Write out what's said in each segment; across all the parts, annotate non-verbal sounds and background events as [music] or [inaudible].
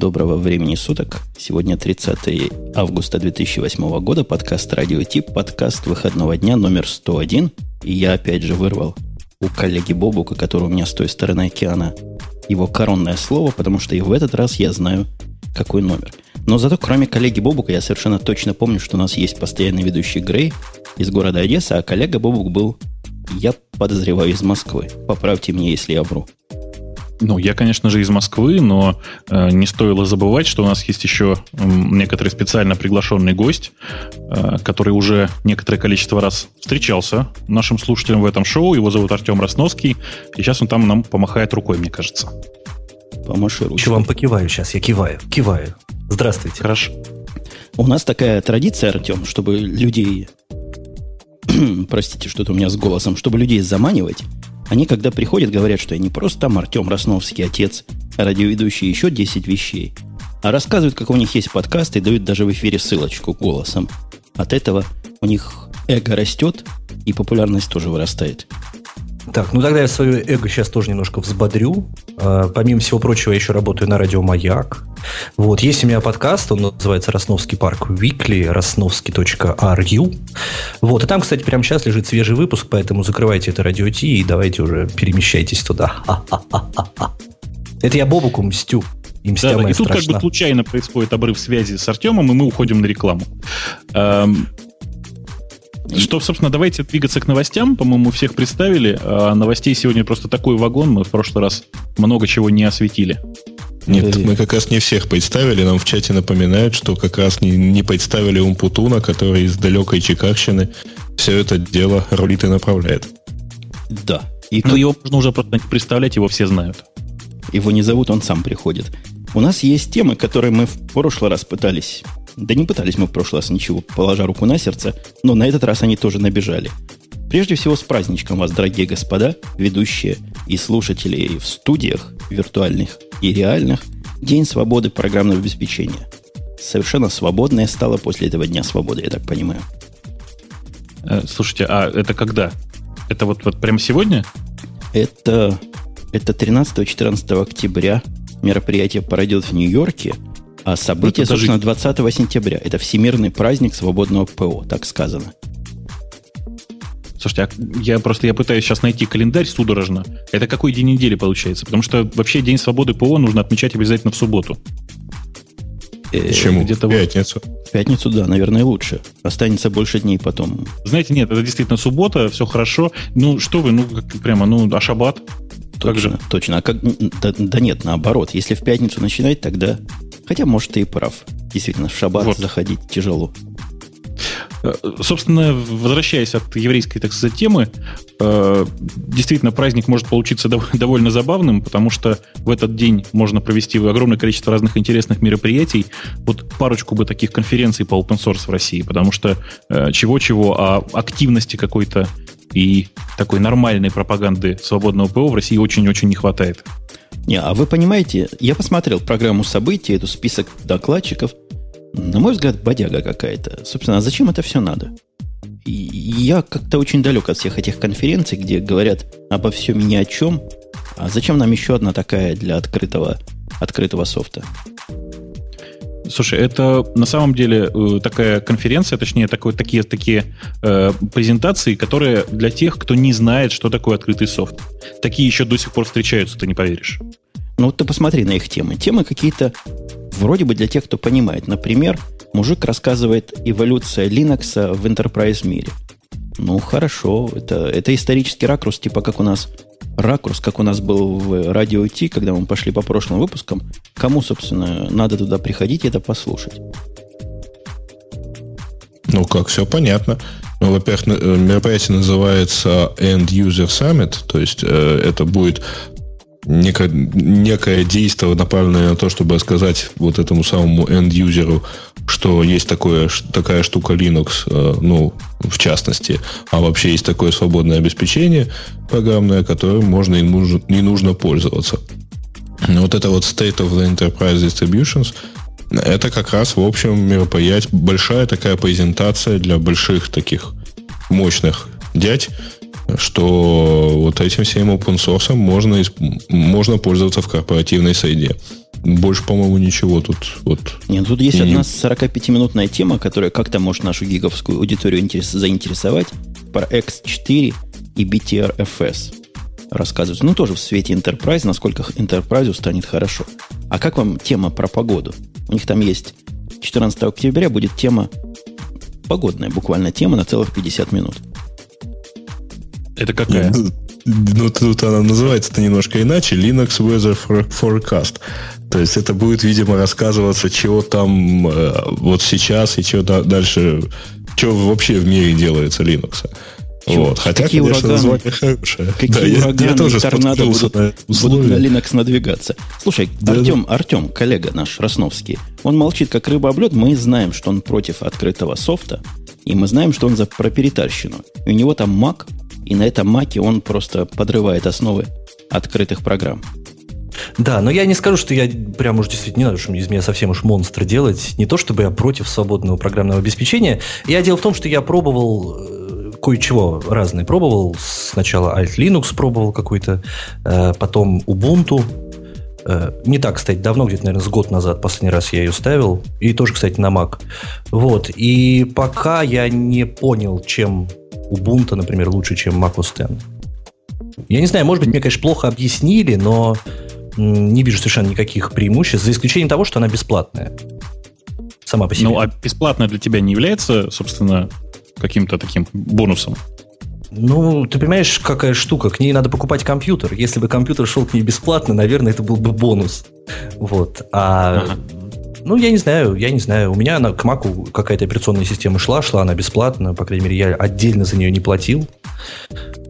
Доброго времени суток. Сегодня 30 августа 2008 года. Подкаст «Радио Тип». Подкаст выходного дня номер 101. И я опять же вырвал у коллеги Бобука, который у меня с той стороны океана, его коронное слово, потому что и в этот раз я знаю, какой номер. Но зато кроме коллеги Бобука я совершенно точно помню, что у нас есть постоянный ведущий Грей из города Одесса, а коллега Бобук был, я подозреваю, из Москвы. Поправьте меня, если я вру. Ну, я, конечно же, из Москвы, но э, не стоило забывать, что у нас есть еще э, некоторый специально приглашенный гость, э, который уже некоторое количество раз встречался нашим слушателям в этом шоу. Его зовут Артем Росновский, и сейчас он там нам помахает рукой, мне кажется. Помаши рукой. Еще вам покиваю сейчас, я киваю, киваю. Здравствуйте. Хорошо. У нас такая традиция, Артем, чтобы людей... [clears throat] Простите, что-то у меня с голосом. Чтобы людей заманивать, они, когда приходят, говорят, что я не просто там Артем Росновский, отец, радиоведущий, еще 10 вещей, а рассказывают, как у них есть подкаст и дают даже в эфире ссылочку голосом. От этого у них эго растет, и популярность тоже вырастает. Так, ну тогда я свое эго сейчас тоже немножко взбодрю. А, помимо всего прочего, я еще работаю на радио «Маяк». Вот, есть у меня подкаст, он называется «Росновский парк Weekly», rosnovsky.ru. Вот, и там, кстати, прямо сейчас лежит свежий выпуск, поэтому закрывайте это радио Ти и давайте уже перемещайтесь туда. [laughs] Это я Бобуку мстю. И, да, да, и тут страшна. как бы случайно происходит обрыв связи с Артемом, и мы уходим на рекламу. Эм, что, собственно, давайте двигаться к новостям. По-моему, всех представили. А новостей сегодня просто такой вагон. Мы в прошлый раз много чего не осветили. Нет, мы как раз не всех представили. Нам в чате напоминают, что как раз не, не представили Умпутуна, который из далекой Чикагщины все это дело рулит и направляет. Да. И ну, тут... его можно уже просто представлять, его все знают. Его не зовут, он сам приходит. У нас есть темы, которые мы в прошлый раз пытались да не пытались мы в прошлый раз ничего, положа руку на сердце, но на этот раз они тоже набежали. Прежде всего, с праздничком вас, дорогие господа, ведущие и слушатели в студиях виртуальных и реальных, День свободы программного обеспечения. Совершенно свободное стало после этого Дня свободы, я так понимаю. Э, слушайте, а это когда? Это вот, вот прямо сегодня? Это, это 13-14 октября. Мероприятие пройдет в Нью-Йорке – а событие, даже... собственно, 20 сентября. Это Всемирный праздник свободного ПО, так сказано. Слушайте, а я просто я пытаюсь сейчас найти календарь судорожно. Это какой день недели получается? Потому что вообще День свободы ПО нужно отмечать обязательно в субботу. Э, Почему? Где-то в пятницу. В пятницу, да, наверное, лучше. Останется больше дней потом. Знаете, нет, это действительно суббота, все хорошо. Ну, что вы, ну, как, прямо, ну, а шаббат? Точно, же? точно. А как, да, да нет, наоборот. Если в пятницу начинать, тогда Хотя, может, ты и прав. Действительно, в шаббат вот. заходить тяжело. Э, собственно, возвращаясь от еврейской, так сказать, темы, э, действительно, праздник может получиться [laughs] довольно забавным, потому что в этот день можно провести огромное количество разных интересных мероприятий. Вот парочку бы таких конференций по open source в России, потому что э, чего-чего, а активности какой-то и такой нормальной пропаганды свободного ПО в России очень-очень не хватает. Не, а вы понимаете, я посмотрел программу событий, эту список докладчиков. На мой взгляд, бодяга какая-то. Собственно, а зачем это все надо? Я как-то очень далек от всех этих конференций, где говорят обо всем и ни о чем. А зачем нам еще одна такая для открытого, открытого софта? Слушай, это на самом деле э, такая конференция, точнее, такой, такие, такие э, презентации, которые для тех, кто не знает, что такое открытый софт. Такие еще до сих пор встречаются, ты не поверишь. Ну вот ты посмотри на их темы. Темы какие-то вроде бы для тех, кто понимает. Например, мужик рассказывает эволюция Linux в enterprise мире. Ну, хорошо, это, это исторический ракурс, типа как у нас ракурс, как у нас был в радио Ти, когда мы пошли по прошлым выпускам. Кому, собственно, надо туда приходить и это послушать? Ну, как, все понятно. Ну, во-первых, мероприятие называется End User Summit, то есть э, это будет некое, некое действие, направленное на то, чтобы сказать вот этому самому end-юзеру, что есть такое, такая штука Linux, э, ну, в частности, а вообще есть такое свободное обеспечение программное, которым можно и нужно, не нужно пользоваться. Вот это вот State of the Enterprise Distributions, это как раз, в общем, мероприятие, большая такая презентация для больших таких мощных дядь, что вот этим всем open source можно, можно пользоваться в корпоративной среде. больше, по-моему, ничего тут. Вот. Нет, тут есть одна 45-минутная тема, которая как-то может нашу гиговскую аудиторию интерес, заинтересовать про X4 и BTRFS рассказывают. Ну, тоже в свете Enterprise, насколько Enterprise станет хорошо. А как вам тема про погоду? У них там есть 14 октября будет тема погодная, буквально тема на целых 50 минут. Это какая? Ну, ну, тут она называется-то немножко иначе. Linux Weather Forecast. То есть это будет, видимо, рассказываться, чего там э, вот сейчас и чего да, дальше, что вообще в мире делается Linux. Вот. Хотя, какие конечно, ураганы, название хорошее. Какие да, ураганы я, я тоже и торнадо будут, на будут на Linux надвигаться. Слушай, да, Артем, да. Артем, коллега наш, Росновский, он молчит, как рыба об лед. Мы знаем, что он против открытого софта, и мы знаем, что он за проприетарщину. И у него там Mac, и на этом маке он просто подрывает основы открытых программ. Да, но я не скажу, что я прям уж действительно не надо, что из меня совсем уж монстр делать. Не то, чтобы я против свободного программного обеспечения. Я дело в том, что я пробовал э, кое-чего разное. Пробовал сначала Alt Linux, пробовал какой-то, э, потом Ubuntu. Э, не так, кстати, давно, где-то, наверное, с год назад последний раз я ее ставил. И тоже, кстати, на Mac. Вот. И пока я не понял, чем Ubuntu, например, лучше, чем macOS X. Я не знаю, может быть, мне, конечно, плохо объяснили, но не вижу совершенно никаких преимуществ, за исключением того, что она бесплатная. Сама по себе. Ну, а бесплатная для тебя не является, собственно, каким-то таким бонусом? Ну, ты понимаешь, какая штука. К ней надо покупать компьютер. Если бы компьютер шел к ней бесплатно, наверное, это был бы бонус. Вот. А ага. Ну, я не знаю, я не знаю. У меня на, к Mac какая-то операционная система шла, шла она бесплатно, по крайней мере, я отдельно за нее не платил.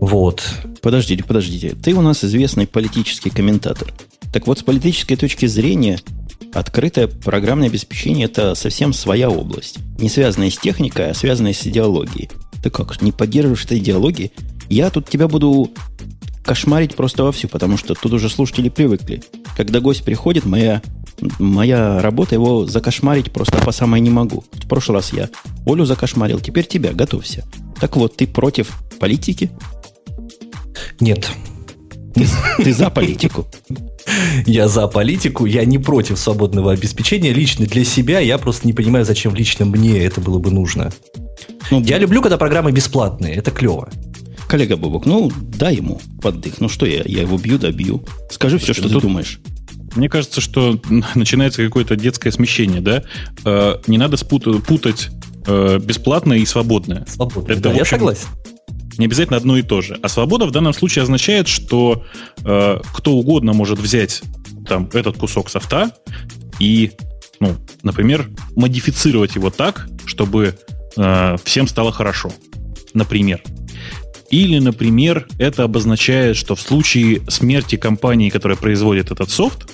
Вот. Подождите, подождите. Ты у нас известный политический комментатор. Так вот, с политической точки зрения, открытое программное обеспечение – это совсем своя область. Не связанная с техникой, а связанная с идеологией. Ты как, не поддерживаешь этой идеологии? Я тут тебя буду кошмарить просто вовсю, потому что тут уже слушатели привыкли. Когда гость приходит, моя моя работа его закошмарить просто по самой не могу. В прошлый раз я Олю закошмарил, теперь тебя, готовься. Так вот, ты против политики? Нет. Ты, ты за политику? Я за политику, я не против свободного обеспечения. Лично для себя я просто не понимаю, зачем лично мне это было бы нужно. Ну, я люблю, когда программы бесплатные, это клево. Коллега Бобок, ну дай ему поддых. Ну что я, я его бью, добью. Скажи все, что ты думаешь. Мне кажется, что [laughs] начинается какое-то детское смещение, да? Э, не надо спутать, путать э, бесплатное и свободное. Свободное, Это, да, общем, я согласен. Не обязательно одно и то же. А свобода в данном случае означает, что э, кто угодно может взять там этот кусок софта и, ну, например, модифицировать его так, чтобы э, всем стало хорошо. Например. Или, например, это обозначает, что в случае смерти компании, которая производит этот софт,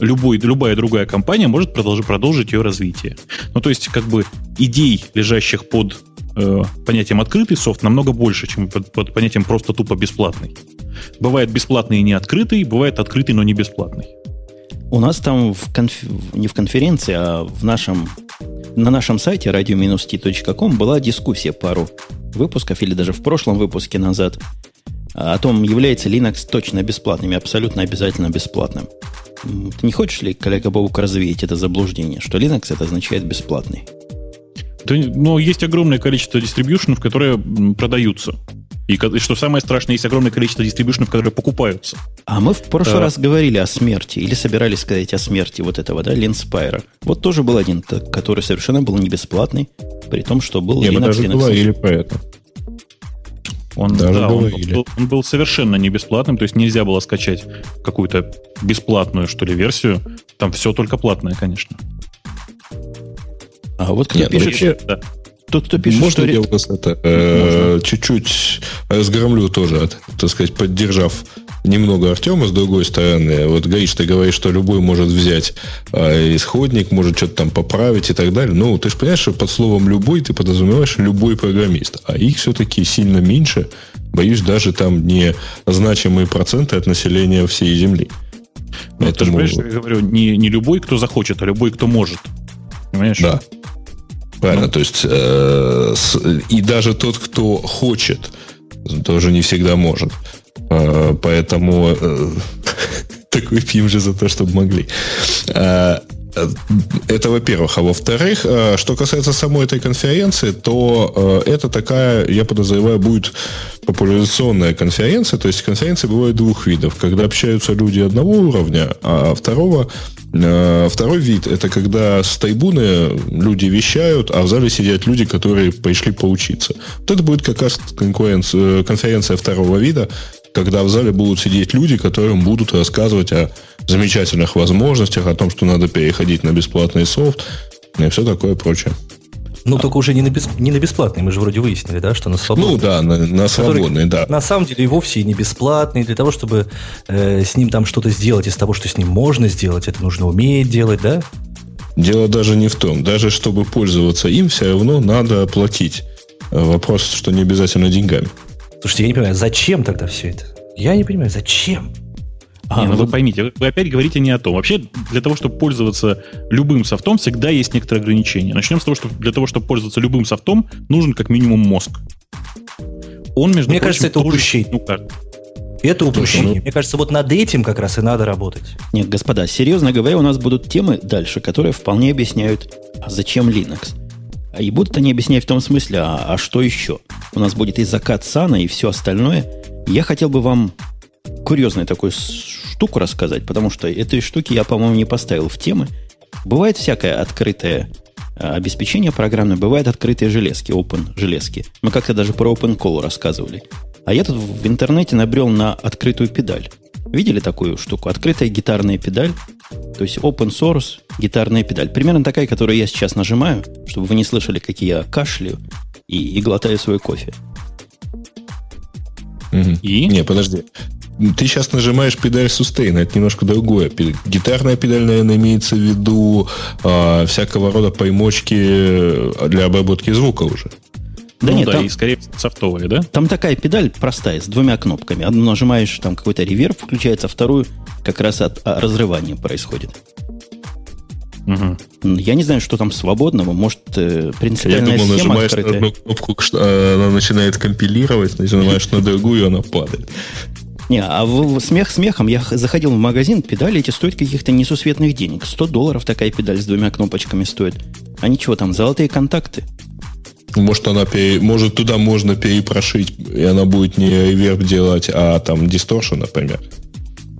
любой, любая другая компания может продолжить, продолжить ее развитие. Ну, то есть, как бы идей, лежащих под э, понятием открытый софт, намного больше, чем под, под понятием просто тупо бесплатный. Бывает бесплатный и не открытый, бывает открытый, но не бесплатный. У нас там в конф... не в конференции, а в нашем на нашем сайте radio-t.com была дискуссия пару выпусков, или даже в прошлом выпуске назад, о том, является Linux точно бесплатным и абсолютно обязательно бесплатным. Ты не хочешь ли, коллега Бобук, развеять это заблуждение, что Linux это означает бесплатный? Да, но есть огромное количество дистрибьюшенов, которые продаются. И, и что самое страшное, есть огромное количество дистрибьюшенов, которые покупаются. А мы в прошлый а... раз говорили о смерти, или собирались сказать о смерти вот этого, да, Линспайра. Вот тоже был один, который совершенно был не бесплатный, при том, что был Не, Linux, мы даже Linux. говорили про это. Он, Даже да, он, был, он был совершенно не бесплатным, то есть нельзя было скачать какую-то бесплатную, что ли, версию. Там все только платное, конечно. А вот кто Нет, пишет... Вообще, да. Тот, кто пишет, Можно что... я вас это э, чуть-чуть разгромлю тоже, так сказать, поддержав немного Артема с другой стороны. Вот, Гриш, ты говоришь, что любой может взять э, исходник, может что-то там поправить и так далее. Ну, ты же понимаешь, что под словом «любой» ты подразумеваешь любой программист. А их все-таки сильно меньше. Боюсь, даже там не значимые проценты от населения всей Земли. Ну, Поэтому... ты же понимаешь, я говорю, не, не любой, кто захочет, а любой, кто может. Понимаешь? Да. Правильно, ну. то есть э, с, и даже тот, кто хочет, тоже не всегда может. Э, поэтому... Э, [laughs] Так выпьем же за то, чтобы могли. А, это, во-первых. А во-вторых, э, что касается самой этой конференции, то э, это такая, я подозреваю, будет популяризационная конференция. То есть конференции бывают двух видов. Когда общаются люди одного уровня, а второго э, Второй вид – это когда с трибуны люди вещают, а в зале сидят люди, которые пришли поучиться. Вот это будет как раз конференция второго вида, когда в зале будут сидеть люди, которым будут рассказывать о замечательных возможностях, о том, что надо переходить на бесплатный софт и все такое прочее. Ну, только уже не на, бес, не на бесплатный, мы же вроде выяснили, да, что на свободный. Ну да, на, на свободный, да. На самом деле и вовсе и не бесплатный, для того, чтобы э, с ним там что-то сделать из того, что с ним можно сделать, это нужно уметь делать, да? Дело даже не в том. Даже чтобы пользоваться им, все равно надо платить. Вопрос, что не обязательно деньгами. Слушайте, я не понимаю, зачем тогда все это? Я не понимаю, зачем? А, не, ну, ну вы поймите, вы опять говорите не о том. Вообще, для того, чтобы пользоваться любым софтом, всегда есть некоторые ограничения. Начнем с того, что для того, чтобы пользоваться любым софтом, нужен как минимум мозг. Он, между Мне прочим, кажется, это упущение. Ну, как? Это упущение. Ну, Мне кажется, вот над этим как раз и надо работать. Нет, господа, серьезно говоря, у нас будут темы дальше, которые вполне объясняют, а зачем Linux. А и будут они объяснять в том смысле, а, а что еще? У нас будет и закат сана, и все остальное. Я хотел бы вам курьезную такую штуку рассказать, потому что этой штуки я, по-моему, не поставил в темы. Бывает всякое открытое а, обеспечение программное, бывает открытые железки, open железки. Мы как-то даже про open call рассказывали. А я тут в интернете набрел на открытую педаль. Видели такую штуку? Открытая гитарная педаль, то есть open source гитарная педаль. Примерно такая, которую я сейчас нажимаю, чтобы вы не слышали, как я кашляю и, и глотаю свой кофе. И? Не, подожди. Ты сейчас нажимаешь педаль sustain, это немножко другое. Гитарная педаль, наверное, имеется в виду а, всякого рода поймочки для обработки звука уже. Да ну, нет, да, там, и скорее софтовые, да? Там такая педаль простая, с двумя кнопками. Одну нажимаешь, там какой-то реверб включается, а вторую как раз от а, разрывания происходит. Угу. Я не знаю, что там свободного. Может, э, принципиальная Я думал, схема нажимаешь открытая. на одну кнопку, э, она начинает компилировать, нажимаешь на другую, она падает. Не, а в смех смехом я заходил в магазин, педали эти стоят каких-то несусветных денег. 100 долларов такая педаль с двумя кнопочками стоит. А ничего, там золотые контакты. Может, она пере... может туда можно перепрошить, и она будет не реверб делать, а там дисторшн, например.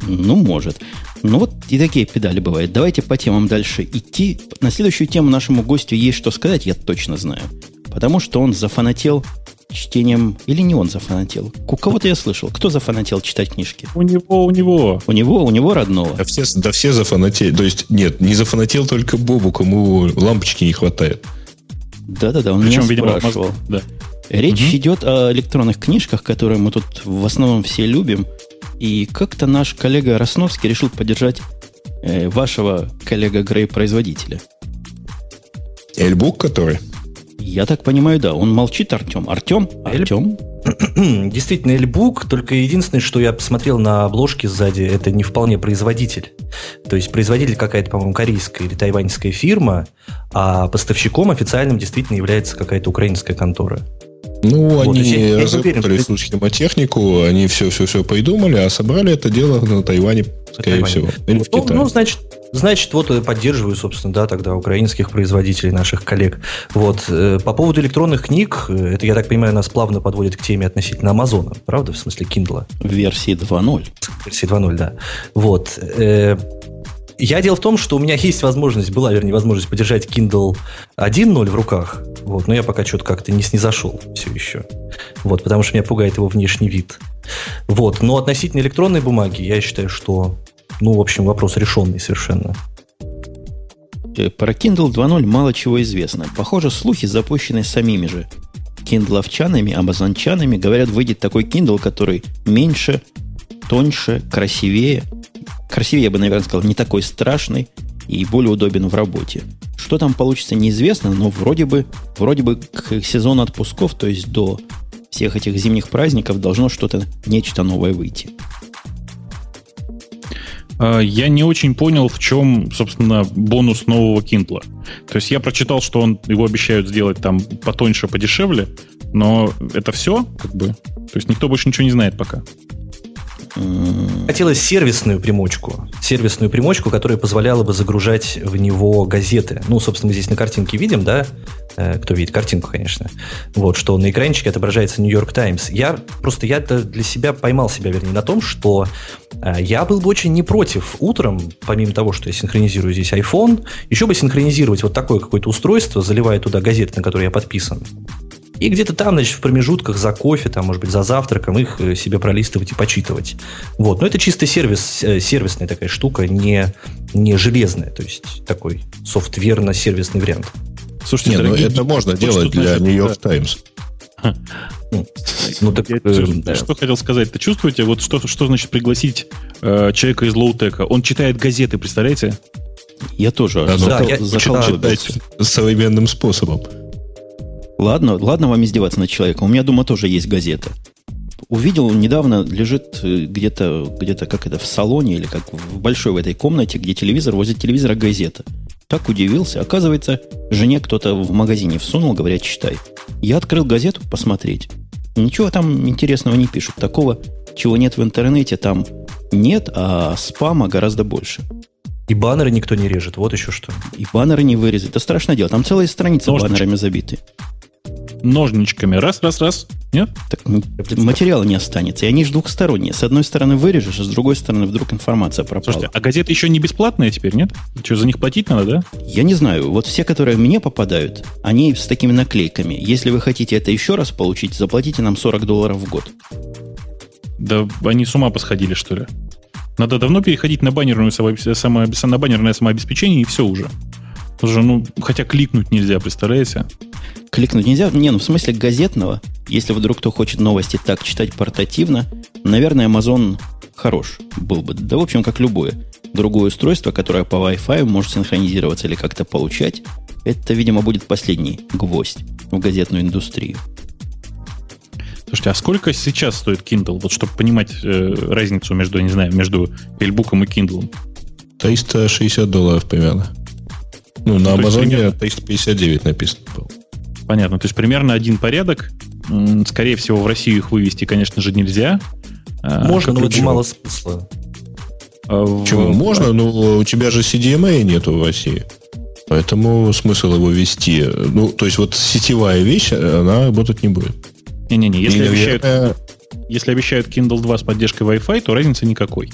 Ну, может. Ну, вот и такие педали бывают. Давайте по темам дальше идти. На следующую тему нашему гостю есть что сказать, я точно знаю. Потому что он зафанател чтением... Или не он зафанател? У кого-то я слышал. Кто зафанател читать книжки? У него, у него. У него, у него родного. Да все, да все зафанатели. То есть, нет, не зафанател только Бобу, кому лампочки не хватает. Да-да-да, он Причем, меня видимо, спрашивал. Да. Речь угу. идет о электронных книжках, которые мы тут в основном все любим. И как-то наш коллега Росновский решил поддержать э, вашего коллега Грей-производителя. Эльбук который? Я так понимаю, да. Он молчит, Артем. Артем? Артем? [clears throat] Действительно, Эльбук, только единственное, что я посмотрел на обложке сзади, это не вполне производитель. То есть производитель какая-то, по-моему, корейская или тайваньская фирма, а поставщиком официальным действительно является какая-то украинская контора. Ну, вот, они я, разработали я схемотехнику, они все-все-все придумали, а собрали это дело на Тайване, скорее Тайване. всего. Или в ну, Китае. Ну, значит, значит, вот поддерживаю, собственно, да, тогда украинских производителей, наших коллег. Вот. Э, по поводу электронных книг, э, это, я так понимаю, нас плавно подводит к теме относительно Амазона, правда, в смысле Kindle? Версии 2.0. Версии 2.0, да. Вот. Я дело в том, что у меня есть возможность, была, вернее, возможность подержать Kindle 1.0 в руках, вот, но я пока что-то как-то не снизошел все еще. Вот, потому что меня пугает его внешний вид. Вот, но относительно электронной бумаги, я считаю, что, ну, в общем, вопрос решенный совершенно. Э, про Kindle 2.0 мало чего известно. Похоже, слухи запущены самими же киндловчанами, амазончанами. Говорят, выйдет такой Kindle, который меньше, тоньше, красивее – красивее, я бы, наверное, сказал, не такой страшный и более удобен в работе. Что там получится, неизвестно, но вроде бы, вроде бы к сезону отпусков, то есть до всех этих зимних праздников, должно что-то, нечто новое выйти. А, я не очень понял, в чем, собственно, бонус нового Kindle. То есть я прочитал, что он, его обещают сделать там потоньше, подешевле, но это все, как бы. То есть никто больше ничего не знает пока. Хотелось сервисную примочку. Сервисную примочку, которая позволяла бы загружать в него газеты. Ну, собственно, мы здесь на картинке видим, да? Э, кто видит картинку, конечно. Вот, что на экранчике отображается Нью-Йорк Таймс. Я просто, я для себя поймал себя, вернее, на том, что э, я был бы очень не против утром, помимо того, что я синхронизирую здесь iPhone, еще бы синхронизировать вот такое какое-то устройство, заливая туда газеты, на которые я подписан. И где-то там, значит, в промежутках за кофе, там, может быть, за завтраком их э, себе пролистывать и почитывать. Вот. Но это чисто сервис, э, сервисная такая штука, не, не железная. То есть такой софтверно-сервисный вариант. Слушайте, Нет, ну это можно делать для Нью-Йорк Таймс. Ну, так, Я, э, что хотел сказать? Ты чувствуете, вот что, что значит пригласить э, человека из лоутека? Он читает газеты, представляете? Я тоже. Да, да, я читать современным способом. Ладно, ладно вам издеваться над человеком. У меня дома тоже есть газета. Увидел, недавно лежит э, где-то, где-то как это, в салоне или как в большой в этой комнате, где телевизор, возле телевизора газета. Так удивился. Оказывается, жене кто-то в магазине всунул, говорят, читай. Я открыл газету посмотреть. Ничего там интересного не пишут. Такого, чего нет в интернете, там нет, а спама гораздо больше. И баннеры никто не режет, вот еще что. И баннеры не вырезать. Это страшное дело. Там целая страница Ножнички. баннерами забиты ножничками. Раз, раз, раз. Нет? Так материала не останется. И они же двухсторонние. С одной стороны вырежешь, а с другой стороны вдруг информация пропала. Слушайте, а газеты еще не бесплатные теперь, нет? Что, за них платить надо, да? Я не знаю. Вот все, которые мне попадают, они с такими наклейками. Если вы хотите это еще раз получить, заплатите нам 40 долларов в год. Да они с ума посходили, что ли? Надо давно переходить на баннерную само, на баннерное самообеспечение, и все уже. Уже, ну, хотя кликнуть нельзя, представляете? Кликнуть нельзя? Не, ну в смысле газетного. Если вдруг кто хочет новости так читать портативно, наверное, Amazon хорош был бы. Да, в общем, как любое. Другое устройство, которое по Wi-Fi может синхронизироваться или как-то получать, это, видимо, будет последний гвоздь в газетную индустрию. Слушайте, а сколько сейчас стоит Kindle? Вот чтобы понимать э, разницу между, не знаю, между Эльбуком и Kindle. 360 долларов примерно. Ну, на Амазоне 359 написано было. Понятно. То есть примерно один порядок. Скорее всего, в Россию их вывести, конечно же, нельзя. А, Можно, но это мало смысла. А Почему? Можно, но у тебя же CDMA нету в России. Поэтому смысл его вести. Ну, то есть вот сетевая вещь, она работать не будет. Не-не-не, если, обещают, если обещают Kindle 2 с поддержкой Wi-Fi, то разницы никакой.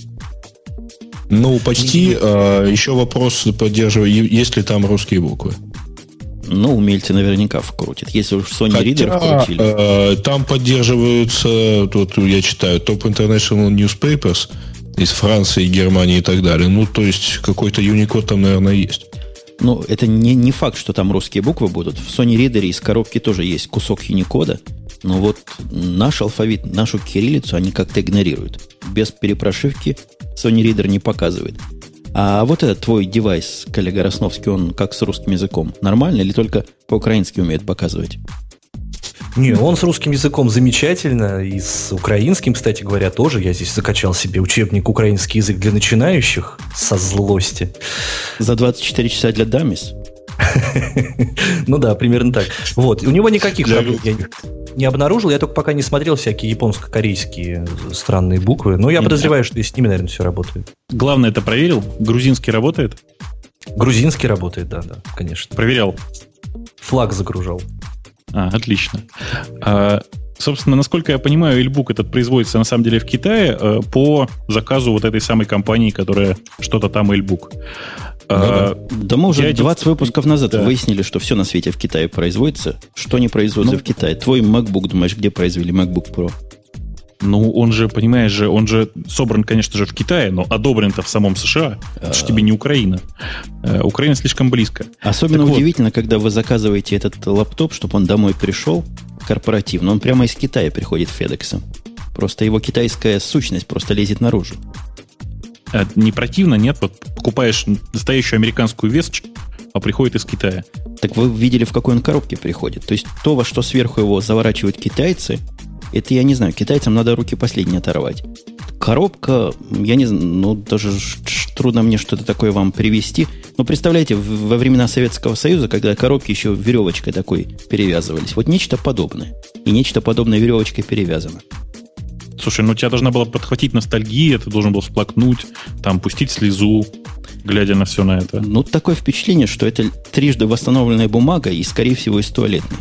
Ну, почти. А, еще вопрос поддерживаю, есть ли там русские буквы. Ну, умельцы наверняка вкрутят. Если уж Sony Хотя, Reader вкрутили. Э, там поддерживаются, тут я читаю, Top International Newspapers из Франции, Германии и так далее. Ну, то есть, какой-то Unicode там, наверное, есть. Ну, это не, не факт, что там русские буквы будут. В Sony Reader из коробки тоже есть кусок Unicode. Но вот наш алфавит, нашу кириллицу они как-то игнорируют. Без перепрошивки Sony Reader не показывает. А вот этот твой девайс, коллега Росновский, он как с русским языком? Нормально или только по-украински умеет показывать? Не, он с русским языком замечательно, и с украинским, кстати говоря, тоже. Я здесь закачал себе учебник «Украинский язык для начинающих» со злости. За 24 часа для дамис? [laughs] Ну да, примерно так. Вот. У него никаких проблем не обнаружил. Я только пока не смотрел всякие японско-корейские странные буквы. Но я подозреваю, что и с ними, наверное, все работает. Главное, это проверил? Грузинский работает? Грузинский работает, да, да, конечно. Проверял? Флаг загружал. А, отлично. А, собственно, насколько я понимаю, Эльбук этот производится на самом деле в Китае э, по заказу вот этой самой компании, которая что-то там Эльбук. Ну, а, да. да мы уже я 20 эти... выпусков назад да. выяснили, что все на свете в Китае производится. Что не производится ну, в Китае? Твой MacBook, думаешь, где произвели MacBook Pro? Ну, он же, понимаешь же, он же собран, конечно же, в Китае, но одобрен-то в самом США. Это же тебе не Украина. Э, Украина слишком близко. Особенно так удивительно, вот. когда вы заказываете этот лаптоп, чтобы он домой пришел корпоративно. Он прямо из Китая приходит FedEx. Просто его китайская сущность просто лезет наружу. А не противно, нет? Вот покупаешь настоящую американскую весточку, а приходит из Китая. Так вы видели, в какой он коробке приходит. То есть то, во что сверху его заворачивают китайцы, это я не знаю, китайцам надо руки последние оторвать. Коробка, я не знаю, ну даже трудно мне что-то такое вам привести. Но представляете, во времена Советского Союза, когда коробки еще веревочкой такой перевязывались, вот нечто подобное. И нечто подобное веревочкой перевязано. Слушай, ну тебя должна была подхватить ностальгия, ты должен был всплакнуть, там, пустить слезу, глядя на все на это. Ну, такое впечатление, что это трижды восстановленная бумага и, скорее всего, из туалетной.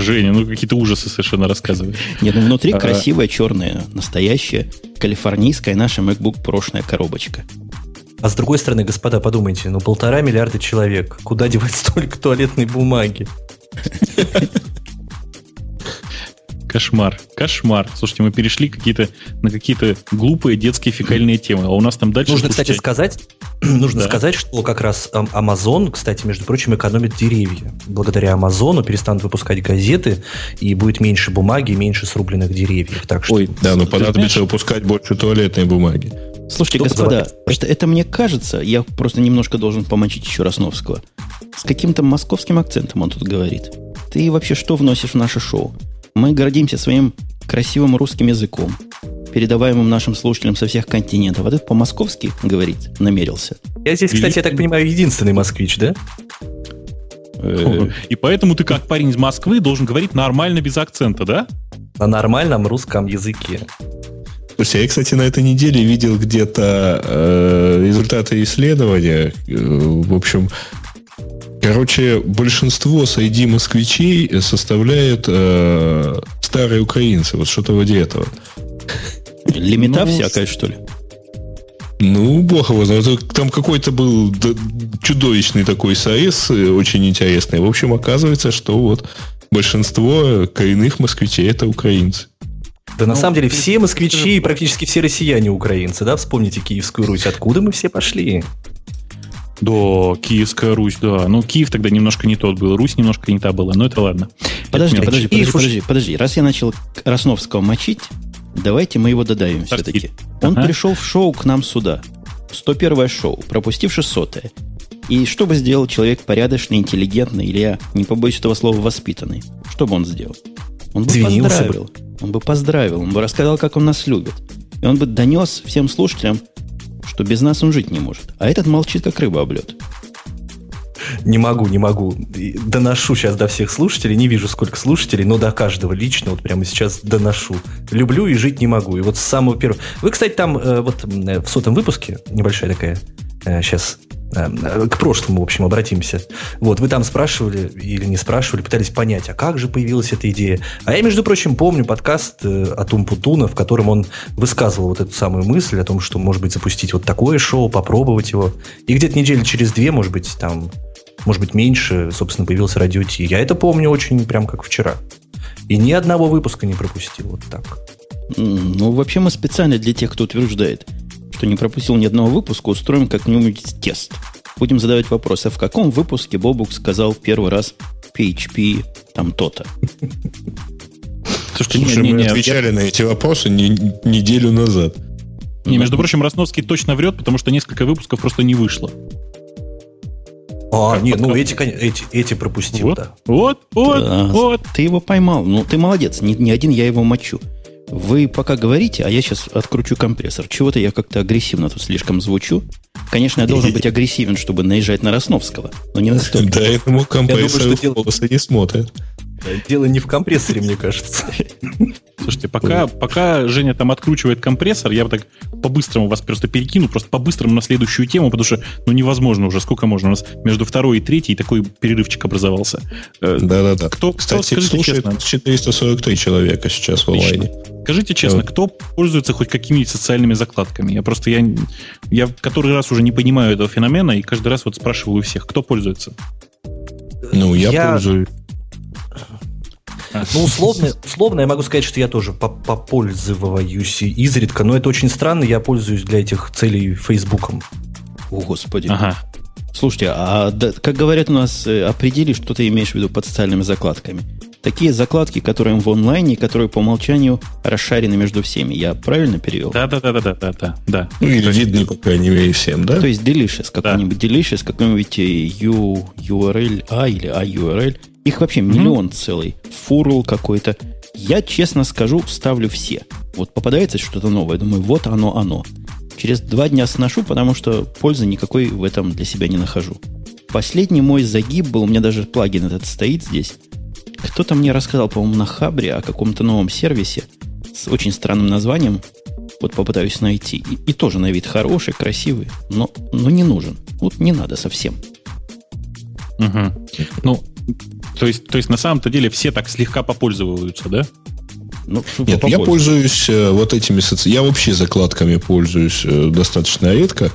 Женя, ну какие-то ужасы совершенно рассказываешь. Нет, ну внутри а... красивая, черная, настоящая, калифорнийская наша MacBook прошлая коробочка. А с другой стороны, господа, подумайте, ну полтора миллиарда человек, куда девать столько туалетной бумаги? Кошмар, кошмар. Слушайте, мы перешли какие-то, на какие-то глупые детские фекальные темы, а у нас там дальше... Нужно, кстати, сказать, [clears throat] нужно да. сказать, что как раз Amazon, кстати, между прочим, экономит деревья. Благодаря Амазону перестанут выпускать газеты, и будет меньше бумаги, меньше срубленных деревьев. Так что... Ой, да, но понадобится выпускать больше туалетной бумаги. Слушайте, что господа, это, это мне кажется, я просто немножко должен помочить еще Росновского. С каким-то московским акцентом он тут говорит. Ты вообще что вносишь в наше шоу? Мы гордимся своим красивым русским языком, передаваемым нашим слушателям со всех континентов. А ты по-московски говорить намерился. Я здесь, кстати, я так понимаю, единственный москвич, да? Э. И поэтому ты, как парень из Москвы, должен говорить нормально без акцента, да? На нормальном русском языке. Слушай, я, кстати, на этой неделе видел где-то э, результаты исследования. Э, в общем, Короче, большинство среди москвичей составляют э, старые украинцы. Вот что-то вроде этого. Лимита ну, всякая, что ли? Ну, бог его знает. Там какой-то был чудовищный такой союз, э, очень интересный. В общем, оказывается, что вот большинство коренных москвичей это украинцы. Да, ну, на самом деле, все москвичи и практически все россияне украинцы, да? Вспомните Киевскую Русь. Откуда мы все пошли? Да, Киевская Русь, да. Ну, Киев тогда немножко не тот был, Русь немножко не та была, но это ладно. Подожди, это подожди, подожди, подожди, подожди. Раз я начал Росновского мочить, давайте мы его додавим все-таки. Он ага. пришел в шоу к нам сюда. 101 шоу, пропустив 600 -е. И что бы сделал человек порядочный, интеллигентный, или я не побоюсь этого слова, воспитанный? Что бы он сделал? Он бы Извинился поздравил. Бы. Он бы поздравил, он бы рассказал, как он нас любит. И он бы донес всем слушателям, что без нас он жить не может. А этот молчит, как рыба об лед. Не могу, не могу. Доношу сейчас до всех слушателей. Не вижу, сколько слушателей, но до каждого лично вот прямо сейчас доношу. Люблю и жить не могу. И вот с самого первого... Вы, кстати, там э, вот э, в сотом выпуске, небольшая такая сейчас э, к прошлому, в общем, обратимся. Вот, вы там спрашивали или не спрашивали, пытались понять, а как же появилась эта идея. А я, между прочим, помню подкаст от Умпутуна, в котором он высказывал вот эту самую мысль о том, что, может быть, запустить вот такое шоу, попробовать его. И где-то недели через две, может быть, там может быть, меньше, собственно, появился Радио Ти. Я это помню очень прям как вчера. И ни одного выпуска не пропустил вот так. Ну, вообще мы специально для тех, кто утверждает, что не пропустил ни одного выпуска, устроим как-нибудь тест. Будем задавать вопросы, а в каком выпуске Бобук сказал первый раз PHP там то-то? Слушайте, Слушай, не, не, мы не, отвечали я... на эти вопросы не, неделю назад. Не, между прочим, Росновский точно врет, потому что несколько выпусков просто не вышло. А, нет, ну эти, эти, эти пропустил, вот, да. Вот, вот, да, вот. Ты его поймал. Ну, ты молодец. Не, не один я его мочу. Вы пока говорите, а я сейчас откручу компрессор. Чего-то я как-то агрессивно тут слишком звучу. Конечно, я должен быть [laughs] агрессивен, чтобы наезжать на Росновского, но не настолько. Да, этому компрессор не смотрит. Дело не в компрессоре, мне кажется. [laughs] Слушайте, пока, пока Женя там откручивает компрессор, я бы так по-быстрому вас просто перекину, просто по-быстрому на следующую тему, потому что, ну, невозможно уже, сколько можно. У нас между второй и третьей такой перерывчик образовался. Э, Да-да-да. Кто, Кстати, кто, слушает честно, 443 человека сейчас в онлайне. Скажите честно, вот. кто пользуется хоть какими-нибудь социальными закладками? Я просто, я, я который раз уже не понимаю этого феномена, и каждый раз вот спрашиваю у всех, кто пользуется? Ну, я, я... пользуюсь. Ну, условно, условно я могу сказать, что я тоже попользоваюсь изредка, но это очень странно, я пользуюсь для этих целей Фейсбуком. О, Господи. Ага. Слушайте, а да, как говорят у нас, э, определи, что ты имеешь в виду под социальными закладками. Такие закладки, которые в онлайне, которые по умолчанию расшарены между всеми. Я правильно перевел? Да, да, да, да, да, да, да. Ну, или видны, по крайней мере, всем, да? То есть Delicious, какой-нибудь да. Delicious, какой-нибудь U, URL A или AURL – их вообще mm-hmm. миллион целый. Фурл какой-то. Я, честно скажу, ставлю все. Вот попадается что-то новое, думаю, вот оно, оно. Через два дня сношу, потому что пользы никакой в этом для себя не нахожу. Последний мой загиб был, у меня даже плагин этот стоит здесь. Кто-то мне рассказал, по-моему, на Хабре о каком-то новом сервисе с очень странным названием. Вот попытаюсь найти. И, и тоже на вид хороший, красивый, но, но не нужен. Вот не надо совсем. Угу. Ну, то есть, то есть на самом-то деле все так слегка попользовываются, да? Ну, Нет, попозже. я пользуюсь э, вот этими соци... Я вообще закладками пользуюсь э, достаточно редко,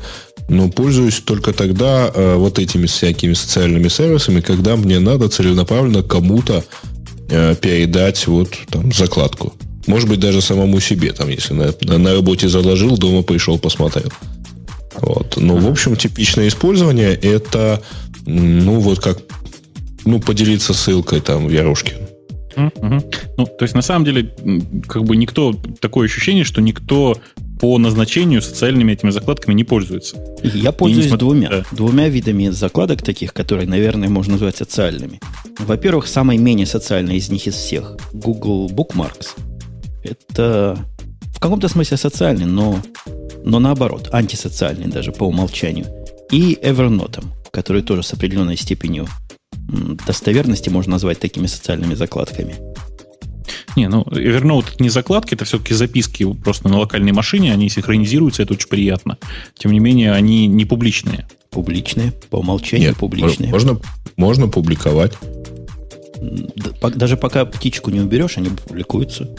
но пользуюсь только тогда э, вот этими всякими социальными сервисами, когда мне надо целенаправленно кому-то э, передать вот там закладку. Может быть, даже самому себе, там, если на, на, на работе заложил, дома пришел, посмотрел. Вот. Но, в общем, типичное использование это, ну, вот как, ну, поделиться ссылкой там в Ярошке. Угу. Ну, то есть, на самом деле, как бы никто, такое ощущение, что никто по назначению социальными этими закладками не пользуется. Я пользуюсь несмотря... двумя. Да. Двумя видами закладок таких, которые, наверное, можно назвать социальными. Во-первых, самый менее социальный из них из всех – Google Bookmarks. Это в каком-то смысле социальный, но, но наоборот, антисоциальный даже по умолчанию. И Evernote, который тоже с определенной степенью достоверности можно назвать такими социальными закладками. Не, ну, Evernote это не закладки, это все-таки записки просто на локальной машине, они синхронизируются, это очень приятно. Тем не менее, они не публичные. Публичные, по умолчанию Нет, публичные. Можно, можно публиковать. Даже пока птичку не уберешь, они публикуются.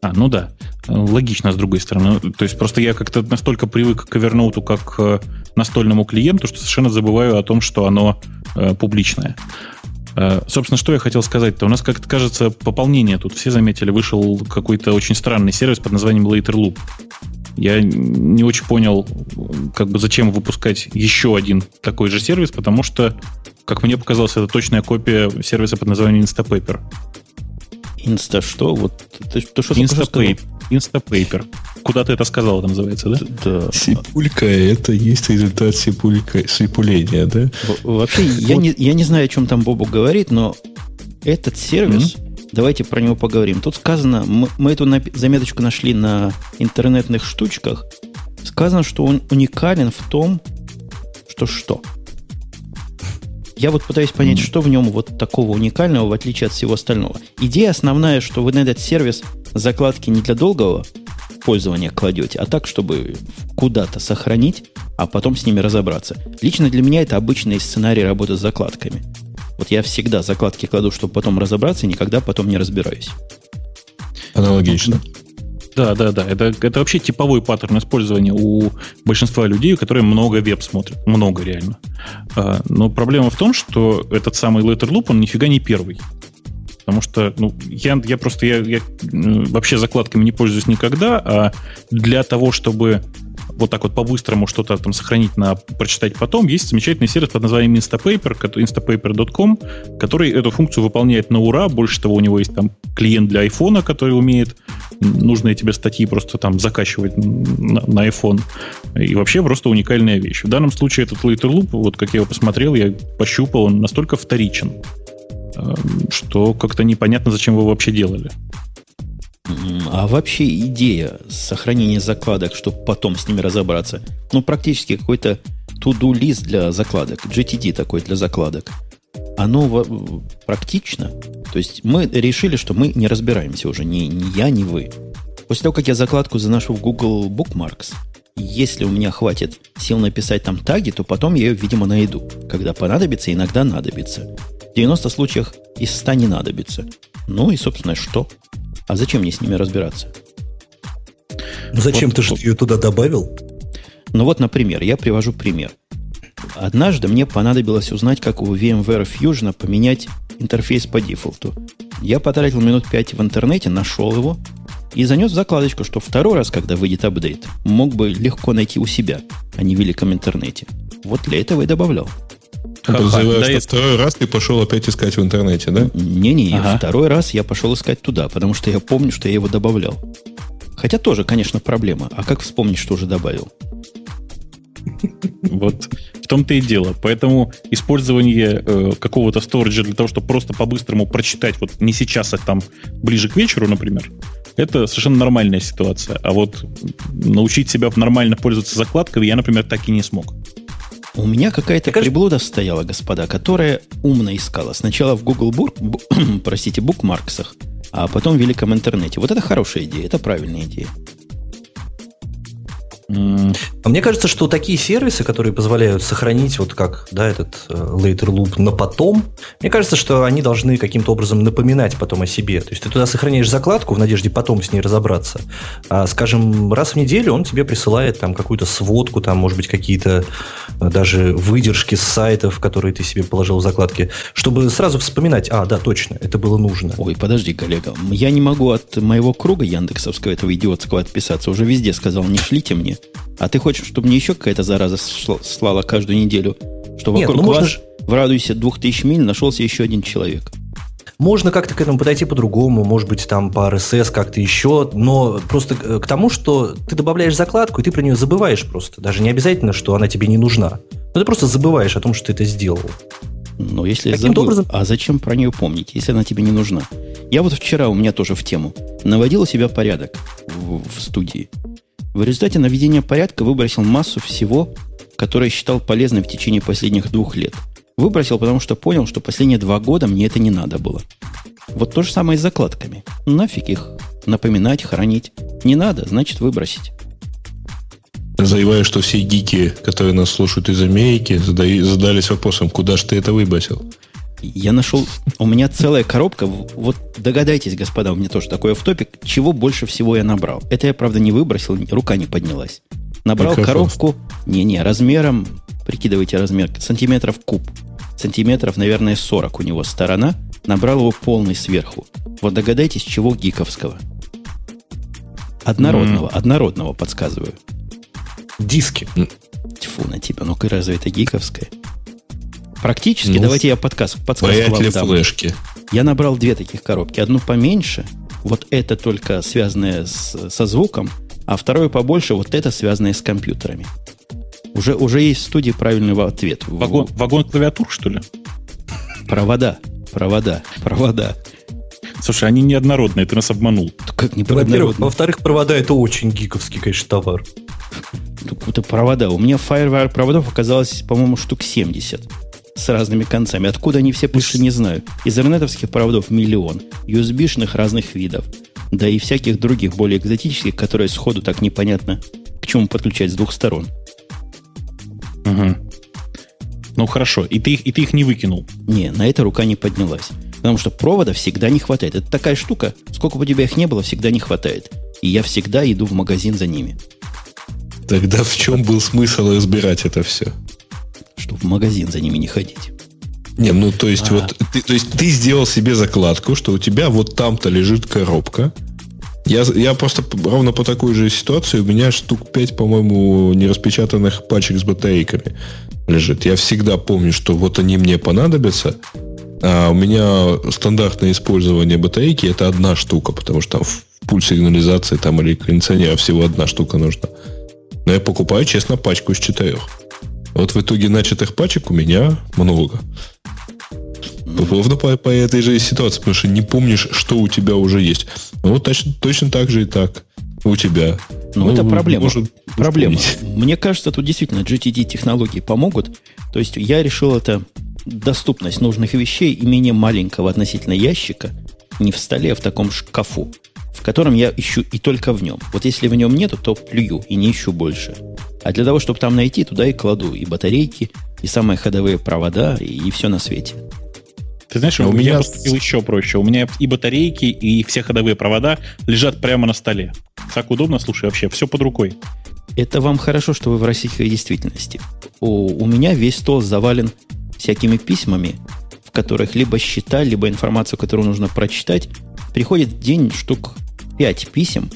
А, ну да. Логично, с другой стороны. То есть просто я как-то настолько привык к Evernote как к настольному клиенту, что совершенно забываю о том, что оно э, публичное. Э, собственно, что я хотел сказать-то? У нас, как-то кажется, пополнение тут. Все заметили, вышел какой-то очень странный сервис под названием Later Loop. Я не очень понял, как бы зачем выпускать еще один такой же сервис, потому что, как мне показалось, это точная копия сервиса под названием Instapaper. Инста что? Вот ты, ты что Instapaper. Instapaper. Куда ты это сказал, это называется, да? Да. Сипулька – это есть результат сипулька, сипуления, да? Вообще, я, не, я не знаю, о чем там Бобу говорит, но этот сервис, mm-hmm. давайте про него поговорим. Тут сказано, мы, мы эту заметочку нашли на интернетных штучках, сказано, что он уникален в том, что что – я вот пытаюсь понять, что в нем вот такого уникального, в отличие от всего остального. Идея основная, что вы на этот сервис закладки не для долгого пользования кладете, а так, чтобы куда-то сохранить, а потом с ними разобраться. Лично для меня это обычный сценарий работы с закладками. Вот я всегда закладки кладу, чтобы потом разобраться, и никогда потом не разбираюсь. Аналогично. Да, да, да. Это, это вообще типовой паттерн использования у большинства людей, которые много веб смотрят. Много реально. А, но проблема в том, что этот самый Letter Loop, он нифига не первый. Потому что, ну, я, я просто, я, я вообще закладками не пользуюсь никогда, а для того, чтобы вот так вот по-быстрому что-то там сохранить на прочитать потом, есть замечательный сервис под названием Instapaper, instapaper.com, который эту функцию выполняет на ура. Больше того, у него есть там клиент для iPhone, который умеет нужные тебе статьи просто там закачивать на, на iPhone. И вообще просто уникальная вещь. В данном случае этот Later Loop, вот как я его посмотрел, я пощупал, он настолько вторичен, эм, что как-то непонятно, зачем его вообще делали. А вообще идея сохранения закладок, чтобы потом с ними разобраться, ну, практически какой-то to-do лист для закладок, GTD такой для закладок, оно практично. То есть мы решили, что мы не разбираемся уже, ни, ни я, ни вы. После того, как я закладку заношу в Google Bookmarks, если у меня хватит сил написать там таги, то потом я ее, видимо, найду. Когда понадобится, иногда надобится. В 90 случаях из 100 не надобится. Ну и, собственно, что? А зачем мне с ними разбираться? Ну зачем вот, ты же ее туда добавил? Ну вот, например, я привожу пример. Однажды мне понадобилось узнать, как у VMware Fusion поменять интерфейс по дефолту. Я потратил минут 5 в интернете, нашел его и занес в закладочку, что второй раз, когда выйдет апдейт, мог бы легко найти у себя, а не в великом интернете. Вот для этого и добавлял. Подозреваю, что второй раз ты пошел опять искать в интернете, да? Не-не, ага. второй раз я пошел искать туда, потому что я помню, что я его добавлял. Хотя тоже, конечно, проблема. А как вспомнить, что уже добавил? Вот в том-то и дело. Поэтому использование э, какого-то сториджа для того, чтобы просто по-быстрому прочитать, вот не сейчас, а там ближе к вечеру, например, это совершенно нормальная ситуация. А вот научить себя нормально пользоваться закладкой я, например, так и не смог. У меня какая-то кажется... приблуда стояла, господа, которая умно искала. Сначала в Google Book, [clears throat] простите, букмарксах, а потом в великом интернете. Вот это хорошая идея, это правильная идея. А мне кажется, что такие сервисы, которые позволяют сохранить вот как да, этот э, later loop на потом, мне кажется, что они должны каким-то образом напоминать потом о себе. То есть ты туда сохраняешь закладку в надежде потом с ней разобраться. А, скажем, раз в неделю он тебе присылает там какую-то сводку, там, может быть, какие-то э, даже выдержки с сайтов, которые ты себе положил в закладки, чтобы сразу вспоминать, а, да, точно, это было нужно. Ой, подожди, коллега, я не могу от моего круга Яндексовского этого идиотского отписаться. Уже везде сказал, не шлите мне. А ты хочешь, чтобы мне еще какая-то зараза слала каждую неделю? Что Нет, вокруг ну вас можно... в радиусе 2000 миль нашелся еще один человек. Можно как-то к этому подойти по-другому, может быть, там по RSS как-то еще, но просто к тому, что ты добавляешь закладку, и ты про нее забываешь просто. Даже не обязательно, что она тебе не нужна. Но ты просто забываешь о том, что ты это сделал. Ну, если Каким забыл, образом... а зачем про нее помнить, если она тебе не нужна? Я вот вчера, у меня тоже в тему, наводил у себя порядок в, в студии. В результате наведения порядка выбросил массу всего, которое считал полезным в течение последних двух лет. Выбросил, потому что понял, что последние два года мне это не надо было. Вот то же самое и с закладками. Нафиг их напоминать, хранить. Не надо, значит выбросить. Заявляю, что все гики, которые нас слушают из Америки, задались вопросом, куда же ты это выбросил? Я нашел... У меня целая коробка. Вот догадайтесь, господа, у меня тоже такой в топик чего больше всего я набрал. Это я, правда, не выбросил, рука не поднялась. Набрал Прекрасно. коробку... Не-не, размером... Прикидывайте размер. Сантиметров куб. Сантиметров, наверное, 40 у него сторона. Набрал его полный сверху. Вот догадайтесь, чего гиковского. Однородного, mm. однородного подсказываю. Диски. Тьфу на тебя, ну-ка разве это гиковское? Практически, ну, давайте я подказ, подсказку вам дам. флешки. Я набрал две таких коробки. Одну поменьше, вот это только связанное с, со звуком, а вторую побольше, вот это связанное с компьютерами. Уже, уже есть в студии правильный ответ. Вагон, вагон клавиатур, что ли? Провода, провода, провода. Слушай, они неоднородные, ты нас обманул. Как не Во-первых, во-вторых, провода это очень гиковский, конечно, товар. Это провода. У меня FireWire проводов оказалось, по-моему, штук 70 с разными концами. Откуда они все пришли, не знаю. Из интернетовских проводов миллион. USB-шных разных видов. Да и всяких других, более экзотических, которые сходу так непонятно, к чему подключать с двух сторон. Угу. Ну хорошо, и ты, и ты их не выкинул? Не, на это рука не поднялась. Потому что провода всегда не хватает. Это такая штука, сколько бы у тебя их не было, всегда не хватает. И я всегда иду в магазин за ними. Тогда в чем был смысл разбирать это все? Что в магазин за ними не ходить. Не, ну то есть а. вот ты, то есть ты сделал себе закладку, что у тебя вот там-то лежит коробка. Я, я просто ровно по такой же ситуации, у меня штук 5, по-моему, нераспечатанных пачек с батарейками лежит. Я всегда помню, что вот они мне понадобятся, а у меня стандартное использование батарейки это одна штука, потому что там в пульт сигнализации там или кондиционера всего одна штука нужна. Но я покупаю, честно, пачку из четырех. Вот в итоге начатых пачек у меня много. Ровно по, по этой же ситуации, потому что не помнишь, что у тебя уже есть. Ну, вот точно, точно так же и так у тебя. Ну, ну это проблема. Может проблема. Мне кажется, тут действительно GTD-технологии помогут. То есть я решил это доступность нужных вещей и менее маленького относительно ящика, не в столе, а в таком шкафу, в котором я ищу и только в нем. Вот если в нем нету, то плюю и не ищу больше. А для того, чтобы там найти, туда и кладу и батарейки, и самые ходовые провода, и, и все на свете. Ты знаешь, а у меня поступил еще проще. У меня и батарейки, и все ходовые провода лежат прямо на столе. Так удобно, слушай, вообще все под рукой. Это вам хорошо, что вы в российской действительности. У, у меня весь стол завален всякими письмами, в которых либо счета, либо информацию, которую нужно прочитать. Приходит в день штук 5 писем,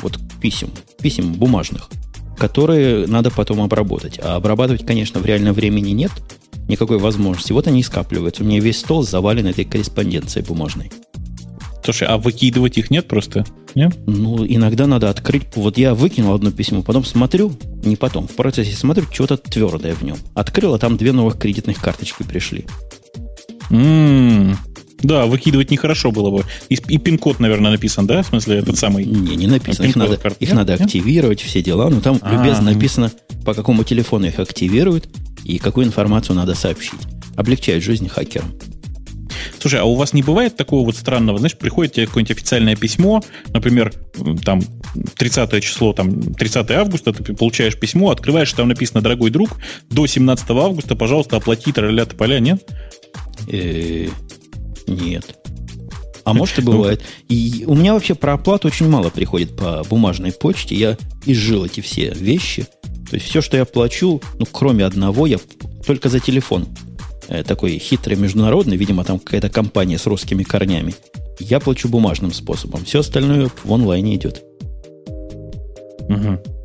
вот писем, писем бумажных, которые надо потом обработать. А обрабатывать, конечно, в реальном времени нет никакой возможности. Вот они и скапливаются. У меня весь стол завален этой корреспонденцией бумажной. Слушай, а выкидывать их нет просто? Нет? Ну, иногда надо открыть. Вот я выкинул одно письмо, потом смотрю, не потом, в процессе смотрю, что-то твердое в нем. Открыл, а там две новых кредитных карточки пришли. М-м-м. Да, выкидывать нехорошо было бы. И, и пин-код, наверное, написан, да? В смысле, этот самый... Не, не написано. Их надо, их надо активировать, все дела. Но там А-а-а. любезно написано, по какому телефону их активируют. и какую информацию надо сообщить. Облегчает жизнь хакерам. Слушай, а у вас не бывает такого вот странного, знаешь, приходит тебе какое-нибудь официальное письмо, например, там 30 число, там 30 августа, ты получаешь письмо, открываешь, там написано, дорогой друг, до 17 августа, пожалуйста, оплати тролля поля, нет? Нет. А может и ну, бывает. И у меня вообще про оплату очень мало приходит по бумажной почте. Я изжил эти все вещи. То есть все, что я плачу, ну, кроме одного, я только за телефон Э, такой хитрый международный, видимо, там какая-то компания с русскими корнями, я плачу бумажным способом. Все остальное в онлайне идет. Угу.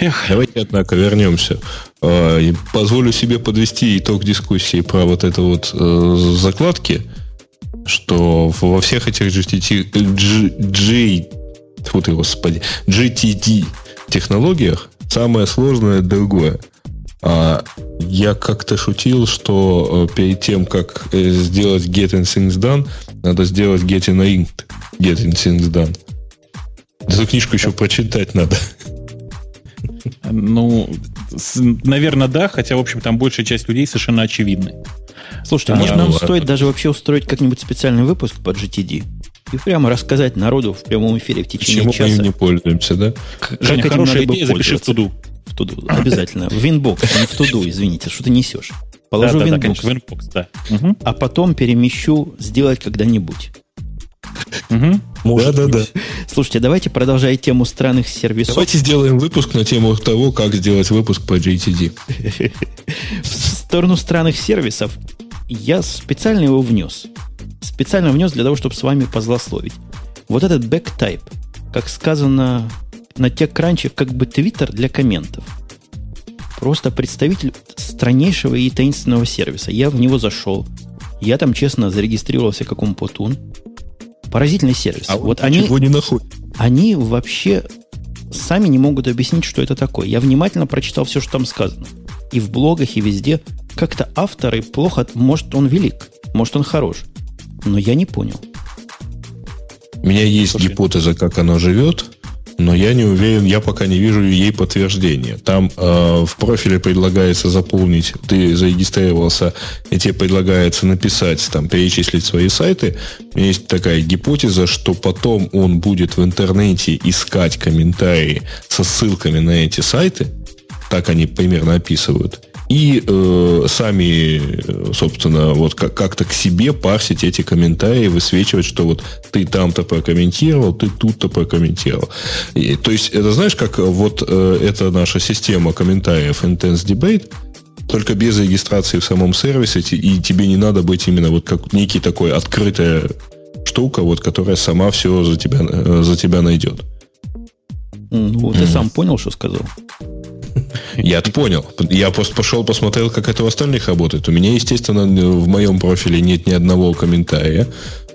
Эх. Давайте, однако, вернемся. А, позволю себе подвести итог дискуссии про вот это вот э, закладки, что во всех этих GTT, G, G, фу ты, господи, GTD технологиях самое сложное другое. А я как-то шутил, что э, перед тем, как э, сделать getting things done, надо сделать getting inked, getting things done. Эту книжку еще прочитать надо. Ну, наверное, да, хотя, в общем, там большая часть людей совершенно очевидны. Слушайте, а, может, нам ладно. стоит даже вообще устроить как-нибудь специальный выпуск под GTD? И прямо рассказать народу в прямом эфире в течение Почему часа. мы им не пользуемся, да? Женя, как хорошая идея, запиши в туду. В туду, обязательно. В Winbox, не в туду, извините, что ты несешь. Положу да, в Winbox, да, Winbox да. Угу. а потом перемещу сделать когда-нибудь. Угу. Может да, да, да. Слушайте, давайте продолжать тему странных сервисов. Давайте сделаем выпуск на тему того, как сделать выпуск по GTD. В сторону странных сервисов я специально его внес. Специально внес для того, чтобы с вами позлословить. Вот этот бэктайп, как сказано на TechCrunch как бы твиттер для комментов. Просто представитель страннейшего и таинственного сервиса. Я в него зашел. Я там, честно, зарегистрировался как умпутун. Поразительный сервис. А вот они, не находят. Они вообще сами не могут объяснить, что это такое. Я внимательно прочитал все, что там сказано. И в блогах, и везде. Как-то авторы плохо... Может, он велик, может, он хорош. Но я не понял. У меня есть Слушай. гипотеза, как оно живет но я не уверен, я пока не вижу ей подтверждения. Там э, в профиле предлагается заполнить, ты зарегистрировался, и тебе предлагается написать, там, перечислить свои сайты. У меня есть такая гипотеза, что потом он будет в интернете искать комментарии со ссылками на эти сайты, так они примерно описывают, и э, сами, собственно, вот как- как-то к себе парсить эти комментарии, высвечивать, что вот ты там-то прокомментировал, ты тут-то прокомментировал. И, то есть, это знаешь, как вот э, это наша система комментариев Intense Debate, только без регистрации в самом сервисе, и тебе не надо быть именно вот как некий такой открытая штука, вот, которая сама все за тебя, э, за тебя найдет. Ну, ты mm. сам понял, что сказал? Я-то понял. Я просто пошел посмотрел, как это у остальных работает. У меня, естественно, в моем профиле нет ни одного комментария.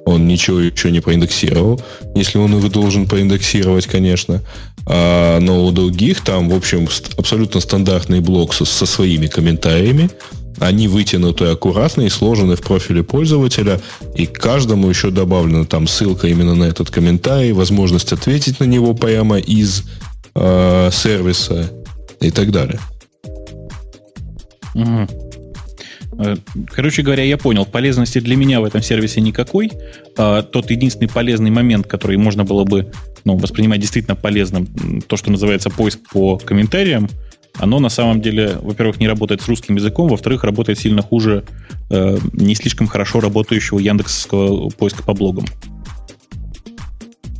Он ничего еще не проиндексировал. Если он его должен проиндексировать, конечно. А, но у других там, в общем, абсолютно стандартный блок со, со своими комментариями. Они вытянуты аккуратно и сложены в профиле пользователя, и каждому еще добавлена там ссылка именно на этот комментарий, возможность ответить на него прямо из э, сервиса и так далее. Угу. Короче говоря, я понял, полезности для меня в этом сервисе никакой. А, тот единственный полезный момент, который можно было бы ну, воспринимать действительно полезным, то, что называется поиск по комментариям, оно на самом деле, во-первых, не работает с русским языком, во-вторых, работает сильно хуже э, не слишком хорошо работающего яндексского поиска по блогам.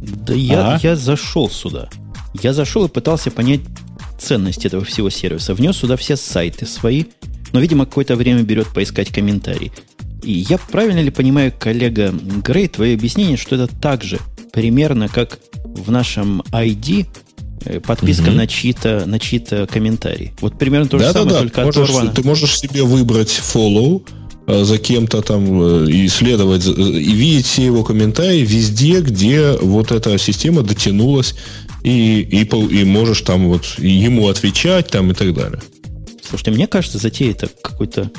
Да я, а? я зашел сюда. Я зашел и пытался понять, ценность этого всего сервиса. Внес сюда все сайты свои, но, видимо, какое-то время берет поискать комментарии. И я правильно ли понимаю, коллега Грей, твое объяснение, что это так же примерно как в нашем ID э, подписка угу. на чьи-то на чьи-то комментарии. Вот примерно то же да, самое, да, только можешь, оторвано. Ты можешь себе выбрать follow э, за кем-то там э, и следовать, и видеть все его комментарии везде, где вот эта система дотянулась и, и, и можешь там вот ему отвечать там и так далее. Слушайте, мне кажется, затея это какой-то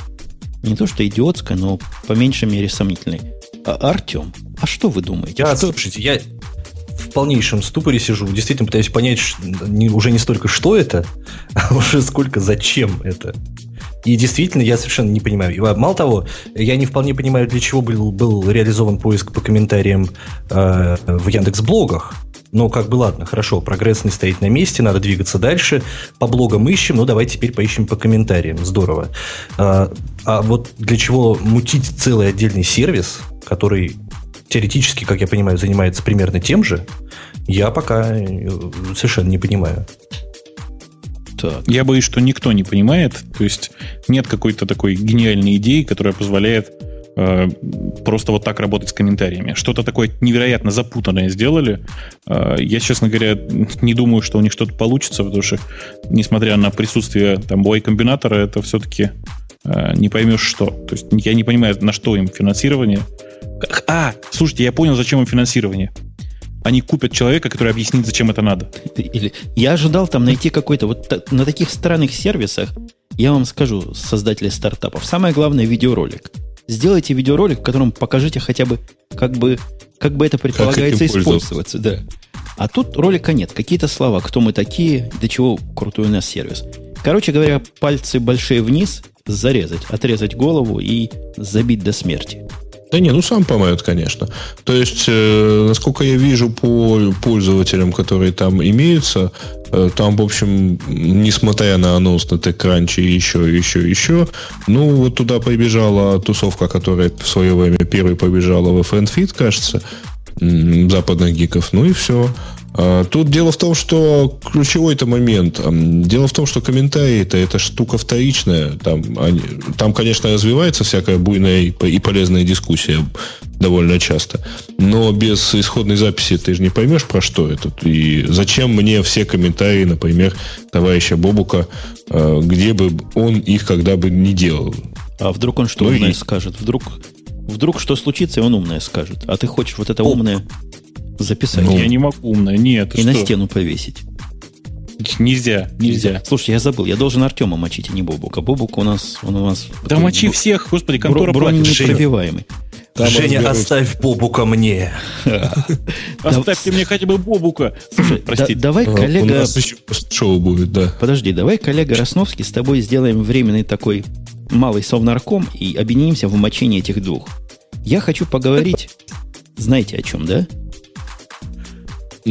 не то что идиотская, но по меньшей мере сомнительной. А, Артем, а что вы думаете? Я, что... слушайте, я в полнейшем ступоре сижу, действительно пытаюсь понять не, уже не столько, что это, [laughs] а уже сколько зачем это. И действительно, я совершенно не понимаю. И, мало того, я не вполне понимаю, для чего был, был реализован поиск по комментариям э, в Яндекс блогах. Но как бы ладно, хорошо, прогресс не стоит на месте, надо двигаться дальше. По блогам ищем, ну давай теперь поищем по комментариям. Здорово. А, а вот для чего мутить целый отдельный сервис, который теоретически, как я понимаю, занимается примерно тем же, я пока э, совершенно не понимаю. Так. Я боюсь, что никто не понимает. То есть нет какой-то такой гениальной идеи, которая позволяет просто вот так работать с комментариями. Что-то такое невероятно запутанное сделали. Э, я, честно говоря, не думаю, что у них что-то получится, потому что, несмотря на присутствие там Y-комбинатора, это все-таки э, не поймешь что. То есть я не понимаю, на что им финансирование. А, слушайте, я понял, зачем им финансирование они купят человека, который объяснит, зачем это надо. Или я ожидал там найти какой-то вот на таких странных сервисах, я вам скажу, создатели стартапов, самое главное видеоролик. Сделайте видеоролик, в котором покажите хотя бы, как бы, как бы это предполагается использоваться. Да. А тут ролика нет. Какие-то слова, кто мы такие, до чего крутой у нас сервис. Короче говоря, пальцы большие вниз, зарезать, отрезать голову и забить до смерти. Да не, ну сам помоют, конечно. То есть, э, насколько я вижу по пользователям, которые там имеются, э, там, в общем, несмотря на анонс на TechCrunch и еще, еще, еще, ну, вот туда побежала тусовка, которая в свое время первой побежала в FNFit, кажется, западных гиков, ну и все. А, тут дело в том, что ключевой-то момент. Дело в том, что комментарии это, это штука вторичная. Там, они, там, конечно, развивается всякая буйная и полезная дискуссия довольно часто. Но без исходной записи ты же не поймешь, про что это. И зачем мне все комментарии, например, товарища Бобука, а, где бы он их когда бы не делал. А вдруг он что ну умное и... скажет? Вдруг, вдруг что случится, и он умное скажет. А ты хочешь вот это умное записать. Ну, я не могу умное, нет. И что? на стену повесить. Нельзя, нельзя. Слушай, я забыл, я должен Артема мочить, а не Бобука. Бобук у нас, он у нас... Да мочи всех, господи, контора бро, платит. непробиваемый. Там Женя, разберут. оставь Бобука мне. [laughs] Оставьте мне хотя бы Бобука. Слушай, простите. давай, коллега... У нас еще шоу будет, да. Подожди, давай, коллега Росновский, с тобой сделаем временный такой малый совнарком и объединимся в мочении этих двух. Я хочу поговорить, знаете о чем, да?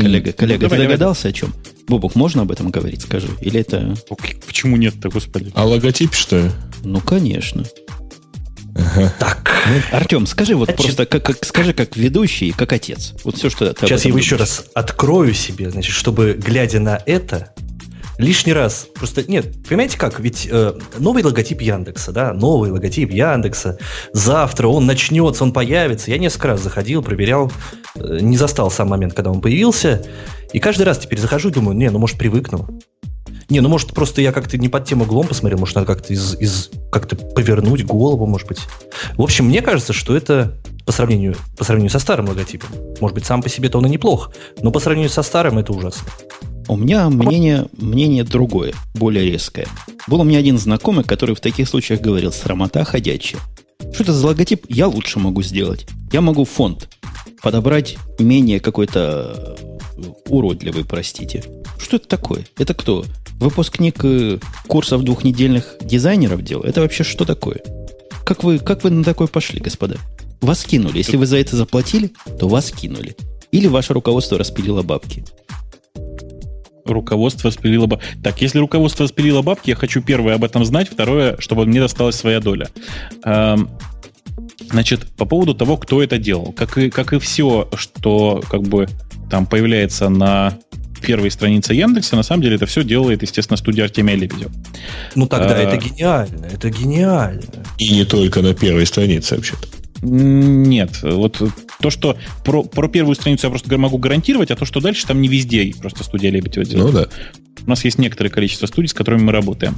Коллега, коллега, ну, ты давай, догадался давай. о чем? Бобок, можно об этом говорить, скажи? Или это... Почему нет-то, господи? А логотип что? Ну, конечно. Ага. Так. Ну, Артем, скажи вот Значит, просто, как, как, скажи как ведущий, как отец. Вот все, что ты Сейчас я его еще раз открою себе, значит, чтобы, глядя на это, лишний раз. Просто нет, понимаете как? Ведь э, новый логотип Яндекса, да, новый логотип Яндекса. Завтра он начнется, он появится. Я несколько раз заходил, проверял, э, не застал сам момент, когда он появился. И каждый раз теперь захожу и думаю, не, ну может привыкну. Не, ну может просто я как-то не под тем углом посмотрел, может надо как-то из, из как-то повернуть голову, может быть. В общем, мне кажется, что это по сравнению, по сравнению со старым логотипом. Может быть, сам по себе-то он и неплох, но по сравнению со старым это ужасно. У меня мнение, мнение другое, более резкое. Был у меня один знакомый, который в таких случаях говорил «срамота ходячая». Что это за логотип? Я лучше могу сделать. Я могу фонд подобрать менее какой-то э, уродливый, простите. Что это такое? Это кто? Выпускник э, курсов двухнедельных дизайнеров делал? Это вообще что такое? Как вы, как вы на такое пошли, господа? Вас кинули. Если вы за это заплатили, то вас кинули. Или ваше руководство распилило бабки руководство распилило бабки. Так, если руководство распилило бабки, я хочу первое об этом знать, второе, чтобы мне досталась своя доля. Эм, значит, по поводу того, кто это делал. Как и, как и все, что как бы там появляется на первой странице Яндекса, на самом деле это все делает, естественно, студия Артемия Лебедев. Ну тогда а, это гениально, это гениально. И не только на первой странице вообще-то. Нет, вот то, что про, про первую страницу я просто могу гарантировать, а то, что дальше там не везде просто студия Лебедева делает. Ну да. У нас есть некоторое количество студий, с которыми мы работаем.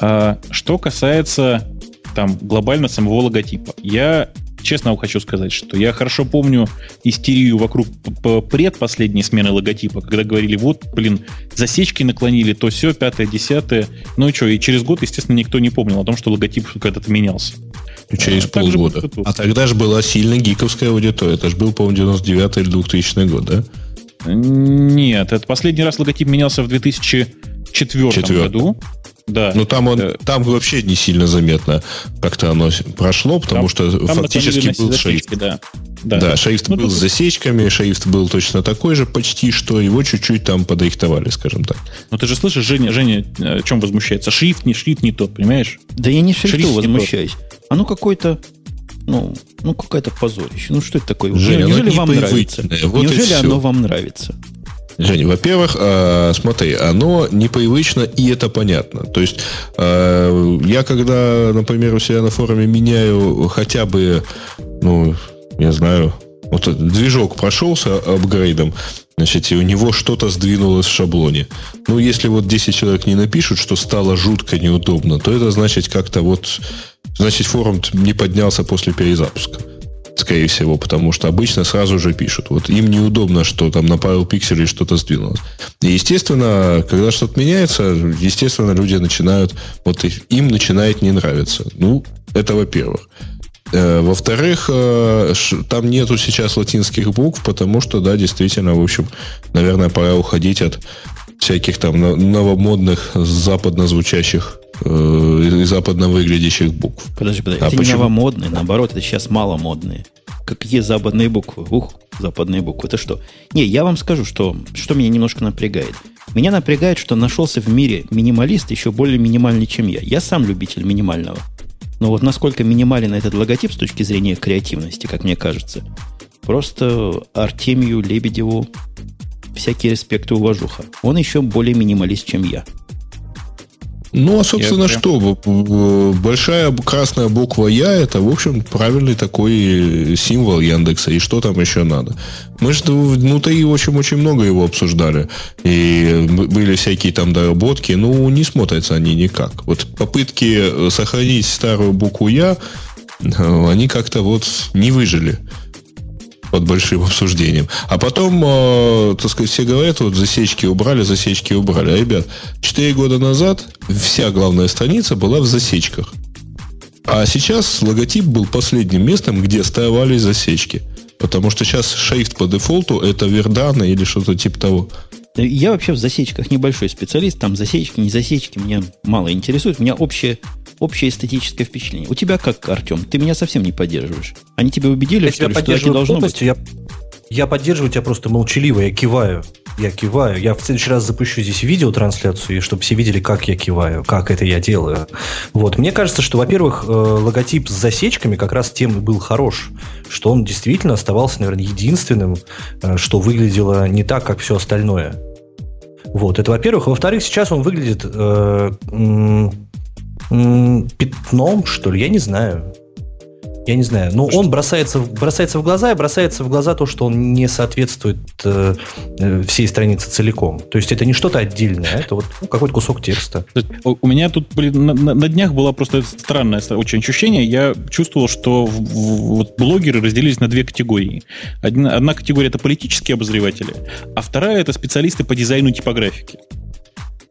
А, что касается там глобально самого логотипа, я честно хочу сказать, что я хорошо помню истерию вокруг предпоследней смены логотипа, когда говорили, вот, блин, засечки наклонили, то все, пятое, десятое. Ну и что, и через год, естественно, никто не помнил о том, что логотип когда-то менялся. Через а, полгода. А тогда же была сильно гиковская аудитория. Это же был, по-моему, 99 или 2000 год, да? Нет, это последний раз логотип менялся в 2004 Четвертом. году. Да. Но там, он, там вообще не сильно заметно как-то оно прошло, потому там, что там фактически был шрифт. Да, да. да шрифт ну, был тут... с засечками, шрифт был точно такой же почти, что его чуть-чуть там подрихтовали, скажем так. Но ты же слышишь, Женя, Женя о чем возмущается? Шрифт не шрифт не тот, понимаешь? Да я не шрифту шрифт возмущаюсь. Оно какой-то ну, ну какая-то позорище. Ну что это такое? Женя, Неужели вам нравится? Вот Неужели оно вам нравится? Женя, во-первых, э, смотри, оно непривычно, и это понятно. То есть, э, я когда, например, у себя на форуме меняю хотя бы, ну, не знаю, вот движок прошелся апгрейдом, значит, и у него что-то сдвинулось в шаблоне. Ну, если вот 10 человек не напишут, что стало жутко неудобно, то это значит как-то вот, значит, форум не поднялся после перезапуска скорее всего, потому что обычно сразу же пишут. Вот им неудобно, что там на пару пикселей что-то сдвинулось. И, естественно, когда что-то меняется, естественно, люди начинают, вот им начинает не нравиться. Ну, это во-первых. Э, во-вторых, э, там нету сейчас латинских букв, потому что, да, действительно, в общем, наверное, пора уходить от всяких там новомодных западно звучащих э, и западно выглядящих букв. Подожди, подожди, а это почему? не новомодные, наоборот, это сейчас маломодные. Какие западные буквы? Ух, западные буквы. Это что? Не, я вам скажу, что, что меня немножко напрягает. Меня напрягает, что нашелся в мире минималист еще более минимальный, чем я. Я сам любитель минимального. Но вот насколько минимален этот логотип с точки зрения креативности, как мне кажется, просто Артемию Лебедеву всякий респект и уважуха. Он еще более минималист, чем я. Ну, а, собственно, я что? Большая красная буква Я это, в общем, правильный такой символ Яндекса. И что там еще надо? Мы же внутри, в общем, очень много его обсуждали. И были всякие там доработки. Ну, не смотрятся они никак. Вот попытки сохранить старую букву Я, они как-то вот не выжили под большим обсуждением. А потом, э, так сказать, все говорят, вот засечки убрали, засечки убрали. А, ребят, 4 года назад вся главная страница была в засечках. А сейчас логотип был последним местом, где оставались засечки. Потому что сейчас шрифт по дефолту это Вердана или что-то типа того. Я вообще в засечках небольшой специалист. Там засечки, не засечки меня мало интересует. Меня общее общее эстетическое впечатление. У тебя как, Артем? Ты меня совсем не поддерживаешь. Они тебя убедили, я что, тебя ли, что должно быть? Я, я поддерживаю тебя просто молчаливо, я киваю. Я киваю. Я в следующий раз запущу здесь видеотрансляцию, чтобы все видели, как я киваю, как это я делаю. Вот. Мне кажется, что, во-первых, э, логотип с засечками как раз тем и был хорош, что он действительно оставался, наверное, единственным, э, что выглядело не так, как все остальное. Вот, это во-первых. Во-вторых, сейчас он выглядит э, пятном, что ли, я не знаю. Я не знаю. Ну, он бросается, бросается в глаза, и бросается в глаза то, что он не соответствует э, э, всей странице целиком. То есть это не что-то отдельное, это вот ну, какой-то кусок текста. У меня тут блин, на, на днях было просто странное очень ощущение. Я чувствовал, что в, в, вот блогеры разделились на две категории. Одна, одна категория это политические обозреватели, а вторая это специалисты по дизайну типографики.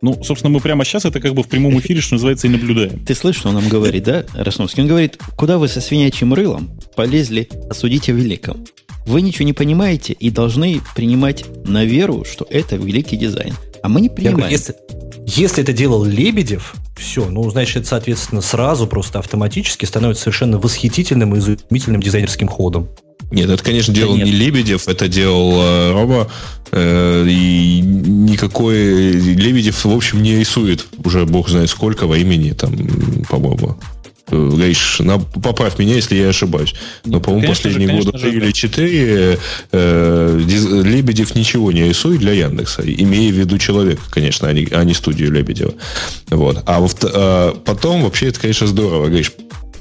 Ну, собственно, мы прямо сейчас это как бы в прямом эфире, что называется, и наблюдаем. Ты слышишь, что он нам говорит, да, Росновский? Он говорит, куда вы со свинячьим рылом полезли осудить о великом? Вы ничего не понимаете и должны принимать на веру, что это великий дизайн. А мы не принимаем. Говорю, если, если это делал Лебедев, все, ну, значит, это, соответственно, сразу просто автоматически становится совершенно восхитительным и изумительным дизайнерским ходом. Нет, это, конечно, делал да не Лебедев, это делал э, Рома. Э, и никакой Лебедев, в общем, не рисует уже бог знает сколько во имени, там, по-моему. Э, Гриш, на, поправь меня, если я ошибаюсь. Но, по-моему, последние же, года три или четыре э, Лебедев ничего не рисует для Яндекса, имея в виду человека, конечно, а не, а не студию Лебедева. Вот. А, а потом, вообще, это, конечно, здорово, Гриш,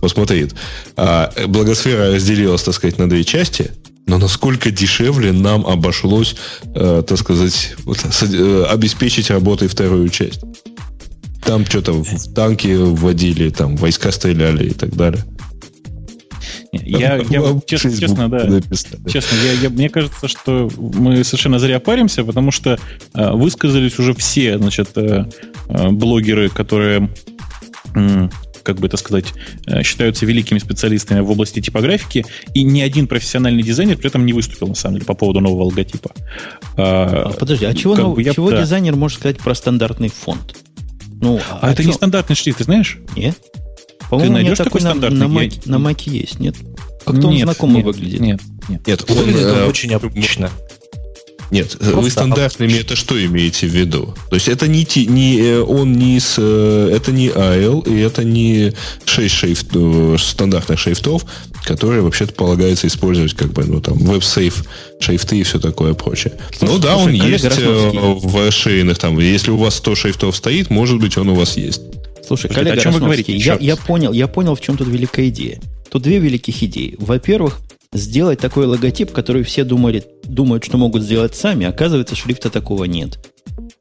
посмотри, а, благосфера разделилась, так сказать, на две части, но насколько дешевле нам обошлось, э, так сказать, вот, э, обеспечить работой вторую часть. Там что-то в танки вводили, там войска стреляли и так далее. Я, [laughs] я честно, честно, да, честно, я, я, мне кажется, что мы совершенно зря паримся, потому что э, высказались уже все, значит, э, э, блогеры, которые как бы это сказать, э, считаются великими специалистами в области типографики, и ни один профессиональный дизайнер при этом не выступил, на самом деле, по поводу нового логотипа. А, подожди, а чего, нов... бы я, чего да. дизайнер может сказать про стандартный фонд? Ну, а, а это не стандартный шрифт, ты знаешь? Нет. По-моему, ты найдешь такой на, стандартный? На, Маке, на Маке есть, нет? Как-то он знакомо выглядит. Нет, нет. Нет, он, выглядит он э, очень обычно. Нет, Просто вы стандартными это что имеете в виду? То есть это не, не э, он не с, э, это не AIL, и это не 6 шрифт, э, стандартных шрифтов, которые вообще-то полагается использовать как бы, ну там, WebSafe шрифты и все такое прочее. Слушай, ну да, слушай, он есть в расширенных там. Если у вас 100 шрифтов стоит, может быть, он у вас есть. Слушай, Слушай коллега, о чем вы говорите? Я, я, понял, я понял, в чем тут великая идея. Тут две великих идеи. Во-первых, сделать такой логотип, который все думали, думают, что могут сделать сами, оказывается, шрифта такого нет.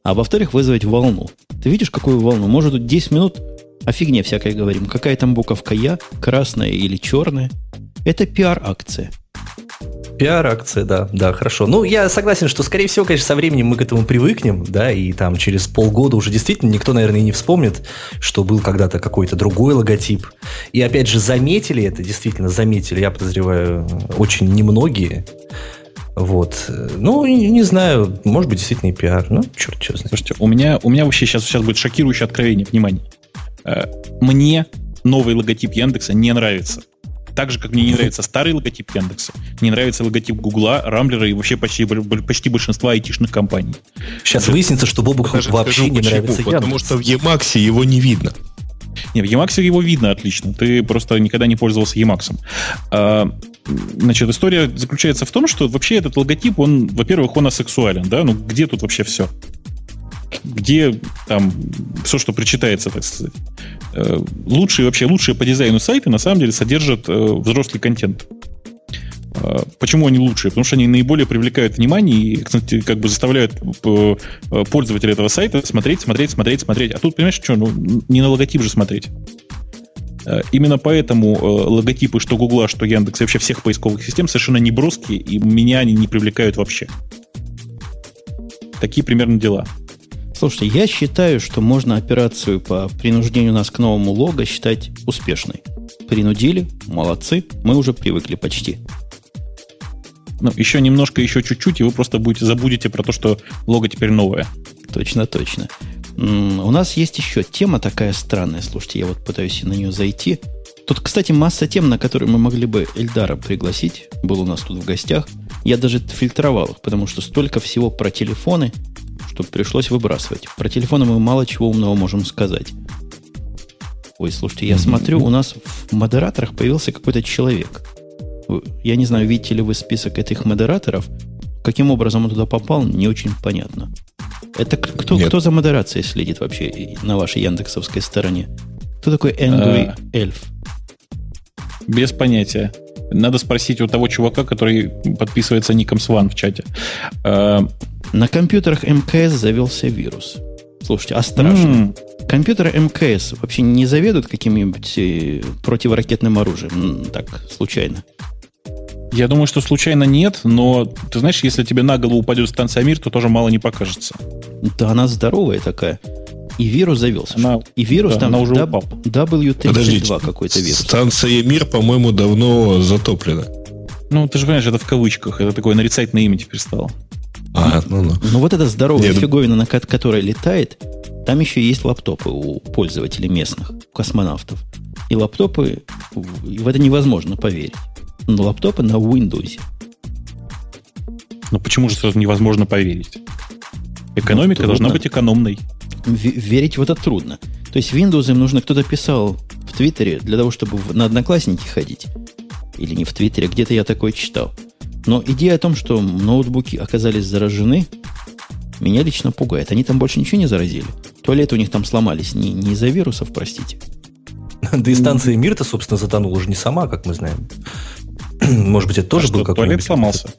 А во-вторых, вызвать волну. Ты видишь, какую волну? Может, тут 10 минут о фигне всякой говорим. Какая там буковка Я, красная или черная. Это пиар-акция. Пиар-акция, да, да, хорошо. Ну, я согласен, что, скорее всего, конечно, со временем мы к этому привыкнем, да, и там через полгода уже действительно никто, наверное, не вспомнит, что был когда-то какой-то другой логотип. И, опять же, заметили это, действительно заметили, я подозреваю, очень немногие. Вот. Ну, не знаю, может быть, действительно и пиар. Ну, черт, что знает. Слушайте, у меня, у меня вообще сейчас, сейчас будет шокирующее откровение. Внимание. Э, мне новый логотип Яндекса не нравится. Так же, как мне не нравится старый логотип Яндекса, не нравится логотип Гугла, Рамблера и вообще почти, почти большинства айтишных компаний. Сейчас выяснится, что Бобук вообще скажу, не почему, нравится Потому Яндекс. что в Emacs его не видно. Не, в Emacs его видно отлично. Ты просто никогда не пользовался Emacs. А, значит, история заключается в том, что вообще этот логотип, он, во-первых, он асексуален, да? Ну, где тут вообще все? Где там все, что причитается, так сказать. Э, лучшие вообще, лучшие по дизайну сайты на самом деле содержат э, взрослый контент. Э, почему они лучшие? Потому что они наиболее привлекают внимание и, кстати, как бы заставляют пользователя этого сайта смотреть, смотреть, смотреть, смотреть. А тут, понимаешь, что, ну, не на логотип же смотреть. Именно поэтому логотипы что Гугла, что Яндекс, вообще всех поисковых систем совершенно не броские, и меня они не привлекают вообще. Такие примерно дела. Слушайте, я считаю, что можно операцию по принуждению нас к новому лого считать успешной. Принудили, молодцы, мы уже привыкли почти. Ну, еще немножко, еще чуть-чуть, и вы просто будете забудете про то, что лого теперь новое. Точно, точно. У нас есть еще тема такая странная. Слушайте, я вот пытаюсь на нее зайти. Тут, кстати, масса тем, на которые мы могли бы Эльдара пригласить. Был у нас тут в гостях. Я даже фильтровал их, потому что столько всего про телефоны – что пришлось выбрасывать. Про телефоны мы мало чего умного можем сказать. Ой, слушайте, я смотрю, у нас в модераторах появился какой-то человек. Я не знаю, видите ли вы список этих модераторов. Каким образом он туда попал, не очень понятно. Это кто, кто за модерацией следит вообще на вашей яндексовской стороне? Кто такой Angry а, Elf? Без понятия. Надо спросить у того чувака, который подписывается ником Сван в чате. На компьютерах МКС завелся вирус. Слушайте, а страшно. Mm. Компьютеры МКС вообще не заведут каким-нибудь э, противоракетным оружием? Так, случайно. Я думаю, что случайно нет, но ты знаешь, если тебе на голову упадет станция Мир, то тоже мало не покажется. Да она здоровая такая. И вирус завелся. Она, и вирус да, там она уже упал. W32 какой-то вирус. Станция Мир, по-моему, давно затоплена. Ну, ты же понимаешь, это в кавычках. Это такое нарицательное имя теперь стало. А, ну, ну. ну вот эта здоровая Нет. фиговина, на которой летает, там еще есть лаптопы у пользователей местных, у космонавтов. И лаптопы, в это невозможно поверить. Но лаптопы на Windows. Но почему же сразу невозможно поверить? Экономика ну, должна быть экономной. В- верить в это трудно. То есть Windows им нужно, кто-то писал в Твиттере для того, чтобы на Одноклассники ходить. Или не в Твиттере, где-то я такое читал. Но идея о том, что ноутбуки оказались заражены, меня лично пугает. Они там больше ничего не заразили. Туалеты у них там сломались не, не из-за вирусов, простите. [laughs] Да и станция Мир-то, собственно, затонула уже не сама, как мы знаем. [clears throat] Может быть, это тоже а был какой-то... туалет сломался?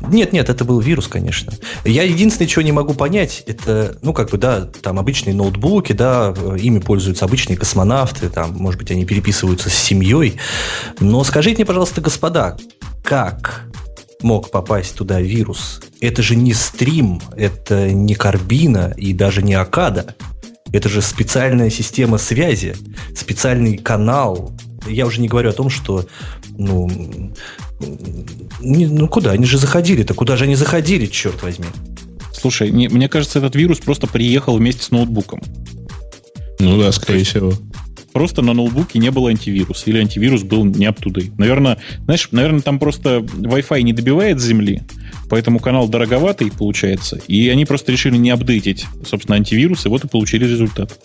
Нет, нет, это был вирус, конечно. Я единственное, чего не могу понять, это, ну, как бы, да, там обычные ноутбуки, да, ими пользуются обычные космонавты, там, может быть, они переписываются с семьей. Но скажите мне, пожалуйста, господа, как мог попасть туда вирус. Это же не стрим, это не карбина и даже не акада. Это же специальная система связи, специальный канал. Я уже не говорю о том, что ну, не, ну куда? Они же заходили-то. Куда же они заходили, черт возьми? Слушай, не, мне кажется, этот вирус просто приехал вместе с ноутбуком. Ну да, скорее всего. Просто на ноутбуке не было антивируса, или антивирус был не up to date. Наверное, знаешь, наверное, там просто Wi-Fi не добивает земли, поэтому канал дороговатый получается, и они просто решили не апдейтить, собственно, антивирус, и вот и получили результат.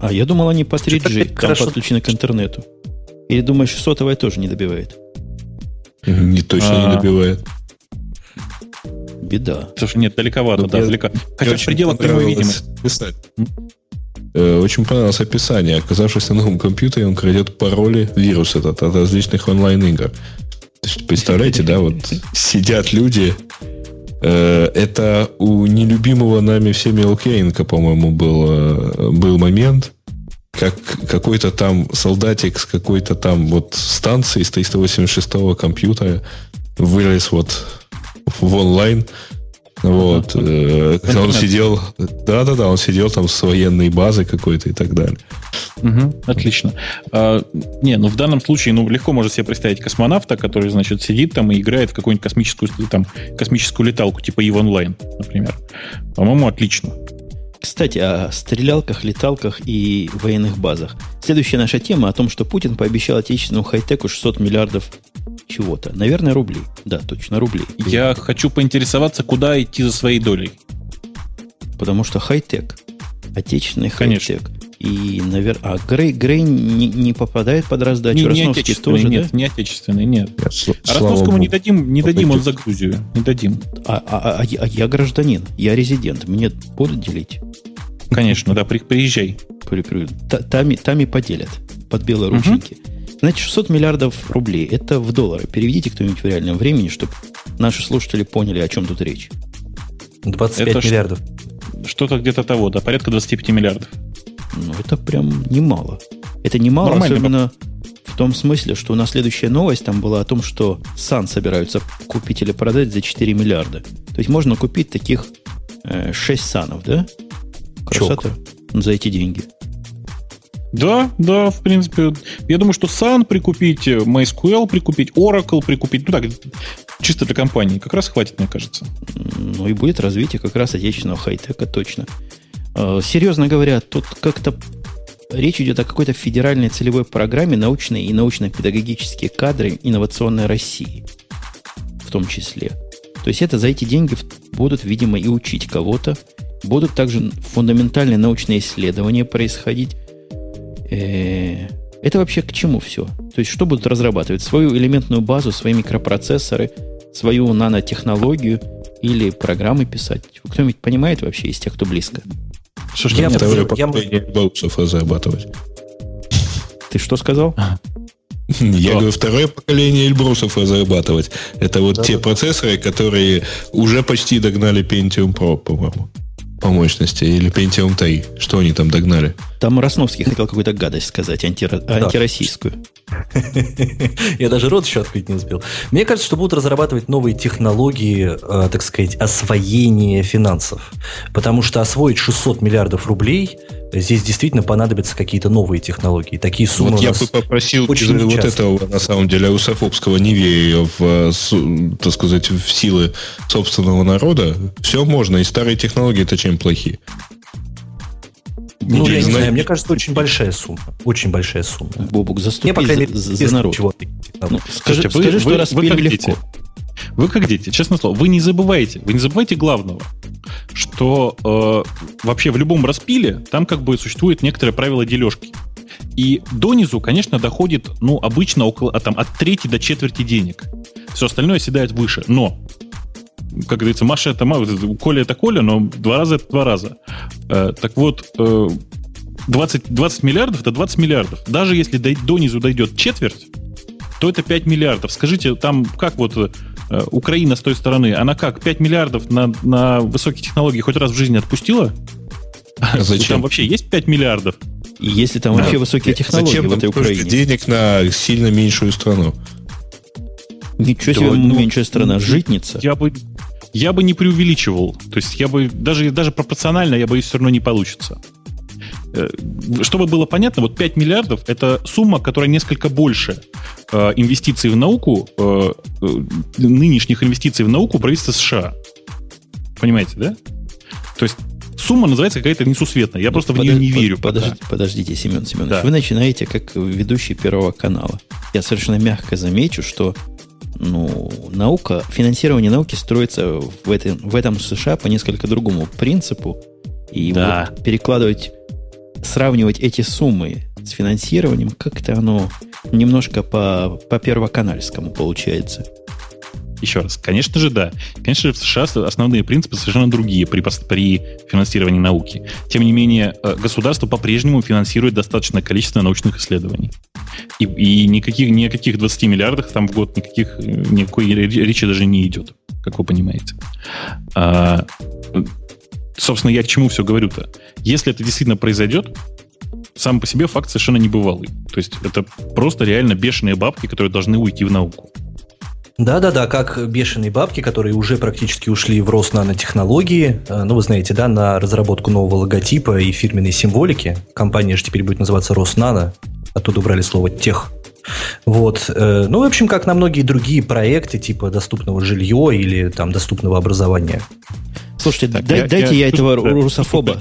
А я думал, они по 3G, там хорошо. подключены к интернету. Или думаешь, сотовая тоже не добивает? Не точно а... не добивает. Беда. Слушай, нет, далековато, да, далеко. Хотя в пределах прямой видимости. Э, очень понравилось описание. Оказавшись на новом компьютере, он крадет пароли, вирус этот, от различных онлайн-игр. Представляете, да, вот [laughs] сидят люди, э, это у нелюбимого нами всеми Лкейнка, по-моему, был, э, был момент, как какой-то там солдатик с какой-то там вот станции с 386 компьютера вылез вот в онлайн вот. Э, когда он сидел... Да-да-да, он сидел там с военной базой какой-то и так далее. Угу, отлично. А, не, ну в данном случае, ну, легко можно себе представить космонавта, который, значит, сидит там и играет в какую-нибудь космическую, там, космическую леталку, типа EVE Online, например. По-моему, отлично. Кстати, о стрелялках, леталках и военных базах. Следующая наша тема о том, что Путин пообещал отечественному хай-теку 600 миллиардов чего-то. Наверное, рублей. Да, точно, рублей. Я хочу поинтересоваться, куда идти за своей долей. Потому что хай-тек. Отечественный хай-тек. И, наверное, а Грей, Грей не, не попадает под раздачу. Не, Росновский тоже, нет, да? не отечественный, нет. нет а Ростовскому не дадим, не дадим он за Грузию. Не дадим. А, а, а, а я гражданин, я резидент. Мне будут делить? Конечно, да, при, приезжай. При, при, там, там и поделят под белые рученьки. Угу. Значит, 600 миллиардов рублей. Это в доллары. Переведите кто-нибудь в реальном времени, чтобы наши слушатели поняли, о чем тут речь. 25 это миллиардов. Что-то где-то того, да, порядка 25 миллиардов. Ну, это прям немало. Это немало, Нормально, особенно в том смысле, что у нас следующая новость там была о том, что сан собираются купить или продать за 4 миллиарда. То есть можно купить таких э, 6 санов, да? Красота. Чок. За эти деньги. Да, да, в принципе. Я думаю, что Sun прикупить, MySQL прикупить, Oracle прикупить, ну так, чисто для компании, как раз хватит, мне кажется. Ну и будет развитие как раз отечественного хай-тека, точно. А, серьезно говоря, тут как-то речь идет о какой-то федеральной целевой программе научной и научно-педагогические кадры инновационной России в том числе. То есть это за эти деньги будут, видимо, и учить кого-то. Будут также фундаментальные научные исследования происходить Э, это вообще к чему все? То есть, что будут разрабатывать? Свою элементную базу, свои микропроцессоры, свою нанотехнологию или программы писать? Кто-нибудь понимает вообще из тех, кто близко? Слушай, я второе поколение баусов разрабатывать. Ты что сказал? [laughs] Я говорю, второе поколение Эльбрусов разрабатывать. Это вот те процессоры, которые уже почти догнали Pentium Pro, по-моему по мощности, или Pentium 3? Что они там догнали? Там Росновский хотел какую-то гадость сказать, антиро... да. антироссийскую. [laughs] Я даже рот еще открыть не успел. Мне кажется, что будут разрабатывать новые технологии, э, так сказать, освоения финансов. Потому что освоить 600 миллиардов рублей здесь действительно понадобятся какие-то новые технологии. Такие суммы Вот я бы попросил очень вот часто. этого, на самом деле, Русофобского, не веря в, так сказать, в силы собственного народа. Все можно, и старые технологии это чем плохие. Ну, я не знаю, мне кажется, очень большая сумма. Очень большая сумма. Бобук, заступи мне, по крайней мере, за, за народ. Чего ну, скажи, Слушайте, скажи, вы, что вы, распили вы легко. Дети. Вы как дети, честное слово, вы не забывайте, вы не забывайте главного, что э, вообще в любом распиле там как бы существует некоторое правило дележки. И донизу, конечно, доходит, ну, обычно около, а, там, от трети до четверти денег. Все остальное седает выше. Но как говорится, Маша это Маша, Коля это Коля, но два раза это два раза. Э, так вот, э, 20, 20 миллиардов это 20 миллиардов. Даже если до, донизу дойдет четверть, то это 5 миллиардов. Скажите, там как вот э, Украина с той стороны, она как, 5 миллиардов на, на высокие технологии хоть раз в жизни отпустила? А зачем? Там вообще есть 5 миллиардов? И если там да. вообще высокие технологии Зачем в этой Украине? денег на сильно меньшую страну? Ничего себе, да, ну, меньшая страна, житница. Я бы, я бы не преувеличивал. То есть я бы даже, даже пропорционально, я боюсь, все равно не получится. Э, чтобы было понятно, вот 5 миллиардов – это сумма, которая несколько больше э, инвестиций в науку, э, нынешних инвестиций в науку правительства США. Понимаете, да? То есть сумма называется какая-то несусветная. Я ну, просто подож... в нее не верю. Подождите, подождите, Семен Семенович. Да. Вы начинаете как ведущий Первого канала. Я совершенно мягко замечу, что ну, наука, финансирование науки строится в этом, в этом США по несколько другому принципу. И да. вот перекладывать, сравнивать эти суммы с финансированием, как-то оно немножко по, по первоканальскому получается. Еще раз, конечно же, да. Конечно же, в США основные принципы совершенно другие при, при финансировании науки. Тем не менее, э, государство по-прежнему финансирует достаточное количество научных исследований. И, и никаких, ни о каких 20 миллиардах там в год никаких, никакой речи даже не идет, как вы понимаете. А, собственно, я к чему все говорю-то? Если это действительно произойдет, сам по себе факт совершенно небывалый. То есть это просто реально бешеные бабки, которые должны уйти в науку. Да-да-да, как бешеные бабки, которые уже практически ушли в рост нанотехнологии. Э, ну, вы знаете, да, на разработку нового логотипа и фирменной символики. Компания же теперь будет называться Роснано. Оттуда убрали слово «тех». Вот. Э, ну, в общем, как на многие другие проекты, типа доступного жилья или там доступного образования. Слушайте, так, дай, я, дайте я, я этого да, русофоба.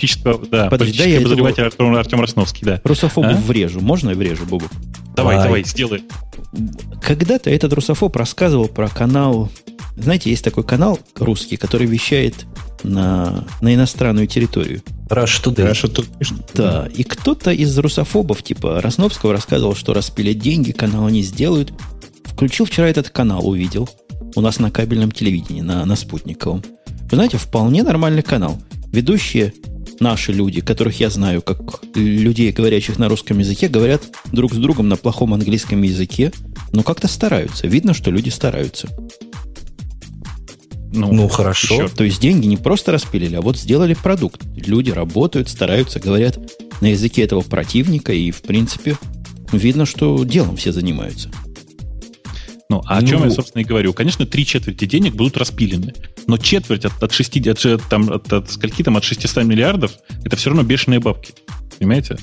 Да, Подожди, дай я этого... Артем, Артем Росновский, да. Русофобу а? врежу. Можно я врежу, Бобу? Давай, давай, давай сделай. Когда-то этот русофоб рассказывал про канал... Знаете, есть такой канал русский, который вещает на, на иностранную территорию. Rush Today. Rush Today. Да, и кто-то из русофобов, типа Росновского, рассказывал, что распилят деньги, канал они сделают. Включил вчера этот канал, увидел. У нас на кабельном телевидении, на, на спутниковом. Вы знаете, вполне нормальный канал. Ведущие наши люди, которых я знаю, как людей, говорящих на русском языке, говорят друг с другом на плохом английском языке, но как-то стараются. Видно, что люди стараются. Ну, ну хорошо. Еще. То есть деньги не просто распилили, а вот сделали продукт. Люди работают, стараются, говорят на языке этого противника, и, в принципе, видно, что делом все занимаются. Ну, а ну, о чем я, собственно, и говорю. Конечно, три четверти денег будут распилены. Но четверть от, от, 6, от, там, от, от скольки там, от 600 миллиардов, это все равно бешеные бабки. Понимаете?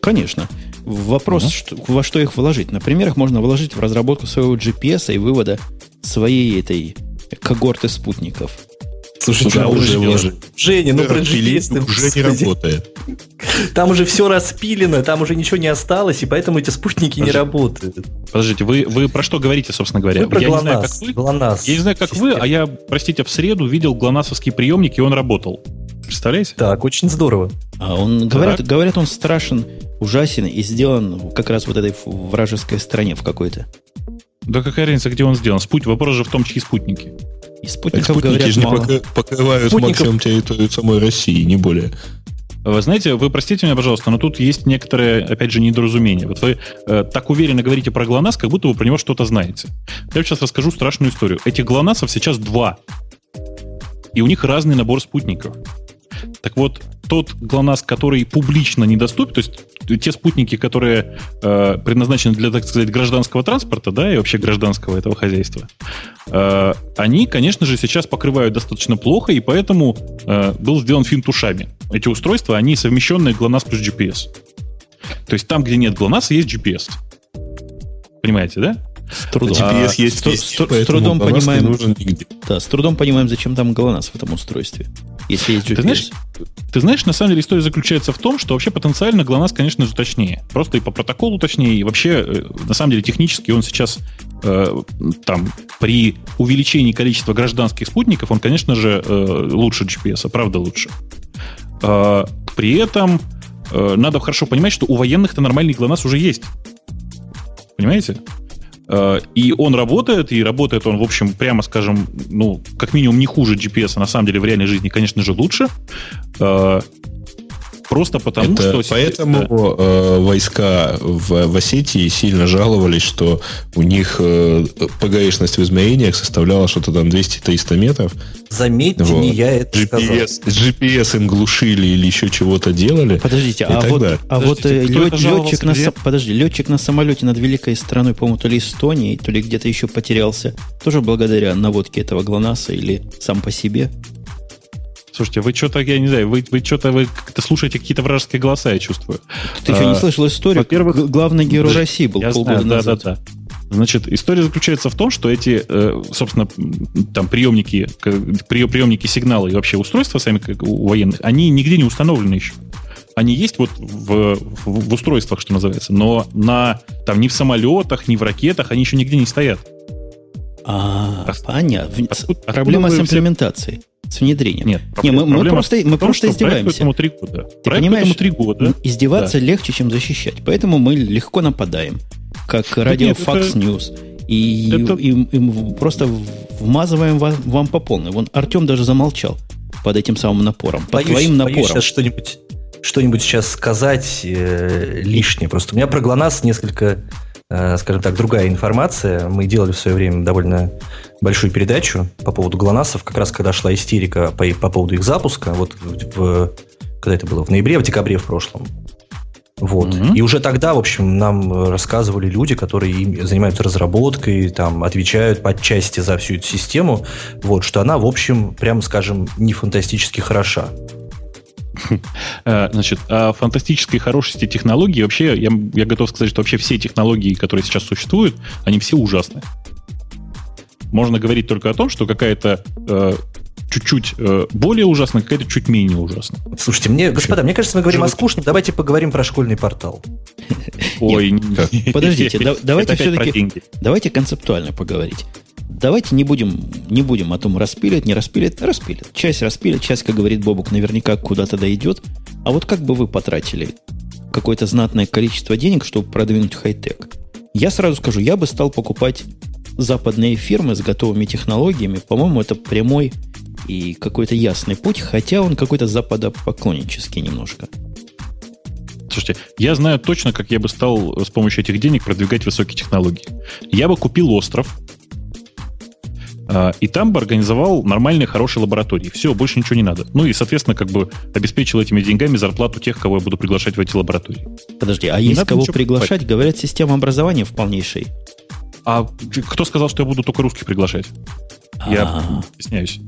Конечно. Вопрос, угу. что, во что их вложить. Например, их можно вложить в разработку своего GPS и вывода своей этой когорты спутников. Слушайте, а уже вложили. Женя, ну про GPS уже не работает. Там уже все распилено, там уже ничего не осталось, и поэтому эти спутники Подожди. не работают. Подождите, вы, вы про что говорите, собственно говоря? Вы про я ГЛОНАСС. Не знаю, как вы, ГЛОНАСС. Я не знаю, как система. вы, а я, простите, в среду видел ГЛОНАССовский приемник, и он работал. Представляете? Так, очень здорово. А он, говорят, так. говорят, он страшен, ужасен и сделан как раз вот этой вражеской стране в какой-то. Да какая разница, где он сделан? Спуть, вопрос же в том, чьи спутники. И спутников, спутники говорят, же мало. не покрывают спутников... максимум территорию самой России, не более. Вы знаете, вы простите меня, пожалуйста, но тут есть некоторые, опять же, недоразумения. Вот вы э, так уверенно говорите про ГЛОНАСС, как будто вы про него что-то знаете. Я сейчас расскажу страшную историю. Этих ГЛОНАССов сейчас два. И у них разный набор спутников. Так вот, тот ГЛОНАСС, который публично недоступен, то есть те спутники, которые э, предназначены для, так сказать, гражданского транспорта, да, и вообще гражданского этого хозяйства, э, они, конечно же, сейчас покрывают достаточно плохо, и поэтому э, был сделан финт ушами. Эти устройства, они совмещенные GLONASS плюс GPS. То есть там, где нет GLONASS, есть GPS. Понимаете, да? С трудом. GPS а, есть, с, есть, с, с трудом понимаем, нужен нигде. Да, с трудом понимаем, зачем там GLONASS в этом устройстве. Если есть GPS. Ты знаешь, ты знаешь, на самом деле история заключается в том, что вообще потенциально GLONASS, конечно же, точнее. Просто и по протоколу точнее, и вообще, э, на самом деле, технически он сейчас э, там при увеличении количества гражданских спутников, он, конечно же, э, лучше GPS, правда лучше. Э, при этом э, надо хорошо понимать, что у военных-то нормальный GLONASS уже есть. Понимаете? Э, и он работает, и работает он, в общем, прямо скажем, ну, как минимум не хуже GPS, а на самом деле в реальной жизни, конечно же, лучше. Просто потому, Это что... Поэтому э, войска в, в Осетии сильно жаловались, что у них э, ПГшность в измерениях составляла что-то там 200-300 метров. Заметьте, вот. не я это GPS, сказал. GPS им глушили или еще чего-то делали. Подождите, а вот, а вот э, лет, летчик, на, подожди, летчик на самолете над великой страной, по-моему, то ли Эстонии, то ли где-то еще потерялся, тоже благодаря наводке этого ГЛОНАССа или сам по себе? Слушайте, вы что-то, я не знаю, вы, вы что-то вы как-то слушаете какие-то вражеские голоса, я чувствую. Ты а, что, не слышал историю? Во-первых, главный герой России был я полгода знаю, назад. Да, да, да. Значит, история заключается в том, что эти, э, собственно, там приемники, приемники сигнала и вообще устройства сами как у военных, они нигде не установлены еще. Они есть вот в, в, в устройствах, что называется, но на, там, ни в самолетах, ни в ракетах они еще нигде не стоят. А, понятно. Проблема с имплементацией. С внедрением. Нет, Не, мы, мы просто, мы том, просто издеваемся. Этому три года. Ты понимаешь, этому три года. издеваться да. легче, чем защищать. Поэтому мы легко нападаем. Как радио нет, Fox это... News. И, это... и, и, и просто вмазываем вам, вам по полной. Вон Артем даже замолчал под этим самым напором. Под боюсь, твоим напором. Боюсь сейчас что-нибудь что-нибудь сейчас сказать э, лишнее. Просто у меня про ГЛОНАСС несколько скажем так, другая информация. Мы делали в свое время довольно большую передачу по поводу ГЛОНАССов, как раз когда шла истерика по, по поводу их запуска, вот в, когда это было, в ноябре, в декабре в прошлом. Вот. Mm-hmm. И уже тогда, в общем, нам рассказывали люди, которые занимаются разработкой, там, отвечают по части за всю эту систему, вот, что она, в общем, прямо скажем, не фантастически хороша. [laughs] Э, значит, о фантастической хорошести технологий вообще, я, я готов сказать, что вообще все технологии, которые сейчас существуют, они все ужасны. Можно говорить только о том, что какая-то э, чуть-чуть э, более ужасная, какая-то чуть менее ужасная. Слушайте, мне, господа, мне кажется, мы говорим Что о скучном. Давайте поговорим про школьный портал. Ой, подождите, [laughs] давайте все-таки давайте концептуально поговорить. Давайте не будем, не будем о том, распилят, не распилят, распилят. Часть распилят, часть, как говорит Бобук, наверняка куда-то дойдет. А вот как бы вы потратили какое-то знатное количество денег, чтобы продвинуть хай-тек? Я сразу скажу, я бы стал покупать западные фирмы с готовыми технологиями. По-моему, это прямой и какой-то ясный путь, хотя он какой-то западопоклоннический немножко. Слушайте, я знаю точно, как я бы стал с помощью этих денег продвигать высокие технологии. Я бы купил остров, и там бы организовал нормальные, хорошие лаборатории. Все, больше ничего не надо. Ну и, соответственно, как бы обеспечил этими деньгами зарплату тех, кого я буду приглашать в эти лаборатории. Подожди, а не есть кого приглашать? Покупать. Говорят, система образования в полнейшей. А кто сказал, что я буду только русских приглашать? Я стесняюсь.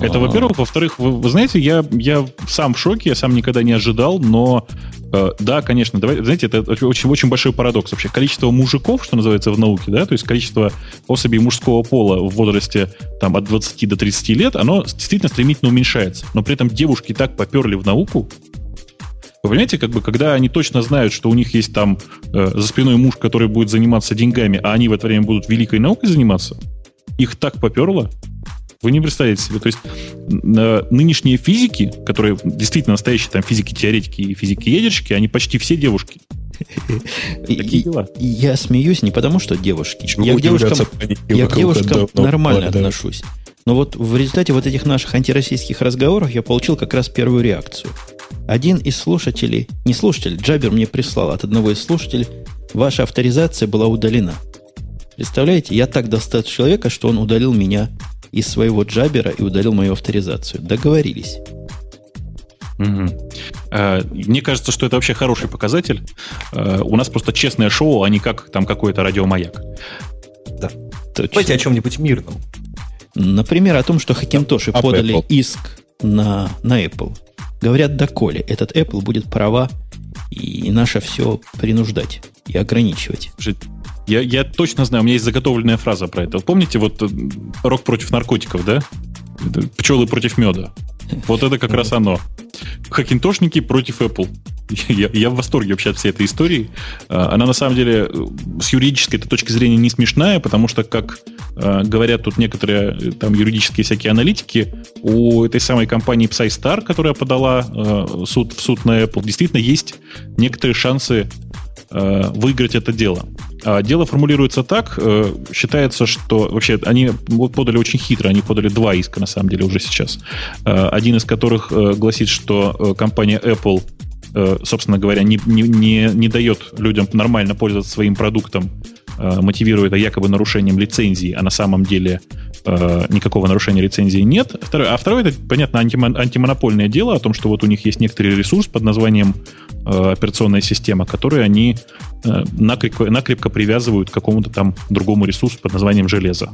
Это, во-первых. Во-вторых, вы, вы знаете, я, я сам в шоке, я сам никогда не ожидал, но э, да, конечно, давай, знаете, это очень, очень большой парадокс вообще. Количество мужиков, что называется в науке, да, то есть количество особей мужского пола в возрасте там, от 20 до 30 лет, оно действительно стремительно уменьшается. Но при этом девушки так поперли в науку, вы понимаете, как бы, когда они точно знают, что у них есть там э, за спиной муж, который будет заниматься деньгами, а они в это время будут великой наукой заниматься, их так поперло, вы не представляете себе. То есть э, нынешние физики, которые действительно настоящие там физики-теоретики и физики-ядерщики, они почти все девушки. [laughs] Такие дела. Я смеюсь не потому, что девушки. Я к девушкам, я к девушкам нормально отношусь. Но вот в результате вот этих наших антироссийских разговоров я получил как раз первую реакцию. Один из слушателей, не слушатель, Джабер мне прислал от одного из слушателей, ваша авторизация была удалена. Представляете, я так достал человека, что он удалил меня из своего джабера и удалил мою авторизацию. Договорились. Угу. Мне кажется, что это вообще хороший показатель. Э, у нас просто честное шоу, а не как там какой-то радиомаяк. Да. Точно. Давайте о чем-нибудь мирном. Например, о том, что Хакинтоши да, подали Apple. иск на, на Apple. Говорят, доколе этот Apple будет права и наше все принуждать и ограничивать. Я, я точно знаю, у меня есть заготовленная фраза про это. Помните, вот э, рок против наркотиков, да? Пчелы против меда. Вот это как раз оно. Хакинтошники против Apple. [laughs] Я, я в восторге вообще от всей этой истории. А, она на самом деле э, с юридической точки зрения не смешная, потому что, как э, говорят тут некоторые там юридические всякие аналитики, у этой самой компании PsyStar, которая подала суд в суд на Apple, действительно есть некоторые шансы Э, выиграть это дело. А дело формулируется так, э, считается, что вообще они подали очень хитро, они подали два иска на самом деле уже сейчас. Э, один из которых гласит, что компания Apple собственно говоря, не, не, не, не дает людям нормально пользоваться своим продуктом, мотивируя это якобы нарушением лицензии, а на самом деле э, никакого нарушения лицензии нет. Второе, а второе, это, понятно, антимон, антимонопольное дело о том, что вот у них есть некоторый ресурс под названием э, операционная система, который они э, накрепко, накрепко привязывают к какому-то там другому ресурсу под названием железо.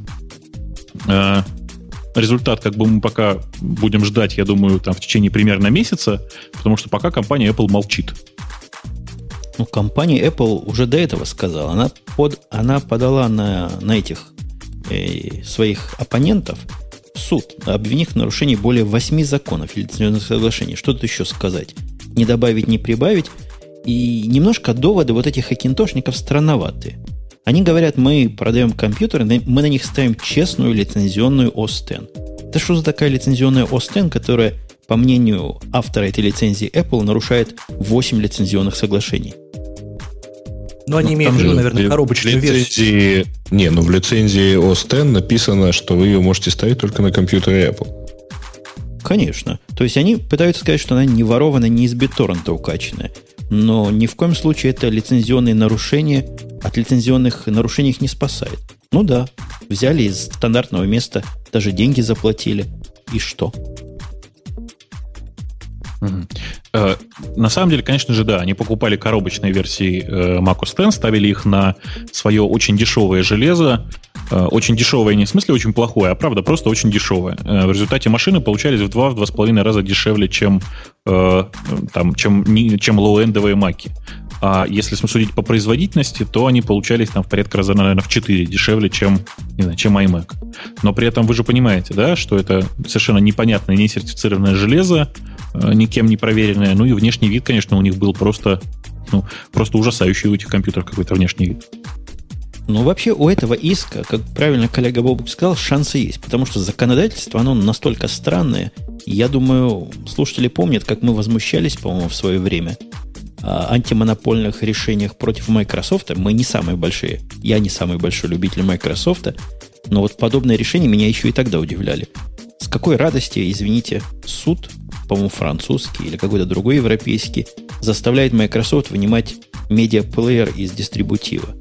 Э, результат как бы мы пока будем ждать, я думаю, там в течение примерно месяца, потому что пока компания Apple молчит. Ну, компания Apple уже до этого сказала. Она, под, она подала на, на этих э, своих оппонентов в суд, обвинив в нарушении более восьми законов или соглашений. Что тут еще сказать? Не добавить, не прибавить. И немножко доводы вот этих хакинтошников странноватые. Они говорят, мы продаем компьютеры, мы на них ставим честную лицензионную X. Это что за такая лицензионная X, которая, по мнению автора этой лицензии Apple, нарушает 8 лицензионных соглашений? Ну, они ну, имеют в виду, наверное, коробочную лицензии, версию. Не, ну в лицензии OS X написано, что вы ее можете ставить только на компьютере Apple. Конечно. То есть они пытаются сказать, что она не ворована, не из BitTorrent укачанная. Но ни в коем случае это лицензионные нарушения от лицензионных нарушений их не спасает. Ну да, взяли из стандартного места, даже деньги заплатили. И что? Э, на самом деле, конечно же, да, они покупали коробочные версии э, Mac OS X, ставили их на свое очень дешевое железо, э, очень дешевое не в смысле очень плохое, а правда просто очень дешевое. В результате машины получались в два, в два с половиной раза дешевле, чем, там, чем, чем лоу-эндовые маки. А если судить по производительности, то они получались там в порядка раза, наверное, в 4 дешевле, чем, не знаю, чем iMac. Но при этом вы же понимаете, да, что это совершенно непонятное, не сертифицированное железо, никем не проверенное. Ну и внешний вид, конечно, у них был просто, ну, просто ужасающий у этих компьютеров какой-то внешний вид. Ну, вообще у этого иска, как правильно коллега Бобук сказал, шансы есть, потому что законодательство, оно настолько странное. Я думаю, слушатели помнят, как мы возмущались, по-моему, в свое время антимонопольных решениях против Microsoft. Мы не самые большие. Я не самый большой любитель Microsoft. Но вот подобные решения меня еще и тогда удивляли. С какой радости, извините, суд, по-моему, французский или какой-то другой европейский, заставляет Microsoft вынимать медиаплеер из дистрибутива.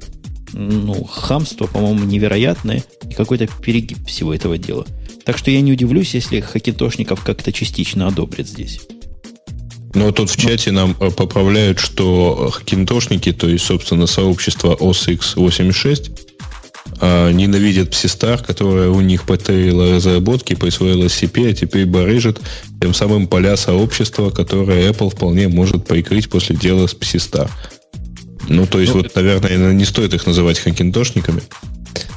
Ну, хамство, по-моему, невероятное и какой-то перегиб всего этого дела. Так что я не удивлюсь, если хакетошников как-то частично одобрят здесь. Но тут в чате нам э, поправляют, что хакинтошники, то есть, собственно, сообщество OS X86, а, ненавидят Psistar, которая у них потеяла разработки, присвоила SCP, а теперь барыжит тем самым поля сообщества, которое Apple вполне может прикрыть после дела с Psistar. Ну, то есть, ну, вот, наверное, не стоит их называть хакинтошниками.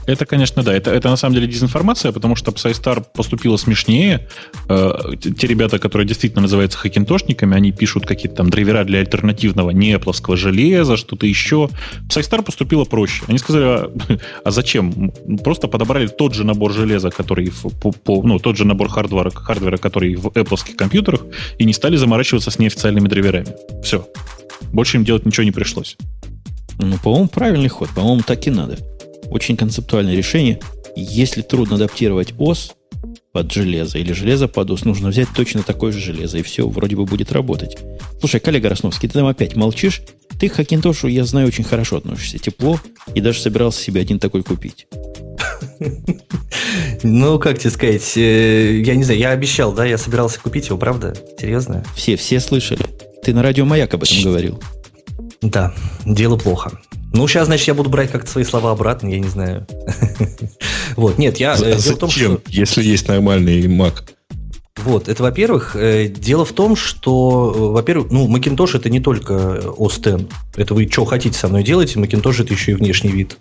Это, конечно, да. Это, это на самом деле дезинформация, потому что PsyStar поступила смешнее. Э, те ребята, которые действительно называются хакинтошниками, они пишут какие-то там драйвера для альтернативного неплоского железа, что-то еще. PsyStar поступила проще. Они сказали, а, [laughs] а зачем? Просто подобрали тот же набор железа, который в, по, по, ну, тот же набор хардвера, хардвера, который в Apple компьютерах, и не стали заморачиваться с неофициальными драйверами. Все. Больше им делать ничего не пришлось. Ну, по-моему, правильный ход. По-моему, так и надо. Очень концептуальное решение. Если трудно адаптировать ОС под железо или железо под ОС, нужно взять точно такое же железо, и все вроде бы будет работать. Слушай, коллега Росновский, ты там опять молчишь? Ты к Хакинтошу, я знаю, очень хорошо относишься, тепло, и даже собирался себе один такой купить. Ну, как тебе сказать, э, я не знаю, я обещал, да, я собирался купить его, правда? Серьезно? Все, все слышали. Ты на радио Маяк об этом говорил. Да, дело плохо. Ну, сейчас, значит, я буду брать как-то свои слова обратно, я не знаю. [laughs] Вот, нет, я... Э, зачем, если есть нормальный Mac? Вот, это во-первых. Э, дело в том, что, э, во-первых, ну, Macintosh это не только OS X. Это вы что хотите со мной делаете, Macintosh это еще и внешний вид.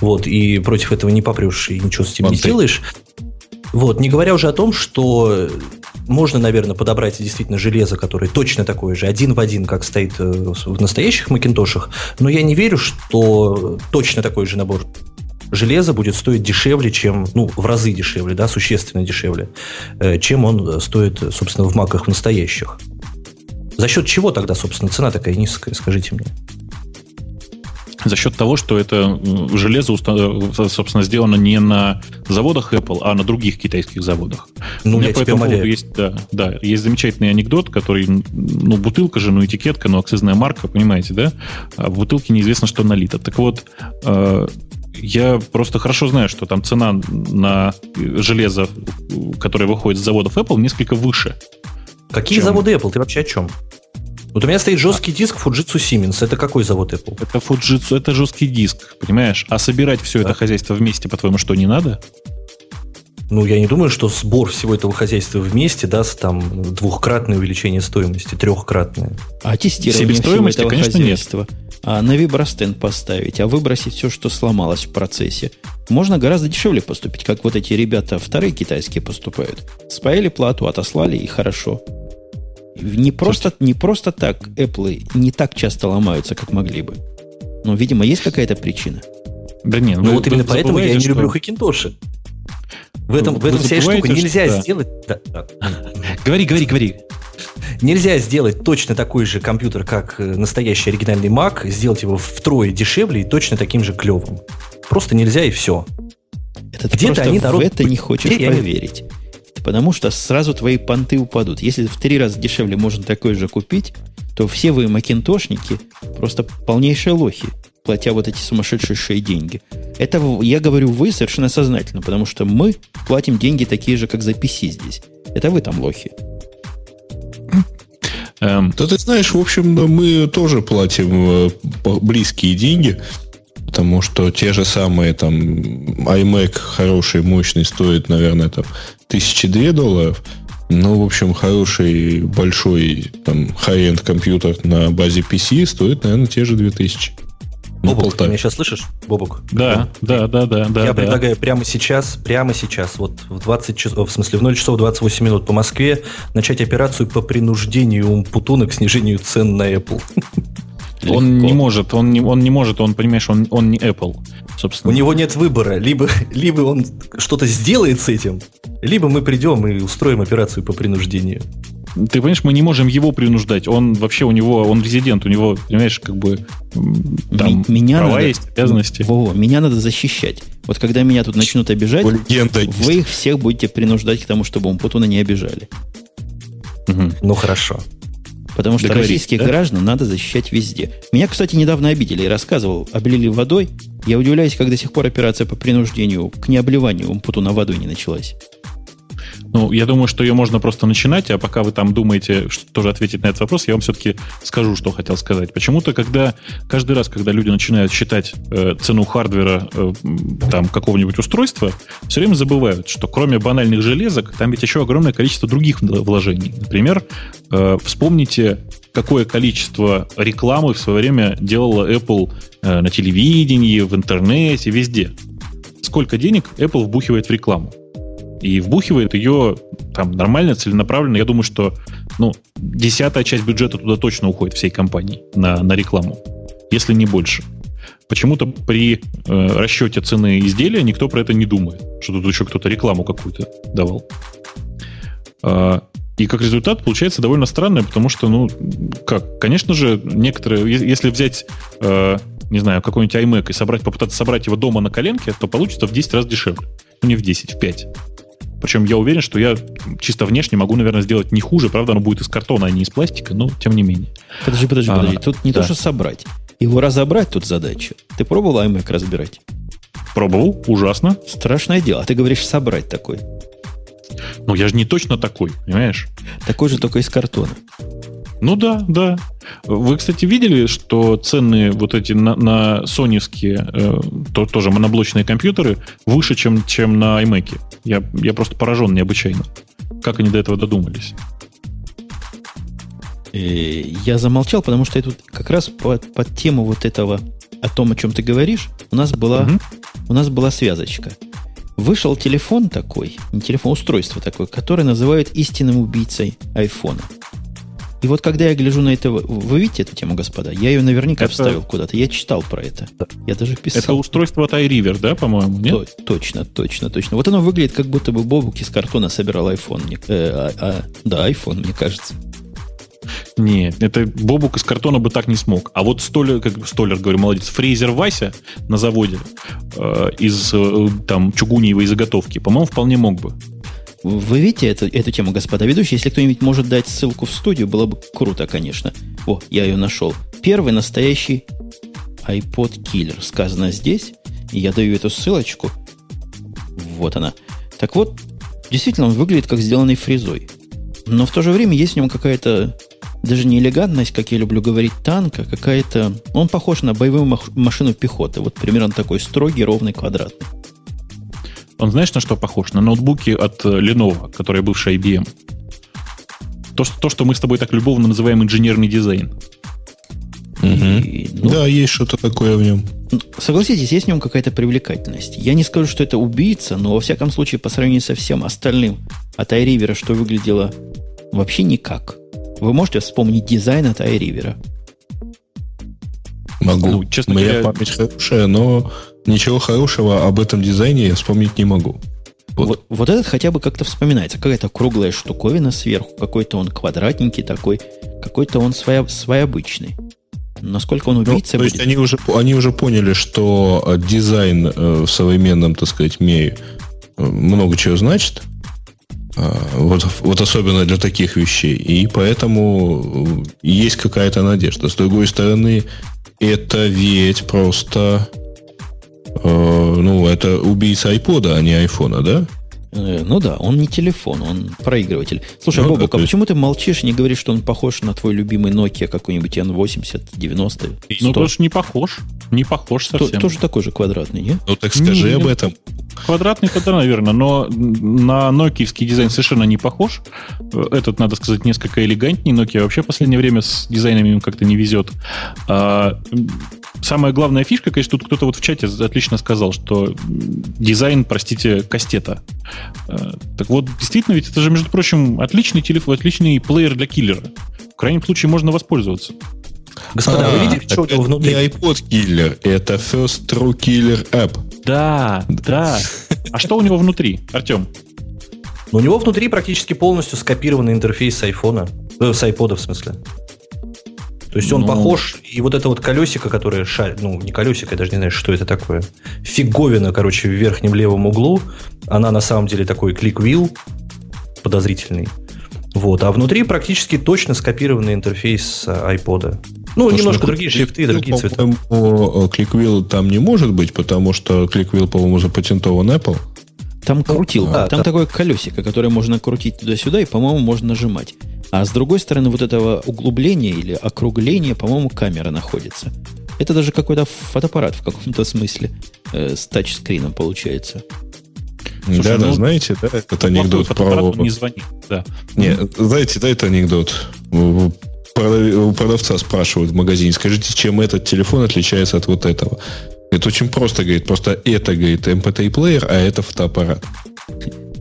Вот, и против этого не попрешь и ничего с этим не сделаешь. Вот, не говоря уже о том, что можно, наверное, подобрать действительно железо, которое точно такое же, один в один, как стоит э, в настоящих макинтошах, но я не верю, что точно такой же набор железа будет стоить дешевле, чем, ну, в разы дешевле, да, существенно дешевле, э, чем он стоит, собственно, в маках настоящих. За счет чего тогда, собственно, цена такая низкая, скажите мне? За счет того, что это железо, собственно, сделано не на заводах Apple, а на других китайских заводах. Ну, У меня по этому поводу есть, да, да, есть замечательный анекдот, который, ну, бутылка же, ну, этикетка, ну, акцизная марка, понимаете, да? А в бутылке неизвестно, что налито. Так вот, э, я просто хорошо знаю, что там цена на железо, которое выходит с заводов Apple, несколько выше. Какие чем... заводы Apple? Ты вообще о чем? Вот у меня стоит жесткий диск Fujitsu Siemens. Это какой завод Apple? Это Fujitsu, это жесткий диск, понимаешь? А собирать все да. это хозяйство вместе, по-твоему, что не надо? Ну, я не думаю, что сбор всего этого хозяйства вместе даст там двухкратное увеличение стоимости, трехкратное. А тестирование всего этого конечно, хозяйства? Нет. а на вибростенд поставить, а выбросить все, что сломалось в процессе, можно гораздо дешевле поступить, как вот эти ребята вторые китайские поступают. Спаяли плату, отослали и хорошо. Не просто, не просто так Apple не так часто ломаются, как могли бы. Но, видимо, есть какая-то причина. Да нет, ну вот именно поэтому я не что... люблю Хакинтоши. В этом, в этом вся штука нельзя что... сделать. Да, да. [laughs] Говори, говори, говори. Нельзя сделать точно такой же компьютер, как э, настоящий оригинальный Mac, сделать его втрое дешевле и точно таким же клевым. Просто нельзя и все. Это Где-то они народ... в это не хочешь Где поверить. Я... Потому что сразу твои понты упадут. Если в три раза дешевле можно такой же купить, то все вы макинтошники просто полнейшие лохи, платя вот эти сумасшедшие деньги. Это я говорю вы совершенно сознательно, потому что мы платим деньги такие же, как за PC здесь. Это вы там лохи. Эм. Да ты знаешь, в общем, мы тоже платим э, близкие деньги, потому что те же самые там iMac хороший, мощный стоит, наверное, там тысячи две долларов. Ну, в общем, хороший, большой там high-end компьютер на базе PC стоит, наверное, те же 2000. Ну, Бобок, ты меня сейчас слышишь? Бобок? Да, да, да, да. да Я да. предлагаю прямо сейчас, прямо сейчас, вот в 20 часов, в смысле в 0 часов 28 минут по Москве начать операцию по принуждению Путуна к снижению цен на Apple. [laughs] Легко. Он не может, он не, он не может, он, понимаешь, он, он не Apple, собственно. У него нет выбора. Либо, либо он что-то сделает с этим, либо мы придем и устроим операцию по принуждению. Ты понимаешь, мы не можем его принуждать. Он вообще у него, он резидент, у него, понимаешь, как бы там меня права надо, есть, обязанности. Во, меня надо защищать. Вот когда меня тут начнут обижать, Легенда вы их всех будете принуждать к тому, чтобы Умпутуна не обижали. Угу. Ну хорошо. Потому что российских да? граждан надо защищать везде. Меня, кстати, недавно обидели. Я рассказывал, облили водой. Я удивляюсь, как до сих пор операция по принуждению к необливанию Умпутуна водой не началась. Ну, я думаю, что ее можно просто начинать, а пока вы там думаете, что тоже ответить на этот вопрос, я вам все-таки скажу, что хотел сказать. Почему-то, когда каждый раз, когда люди начинают считать э, цену хардвера э, там какого-нибудь устройства, все время забывают, что кроме банальных железок, там ведь еще огромное количество других вложений. Например, э, вспомните, какое количество рекламы в свое время делала Apple э, на телевидении, в интернете, везде. Сколько денег Apple вбухивает в рекламу? И вбухивает ее там нормально, целенаправленно. Я думаю, что ну, десятая часть бюджета туда точно уходит всей компании на, на рекламу, если не больше. Почему-то при э, расчете цены изделия никто про это не думает, что тут еще кто-то рекламу какую-то давал. Э, и как результат получается довольно странное, потому что, ну, как, конечно же, некоторые, если взять, э, не знаю, какой-нибудь iMac и собрать, попытаться собрать его дома на коленке, то получится в 10 раз дешевле. Ну, не в 10, в 5. Причем я уверен, что я чисто внешне могу, наверное, сделать не хуже. Правда, оно будет из картона, а не из пластика, но тем не менее. Подожди, подожди, а, подожди. Тут не да. то, что собрать. Его разобрать тут задача. Ты пробовал iMac разбирать? Пробовал, ужасно. Страшное дело. А ты говоришь собрать такой. Ну, я же не точно такой, понимаешь? Такой же, только из картона. Ну да, да. Вы, кстати, видели, что цены вот эти на, на соневские, э, то, тоже моноблочные компьютеры выше, чем, чем на iMac? Я, я просто поражен необычайно. Как они до этого додумались? Э, я замолчал, потому что я тут как раз под, под тему вот этого, о том, о чем ты говоришь, у нас была, угу. у нас была связочка. Вышел телефон такой, не телефон, устройство такое, которое называют истинным убийцей айфона. И вот когда я гляжу на это, вы видите эту тему, господа? Я ее наверняка это... вставил куда-то. Я читал про это. Я даже писал. Это устройство от iRiver, да, по-моему, нет? То, точно, точно, точно. Вот оно выглядит, как будто бы Бобук из картона собирал iPhone. Э, а, а, да, iPhone, мне кажется. Нет, это Бобук из картона бы так не смог. А вот Столер, как Столер, говорю, молодец, фрезер Вася на заводе э, из э, там чугуниевой заготовки, по-моему, вполне мог бы. Вы видите эту, эту тему, господа ведущие? Если кто-нибудь может дать ссылку в студию, было бы круто, конечно. О, я ее нашел. Первый настоящий iPod Killer. Сказано здесь. И я даю эту ссылочку. Вот она. Так вот, действительно, он выглядит как сделанный фрезой. Но в то же время есть в нем какая-то даже не элегантность, как я люблю говорить, танка, какая-то... Он похож на боевую машину пехоты. Вот примерно такой строгий, ровный, квадратный. Он знаешь, на что похож? На ноутбуки от э, Lenovo, которые бывшие IBM. То, что, то, что мы с тобой так любовно называем инженерный дизайн. И, Ну, да, есть что-то такое в нем. Согласитесь, есть в нем какая-то привлекательность. Я не скажу, что это убийца, но во всяком случае, по сравнению со всем остальным от iRiver, что выглядело вообще никак. Вы можете вспомнить дизайн от iRiver? Могу. Ну, честно Моя говоря... память хорошая, но ничего хорошего об этом дизайне я вспомнить не могу. Вот. Вот, вот этот хотя бы как-то вспоминается. Какая-то круглая штуковина сверху, какой-то он квадратненький такой, какой-то он своя, своеобычный. Насколько он убийца ну, То есть они уже, они уже поняли, что э, дизайн э, в современном, так сказать, мире э, много чего значит. А, вот, вот особенно для таких вещей. И поэтому есть какая-то надежда. С другой стороны, это ведь просто ну, это убийца айпода, а не айфона, да? Э, ну да, он не телефон, он проигрыватель. Слушай, ну, Бобок, да, а почему ты молчишь и не говоришь, что он похож на твой любимый Nokia какой-нибудь N80, 90, 100? Ну, тоже не похож. Не похож совсем. То, тоже такой же квадратный, не? Ну, так скажи не, об этом. Квадратный это, наверное, но на нокиевский дизайн совершенно не похож. Этот, надо сказать, несколько элегантнее. Nokia вообще в последнее время с дизайнами им как-то не везет. Самая главная фишка, конечно, тут кто-то вот в чате отлично сказал, что дизайн, простите, кастета. А, так вот, действительно, ведь это же, между прочим, отличный телефон, отличный плеер для киллера. В крайнем случае можно воспользоваться. Господа, а, вы видите, что у него внутри? Не iPod киллер, это First True Killer App. Да, да. А что у него внутри, Артем? Ну, у него внутри практически полностью скопированный интерфейс с айфона. Э, с айпода, в смысле. То есть он ну... похож, и вот это вот колесико, которое шарит, ну, не колесико, я даже не знаю, что это такое. Фиговина, короче, в верхнем левом углу. Она на самом деле такой клик-вилл подозрительный. Вот. А внутри практически точно скопированный интерфейс iPod. Ну, потому немножко другие шрифты, другие цвета. ClickWheel там не может быть, потому что ClickWheel, по-моему, запатентован Apple. Там крутилка, а, там да. такое колесико, которое можно крутить туда-сюда, и, по-моему, можно нажимать. А с другой стороны, вот этого углубления или округления, по-моему, камера находится. Это даже какой-то фотоаппарат в каком-то смысле э, с тачскрином получается. Слушай, да, ну, да, знаете, да, этот анекдот про... Не звони, да. Не, знаете, да, это анекдот у продавца спрашивают в магазине, скажите, чем этот телефон отличается от вот этого? Это очень просто, говорит, просто это, говорит, MP3-плеер, а это фотоаппарат.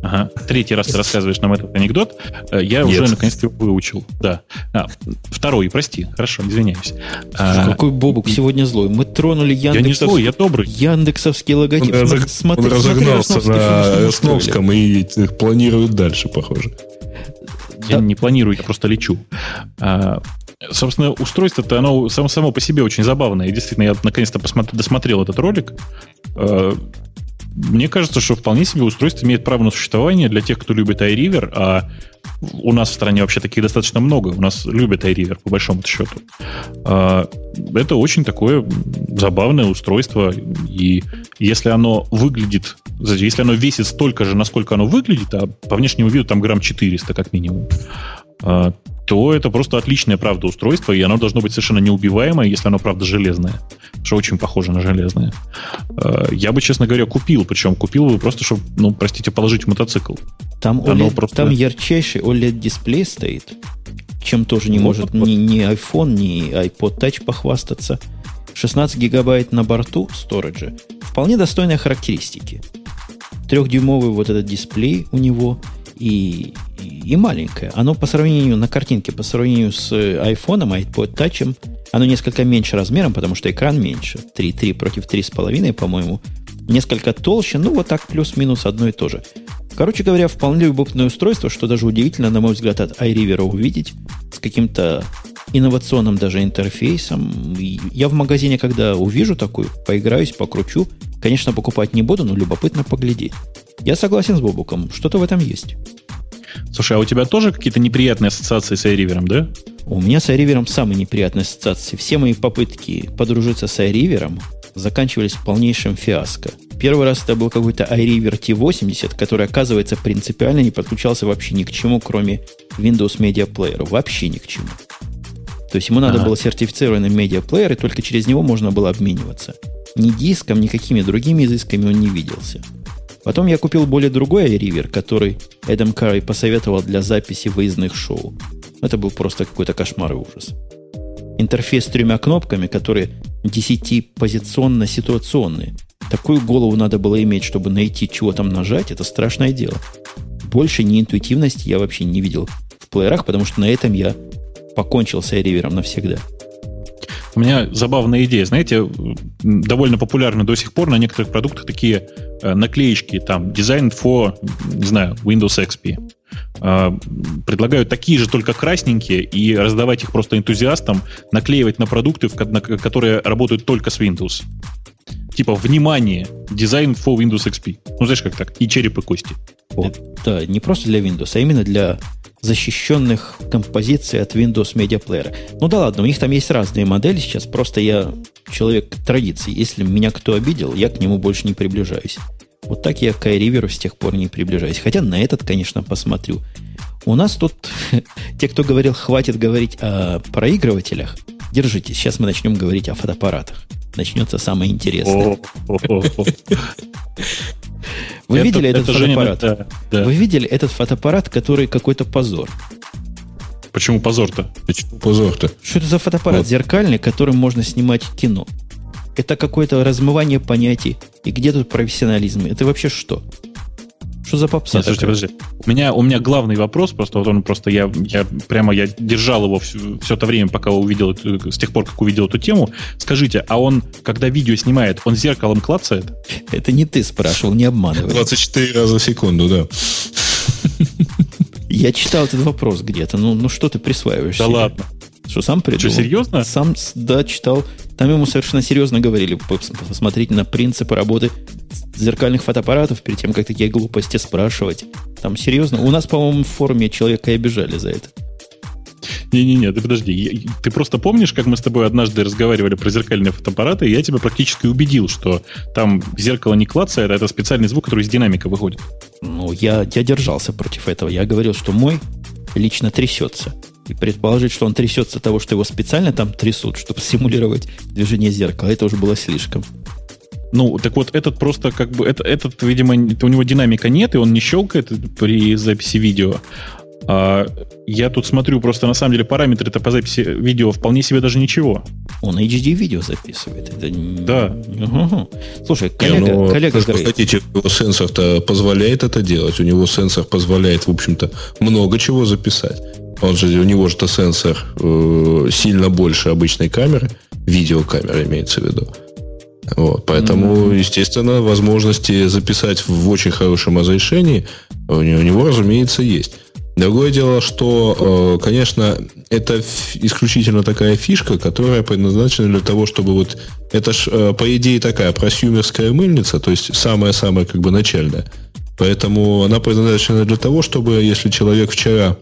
Ага. Третий раз ты рассказываешь нам этот анекдот. Э, я Нет. уже наконец-то выучил. Да. А, второй, прости. Хорошо, извиняюсь. А, Какой Бобук сегодня злой. Мы тронули Яндексов... Я не злой, я добрый. Яндексовский логотип. Он, смотри, смотри, он разогнался смотри, на Сновском и планирует дальше, похоже. Я да. не планирую, я просто лечу. А, собственно, устройство-то, оно само, само по себе очень забавное. И действительно, я наконец-то посмотри, досмотрел этот ролик. Мне кажется, что вполне себе устройство имеет право на существование для тех, кто любит iRiver, а у нас в стране вообще таких достаточно много. У нас любят iRiver, по большому счету. А, это очень такое забавное устройство. И если оно выглядит, если оно весит столько же, насколько оно выглядит, а по внешнему виду там грамм 400 как минимум, а, то это просто отличное, правда, устройство, и оно должно быть совершенно неубиваемое, если оно, правда, железное. Что очень похоже на железное. А, я бы, честно говоря, купил, причем купил бы просто, чтобы, ну, простите, положить в мотоцикл. Там, OLED, просто... там ярчайший OLED-дисплей стоит, чем тоже не ну, может вот, ни, ни iPhone, ни iPod Touch похвастаться. 16 гигабайт на борту сториджа. Вполне достойные характеристики. Трехдюймовый вот этот дисплей у него – и, и маленькое. Оно по сравнению на картинке, по сравнению с iPhone, iPod Touch, оно несколько меньше размером, потому что экран меньше. 3,3 против 3,5, по-моему. Несколько толще, ну вот так плюс-минус одно и то же. Короче говоря, вполне любопытное устройство, что даже удивительно, на мой взгляд, от iRiver увидеть с каким-то инновационным даже интерфейсом. Я в магазине, когда увижу такую, поиграюсь, покручу, конечно, покупать не буду, но любопытно поглядеть. Я согласен с Бобуком, что-то в этом есть. Слушай, а у тебя тоже какие-то неприятные ассоциации с iRiver, да? У меня с iRiver самые неприятные ассоциации. Все мои попытки подружиться с iRiver заканчивались полнейшим фиаско. Первый раз это был какой-то iRiver T80, который, оказывается, принципиально не подключался вообще ни к чему, кроме Windows Media Player. Вообще ни к чему. То есть ему надо ага. было сертифицированный медиаплеер, и только через него можно было обмениваться. Ни диском, ни какими другими изысками он не виделся. Потом я купил более другой iRiver, который Эдам Карри посоветовал для записи выездных шоу. Это был просто какой-то кошмар и ужас. интерфейс с тремя кнопками, которые десятипозиционно-ситуационные. Такую голову надо было иметь, чтобы найти, чего там нажать. Это страшное дело. Больше неинтуитивности я вообще не видел в плеерах, потому что на этом я покончил с iRiver навсегда. У меня забавная идея. Знаете, довольно популярны до сих пор на некоторых продуктах такие э, наклеечки, там, Design for, не знаю, Windows XP. Э, предлагают такие же, только красненькие, и раздавать их просто энтузиастам, наклеивать на продукты, которые работают только с Windows. Типа, внимание, дизайн for Windows XP. Ну, знаешь, как так? И череп и кости. Да, не просто для Windows, а именно для защищенных композиций от Windows Media Player. Ну да ладно, у них там есть разные модели сейчас, просто я человек традиции. Если меня кто обидел, я к нему больше не приближаюсь. Вот так я к iRiver с тех пор не приближаюсь. Хотя на этот, конечно, посмотрю. У нас тут [laughs] те, кто говорил, хватит говорить о проигрывателях, держитесь, сейчас мы начнем говорить о фотоаппаратах. Начнется самое интересное. Вы видели этот это фотоаппарат? Вы видели этот фотоаппарат, который какой-то позор? Почему позор-то? Почему позор-то? Что это за фотоаппарат вот. зеркальный, которым можно снимать кино? Это какое-то размывание понятий. И где тут профессионализм? Это вообще что? Что за попса? Нет, слушайте, подожди. У меня, у меня главный вопрос, просто вот он просто я, я прямо я держал его все, все это время, пока увидел, с тех пор, как увидел эту тему. Скажите, а он, когда видео снимает, он зеркалом клацает? Это не ты спрашивал, не обманывай. 24 раза в секунду, да. [laughs] Я читал этот вопрос где-то. Ну, ну что ты присваиваешь? Да себе? ладно. Что, сам придумал? Что, серьезно? Сам, да, читал. Там ему совершенно серьезно говорили, посмотрите на принципы работы зеркальных фотоаппаратов перед тем, как такие глупости спрашивать. Там серьезно. У нас, по-моему, в форуме человека и обижали за это. Не-не-не, ты подожди. Ты просто помнишь, как мы с тобой однажды разговаривали про зеркальные фотоаппараты, и я тебя практически убедил, что там зеркало не клацает, а это специальный звук, который из динамика выходит. Ну, я, я держался против этого. Я говорил, что мой лично трясется. И предположить, что он трясется от того, что его специально там трясут, чтобы симулировать движение зеркала, это уже было слишком. Ну, так вот, этот просто как бы, это, этот, видимо, у него динамика нет, и он не щелкает при записи видео. А я тут смотрю, просто на самом деле параметры это по записи видео вполне себе даже ничего. Он HD видео записывает. Это... Да. Угу. Слушай, коллега, не, ну, коллега говорит... Хотите, его сенсор-то позволяет это делать. У него сенсор позволяет, в общем-то, много чего записать. Он же, у него же сенсор э, сильно больше обычной камеры, видеокамеры имеется в виду. Вот, поэтому, mm-hmm. естественно, возможности записать в очень хорошем разрешении у него, у него разумеется, есть. Другое дело, что, э, конечно, это исключительно такая фишка, которая предназначена для того, чтобы вот... Это ж, э, по идее, такая просюмерская мыльница, то есть самая-самая как бы начальная. Поэтому она предназначена для того, чтобы, если человек вчера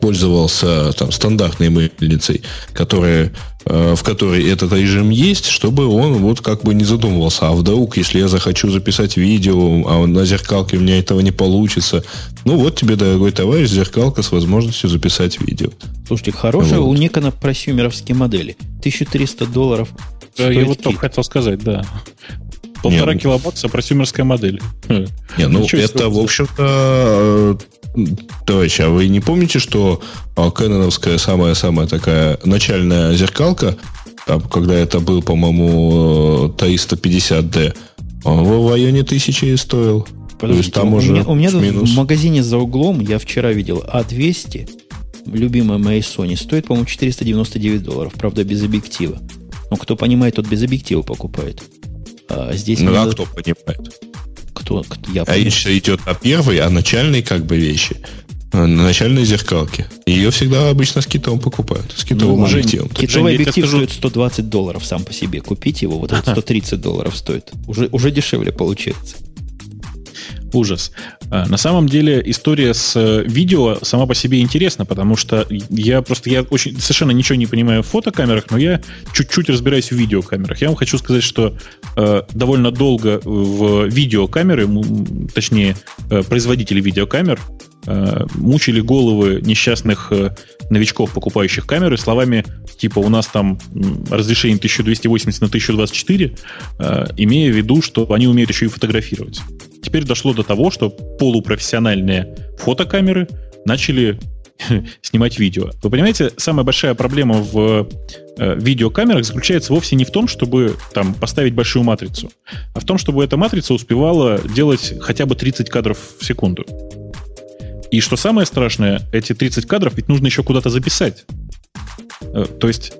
пользовался там стандартной мыльницей, которая, э, в которой этот режим есть, чтобы он вот как бы не задумывался, а вдруг, если я захочу записать видео, а на зеркалке у меня этого не получится, ну вот тебе, дорогой товарищ, зеркалка с возможностью записать видео. Слушайте, хорошая вот. у Никона просюмеровские модели. 1300 долларов. Я вот только хотел сказать, да. Полтора килобакса просюмерская модель. Не, ну Ничего это, в общем-то, Товарищи, а вы не помните, что а, Кэноновская самая-самая такая начальная зеркалка, когда это был, по-моему, 350D, он в районе тысячи стоил. Подождите, То есть там у уже меня, у меня минус. в магазине за углом я вчера видел А200, любимая моей Sony, стоит, по-моему, 499 долларов, правда, без объектива. Но кто понимает, тот без объектива покупает. А здесь ну, а кто понимает? Кто, кто я а речь идет о первой, о начальной как бы вещи. На начальной зеркалке. Ее всегда обычно с китовым покупают. С китовым ну, объективом. Китовый Жень, объектив скажу... стоит 120 долларов сам по себе. Купить его, вот это 130 [laughs] долларов стоит. Уже, уже дешевле получается ужас. А, на самом деле история с э, видео сама по себе интересна, потому что я просто я очень совершенно ничего не понимаю в фотокамерах, но я чуть-чуть разбираюсь в видеокамерах. Я вам хочу сказать, что э, довольно долго в видеокамеры, точнее э, производители видеокамер э, мучили головы несчастных э, новичков, покупающих камеры, словами типа у нас там разрешение 1280 на 1024, э, имея в виду, что они умеют еще и фотографировать. Теперь дошло до того, что полупрофессиональные фотокамеры начали [laughs] снимать видео. Вы понимаете, самая большая проблема в э, видеокамерах заключается вовсе не в том, чтобы там поставить большую матрицу, а в том, чтобы эта матрица успевала делать хотя бы 30 кадров в секунду. И что самое страшное, эти 30 кадров ведь нужно еще куда-то записать. Э, то есть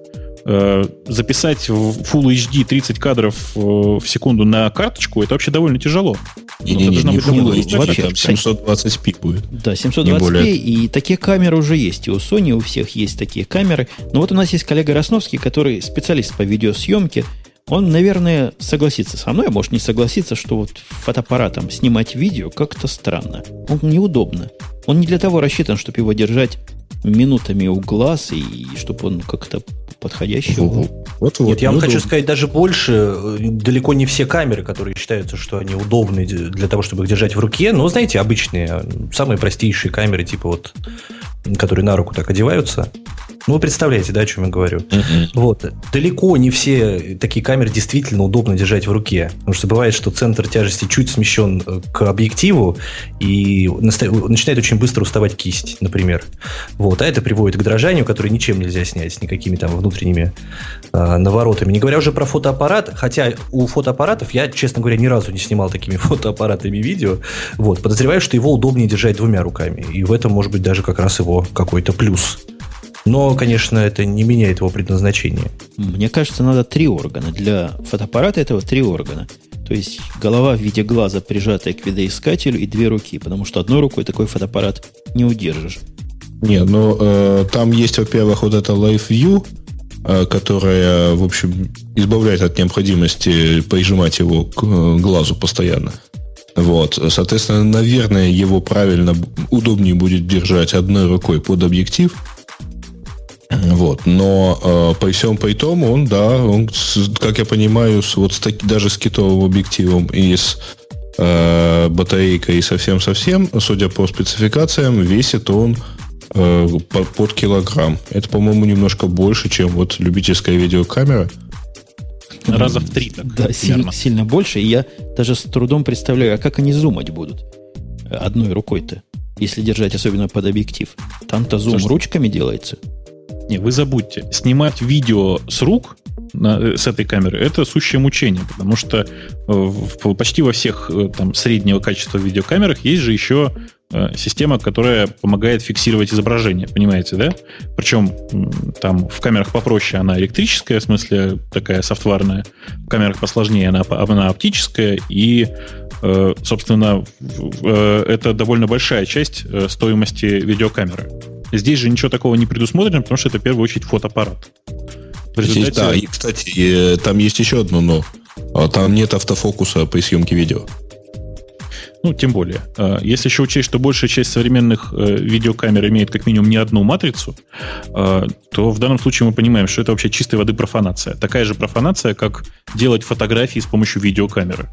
записать в Full HD 30 кадров э, в секунду на карточку, это вообще довольно тяжело. Не, не, не, не Full HD, вообще, там 720p будет. Да, 720p, и такие камеры уже есть. И у Sony у всех есть такие камеры. Но вот у нас есть коллега Росновский, который специалист по видеосъемке. Он, наверное, согласится со мной, а может не согласиться, что вот фотоаппаратом снимать видео как-то странно. Он неудобно. Он не для того рассчитан, чтобы его держать минутами у глаз и чтобы он как-то подходящий был. Вот, вот, Нет, я вам хочу сказать даже больше. Далеко не все камеры, которые считаются, что они удобны для того, чтобы их держать в руке. Но, знаете, обычные, самые простейшие камеры, типа вот, которые на руку так одеваются, ну, вы представляете, да, о чем я говорю? Uh-huh. Вот. Далеко не все такие камеры действительно удобно держать в руке. Потому что бывает, что центр тяжести чуть смещен э, к объективу, и начинает очень быстро уставать кисть, например. Вот. А это приводит к дрожанию, которое ничем нельзя снять, никакими там внутренними наворотами. Не говоря уже про фотоаппарат, хотя у фотоаппаратов я, честно говоря, ни разу не снимал такими [laughs] фотоаппаратами видео. Вот. Подозреваю, что его удобнее держать двумя руками. И в этом может быть даже как раз его какой-то плюс. Но, конечно, это не меняет его предназначение. Мне кажется, надо три органа. Для фотоаппарата этого три органа. То есть голова в виде глаза, прижатая к видоискателю, и две руки, потому что одной рукой такой фотоаппарат не удержишь. Не, ну э, там есть, во-первых, вот это Live View, э, которая, в общем, избавляет от необходимости прижимать его к э, глазу постоянно. Вот, соответственно, наверное, его правильно, удобнее будет держать одной рукой под объектив, вот. Но э, при всем при том, он, да, он, как я понимаю, с, вот с таки, даже с китовым объективом и с э, батарейкой и совсем-совсем, судя по спецификациям, весит он э, под килограмм. Это, по-моему, немножко больше, чем вот любительская видеокамера. Раза в три, так. Да, сильно, сильно больше. И я даже с трудом представляю, а как они зумать будут одной рукой-то, если держать особенно под объектив. Там-то зум Слушайте, ручками делается. Не, вы забудьте. Снимать видео с рук на, э, с этой камеры это сущее мучение, потому что э, в, почти во всех там, среднего качества видеокамерах есть же еще система, которая помогает фиксировать изображение, понимаете, да? Причем там в камерах попроще она электрическая, в смысле такая софтварная, в камерах посложнее она, она оптическая, и, собственно, это довольно большая часть стоимости видеокамеры. Здесь же ничего такого не предусмотрено, потому что это в первую очередь фотоаппарат. результате... Здесь, да, и, кстати, там есть еще одно но. А там нет автофокуса при съемке видео. Ну, тем более. А, если еще учесть, что большая часть современных э, видеокамер имеет как минимум не одну матрицу, а, то в данном случае мы понимаем, что это вообще чистой воды профанация. Такая же профанация, как делать фотографии с помощью видеокамеры.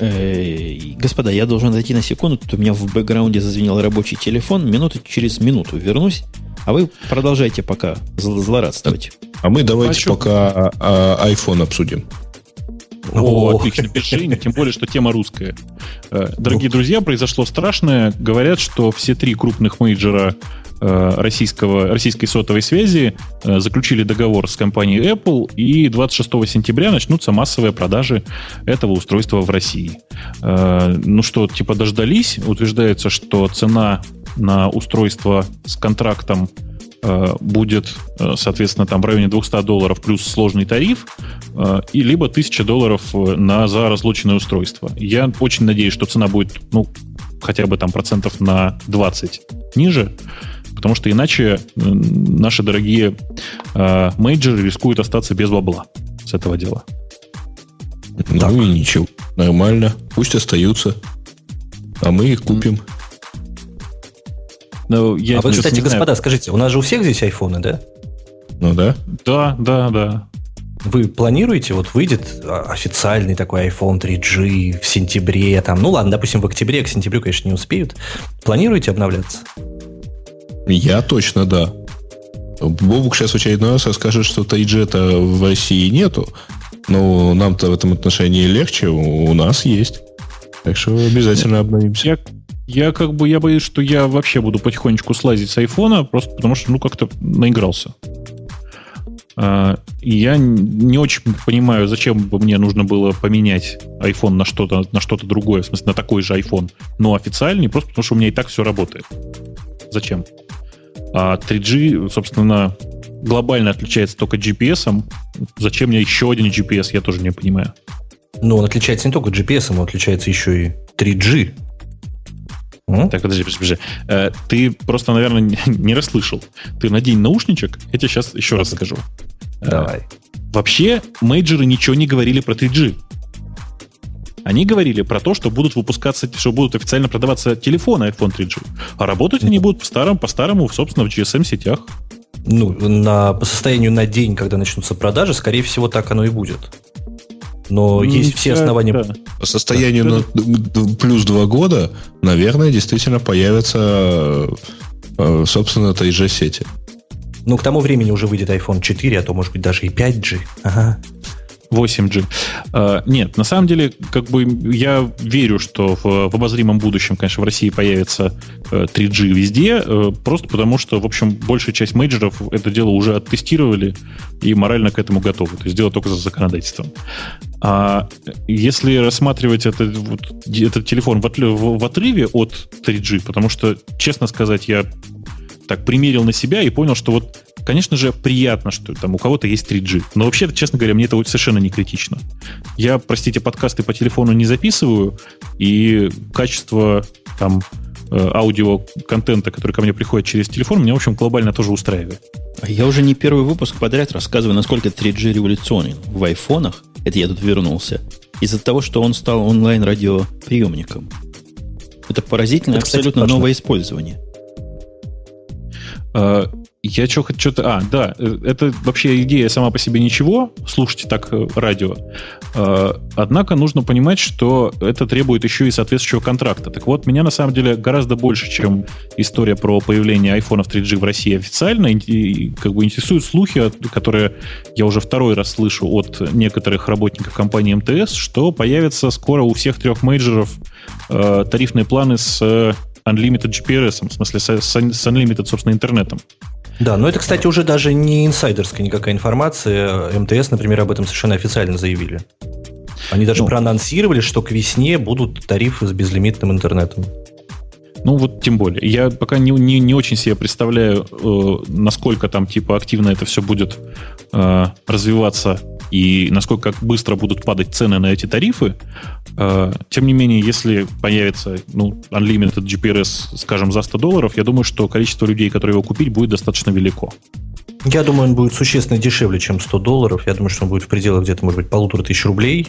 Э, господа, я должен зайти на секунду. Тут у меня в бэкграунде зазвенел рабочий телефон. Минуту через минуту вернусь. А вы продолжайте пока злорадствовать. А мы давайте а пока а, iPhone обсудим. О, отлично, пиши, тем более, что тема русская. Э, дорогие друзья, произошло страшное. Говорят, что все три крупных мейджора Э, российского, российской сотовой связи э, заключили договор с компанией Apple, и 26 сентября начнутся массовые продажи этого устройства в России. Ну что, типа дождались, утверждается, что цена на устройство с контрактом будет, соответственно, там в районе 200 долларов плюс сложный тариф, и либо 1000 долларов на, за разлученное устройство. Я очень надеюсь, что цена будет, ну, хотя бы там процентов на 20 ниже, потому что иначе наши дорогие э, мейджоры рискуют остаться без бабла с этого дела. Ну так. и ничего, нормально. Пусть остаются, а мы их купим. Ну, я а вы, кстати, господа, скажите, у нас же у всех здесь айфоны, да? Ну да. Да, да, да. Вы планируете, вот выйдет официальный такой iPhone 3G в сентябре, там, ну ладно, допустим, в октябре, к сентябрю, конечно, не успеют. Планируете обновляться? Я точно, да. Бобук сейчас в очередной раз расскажет, что тайджета в России нету. Но нам-то в этом отношении легче, у нас есть. Так что обязательно обновимся. Я, Я как бы, я боюсь, что я вообще буду потихонечку слазить с айфона, просто потому что, ну, как-то наигрался. А, я не очень понимаю, зачем бы мне нужно было поменять iPhone на что-то, на что-то другое, в смысле, на такой же iPhone, но официальный, просто потому что у меня и так все работает. Зачем? А 3G, собственно, глобально отличается только GPS. Зачем мне еще один GPS, я тоже не понимаю. Ну, он отличается не только GPS, он отличается еще и 3G. Так, подожди, подожди, подожди. Э, ты просто, наверное, не [laughs] расслышал. Ты надень наушничек, я тебе сейчас еще раз скажу. Э, Давай. Вообще, мейджеры ничего не говорили про 3G. Они говорили про то, что будут выпускаться, что будут официально продаваться телефоны iPhone 3G. А работать они будут по-старому, по-старому, собственно, в GSM-сетях. Ну, на, по состоянию на день, когда начнутся продажи, скорее всего, так оно и будет. Но mm, есть все основания. Да. По состоянию да. на плюс два года, наверное, действительно появятся, э, собственно, 3G-сети. Ну, к тому времени уже выйдет iPhone 4, а то, может быть, даже и 5G. Ага. 8G. Uh, а, нет, на самом деле, как бы я верю, что в, в обозримом будущем, конечно, в России появится uh, 3G везде, uh, просто потому что, в общем, большая часть мейджеров это дело уже оттестировали и морально к этому готовы. То есть дело только за законодательством. А если рассматривать это, вот, этот телефон в, в, в отрыве от 3G, потому что, честно сказать, я так примерил на себя и понял, что вот, конечно же, приятно, что там у кого-то есть 3G. Но вообще, честно говоря, мне это совершенно не критично. Я, простите, подкасты по телефону не записываю, и качество там э, аудиоконтента, который ко мне приходит через телефон, меня, в общем, глобально тоже устраивает. А я уже не первый выпуск подряд рассказываю, насколько 3G революционен в айфонах. Это я тут вернулся. Из-за того, что он стал онлайн-радиоприемником. Это поразительно, это, абсолютно кстати, новое использование. Э, я что-то... А, да, э, это вообще идея сама по себе ничего, слушайте так э, радио. Однако нужно понимать, что это требует еще и соответствующего контракта. Так вот, меня на самом деле гораздо больше, чем история про появление айфонов 3G в России официально, и, как бы интересуют слухи, которые я уже второй раз слышу от некоторых работников компании МТС, что появятся скоро у всех трех мейджеров тарифные планы с Unlimited GPRS, в смысле с, с Unlimited, собственно, интернетом. Да, но это, кстати, уже даже не инсайдерская никакая информация. МТС, например, об этом совершенно официально заявили. Они даже ну, проанонсировали, что к весне будут тарифы с безлимитным интернетом. Ну вот тем более. Я пока не, не, не очень себе представляю, э, насколько там типа активно это все будет э, развиваться и насколько быстро будут падать цены на эти тарифы. Э, тем не менее, если появится ну, Unlimited GPRS, скажем, за 100 долларов, я думаю, что количество людей, которые его купить, будет достаточно велико. Я думаю, он будет существенно дешевле, чем 100 долларов. Я думаю, что он будет в пределах где-то, может быть, полутора тысяч рублей.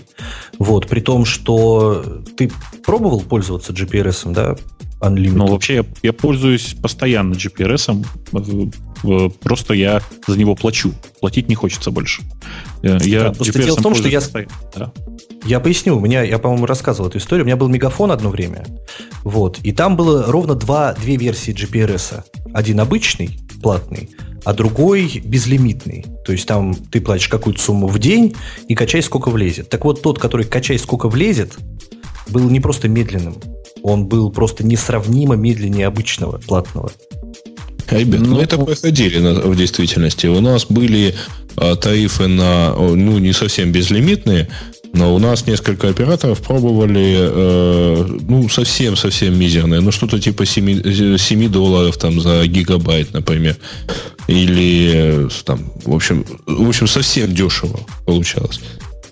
Вот, при том, что ты пробовал пользоваться GPRS, да? Unlimited. Ну, вообще, я, я пользуюсь постоянно GPRS. Просто я за него плачу. Платить не хочется больше. Я да, просто дело в том, что я... Да. Я поясню, у меня, я, по-моему, рассказывал эту историю. У меня был мегафон одно время. Вот. И там было ровно два, две версии GPRS. Один обычный, платный, а другой безлимитный. То есть там ты платишь какую-то сумму в день и качай сколько влезет. Так вот, тот, который качай сколько влезет, был не просто медленным, он был просто несравнимо медленнее обычного платного. Ребят, ну, мы это проходили на, в действительности. У нас были а, тарифы на, ну, не совсем безлимитные, но у нас несколько операторов пробовали, э, ну, совсем-совсем мизерные. Ну, что-то типа 7, 7 долларов там за гигабайт, например. Или, э, там, в общем, в общем, совсем дешево получалось.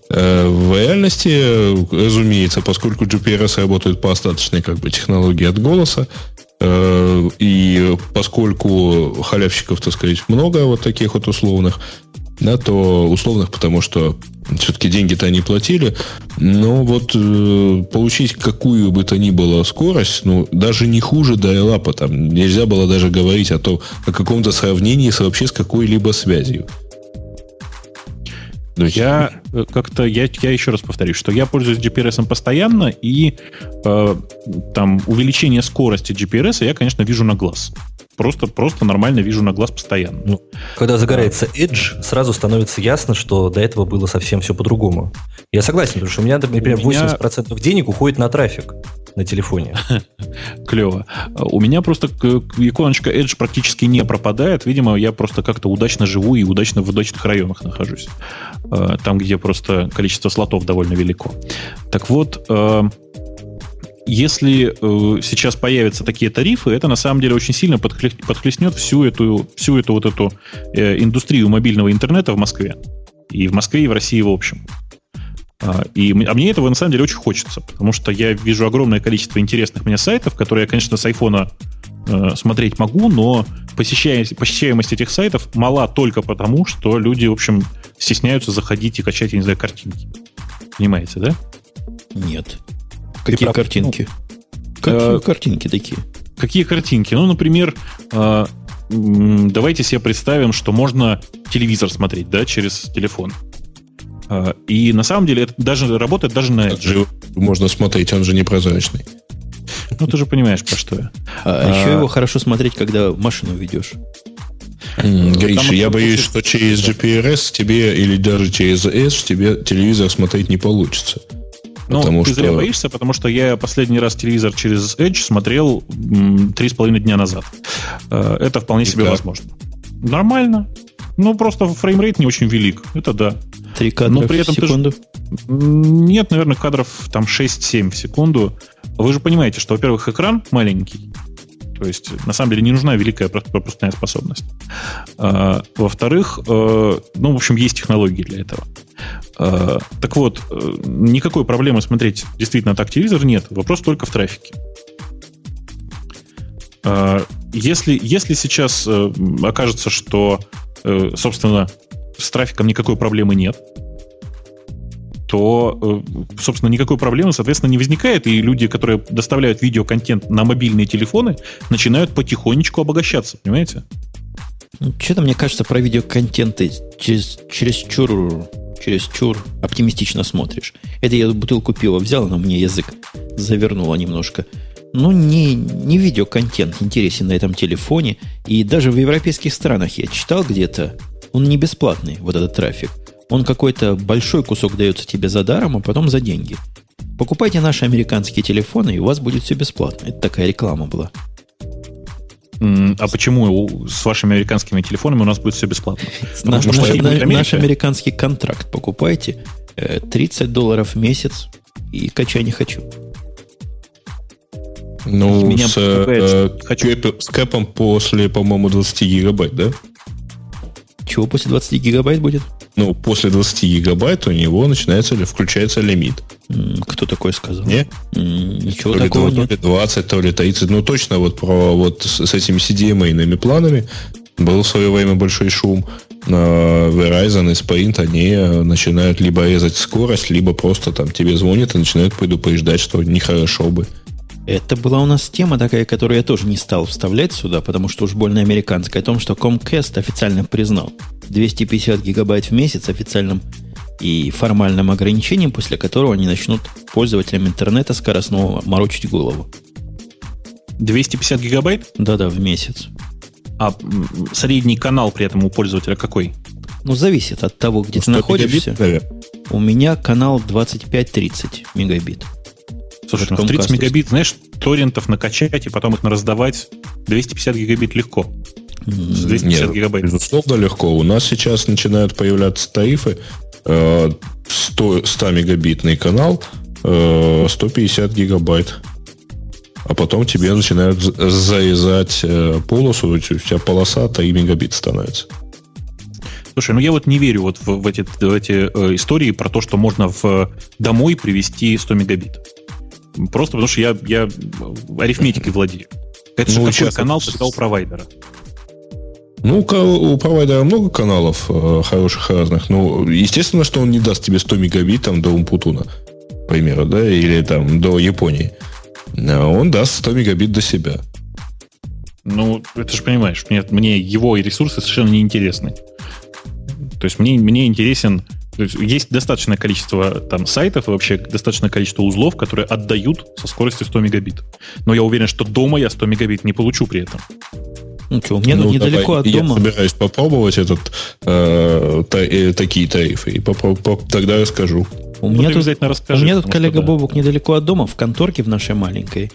Э, в реальности, разумеется, поскольку GPRS работает по остаточной как бы, технологии от голоса, э, и поскольку халявщиков, так сказать, много вот таких вот условных, да, то условных, потому что все-таки деньги-то они платили, но вот э, получить какую бы то ни было скорость, ну, даже не хуже дайлапа, там нельзя было даже говорить о том, о каком-то сравнении с, вообще с какой-либо связью. Ну, я э, как-то я, я еще раз повторюсь, что я пользуюсь GPRS постоянно, и э, там увеличение скорости GPRS я, конечно, вижу на глаз. Просто, просто нормально вижу на глаз постоянно. Ну, когда загорается Edge, сразу становится ясно, что до этого было совсем все по-другому. Я согласен, потому что у меня, например, у меня... 80% денег уходит на трафик на телефоне. [laughs] Клево. У меня просто иконочка Edge практически не пропадает. Видимо, я просто как-то удачно живу и удачно в удачных районах нахожусь. Э, там, где просто количество слотов довольно велико. Так вот, э, если э, сейчас появятся такие тарифы, это на самом деле очень сильно подхлестнет всю эту, всю эту вот эту индустрию мобильного интернета в Москве. И в Москве, и в России в общем. А, и, а мне этого на самом деле очень хочется, потому что я вижу огромное количество интересных мне сайтов, которые я, конечно, с айфона э, смотреть могу, но посещаемость, посещаемость этих сайтов мала только потому, что люди, в общем, стесняются заходить и качать, я не знаю, картинки. Понимаете, да? Нет. Какие картинки? Какие э, картинки такие? Какие картинки? Ну, например, э, давайте себе представим, что можно телевизор смотреть, да, через телефон. А, и на самом деле это даже работает даже на Edge. Можно смотреть, он же непрозрачный. Ну, ты же понимаешь, про что я. А, а еще его хорошо смотреть, когда машину ведешь. Гриша, я боюсь, что через GPRS тебе или даже через EDGE тебе телевизор смотреть не получится. Ну, потому ты что... зря боишься, потому что я последний раз телевизор через EDGE смотрел три с половиной дня назад. Э, это вполне и себе как? возможно. Нормально. Ну, просто frame rate не очень велик. Это да. Три кадра Но при этом в секунду? Же... Нет, наверное, кадров там 6-7 в секунду. Вы же понимаете, что, во-первых, экран маленький. То есть, на самом деле, не нужна великая пропускная способность. А, во-вторых, э, ну, в общем, есть технологии для этого. А, так вот, э, никакой проблемы смотреть действительно так телевизор нет. Вопрос только в трафике. А, если, если сейчас э, окажется, что, собственно, с трафиком никакой проблемы нет, то, э, собственно, никакой проблемы, соответственно, не возникает, и люди, которые доставляют видеоконтент на мобильные телефоны, начинают потихонечку обогащаться, понимаете? Ну, Что-то, мне кажется, про видеоконтенты через, через чур, через чур оптимистично смотришь. Это я бутылку пива взял, но мне язык завернуло немножко. Ну, не, не видеоконтент интересен на этом телефоне. И даже в европейских странах я читал где-то, он не бесплатный, вот этот трафик. Он какой-то большой кусок дается тебе за даром, а потом за деньги. Покупайте наши американские телефоны, и у вас будет все бесплатно. Это такая реклама была. А почему с вашими американскими телефонами у нас будет все бесплатно? [laughs] Наш, наш, наш американский контракт покупайте. 30 э, долларов в месяц и качай не хочу. Ну, Меня с, э, хочу. с кэпом после, по-моему, 20 гигабайт, да? Чего после 20 гигабайт будет? Ну, после 20 гигабайт у него начинается или включается лимит. Кто такой сказал? Не? Ничего то такого ли, нет. То ли 20, то ли 30. Ну, точно вот про вот с, этими CDMA-ными планами был в свое время большой шум. На Verizon и Sprint они начинают либо резать скорость, либо просто там тебе звонят и начинают предупреждать, что нехорошо бы. Это была у нас тема такая, которую я тоже не стал вставлять сюда, потому что уж больно американская, о том, что Comcast официально признал 250 гигабайт в месяц официальным и формальным ограничением, после которого они начнут пользователям интернета скоростного морочить голову. 250 гигабайт? Да-да, в месяц. А средний канал при этом у пользователя какой? Ну, зависит от того, где ты находишься. Мегабит, у меня канал 25-30 мегабит. Слушай, ну, 30 мегабит, знаешь, торрентов накачать и потом их раздавать 250 гигабит легко. 250 Нет, гигабайт. Безусловно, легко. У нас сейчас начинают появляться тарифы 100, э, 100 мегабитный канал, 150 э, гигабайт. А потом тебе начинают зарезать э, полосу, у тебя полоса 3 мегабит становится. Слушай, ну я вот не верю вот в, в эти, в эти э, истории про то, что можно в домой привести 100 мегабит. Просто потому что я, я арифметикой владею. Это ну, же какой канал ты сказал провайдера? Ну, у провайдера много каналов э, хороших разных. Ну, естественно, что он не даст тебе 100 мегабит там, до Умпутуна, к примеру, да, или там до Японии. Он даст 100 мегабит до себя. Ну, это же понимаешь, мне, мне его и ресурсы совершенно не интересны. То есть мне, мне интересен То есть есть достаточное количество там сайтов и вообще достаточное количество узлов, которые отдают со скоростью 100 мегабит. Но я уверен, что дома я 100 мегабит не получу при этом. Ну что, мне ну, недалеко давай, от дома. Я собираюсь попробовать этот, э, та, э, такие тарифы, и попроб, поп, тогда расскажу. У меня, тут, расскажи, у меня тут коллега да. Бобук недалеко от дома, в конторке в нашей маленькой,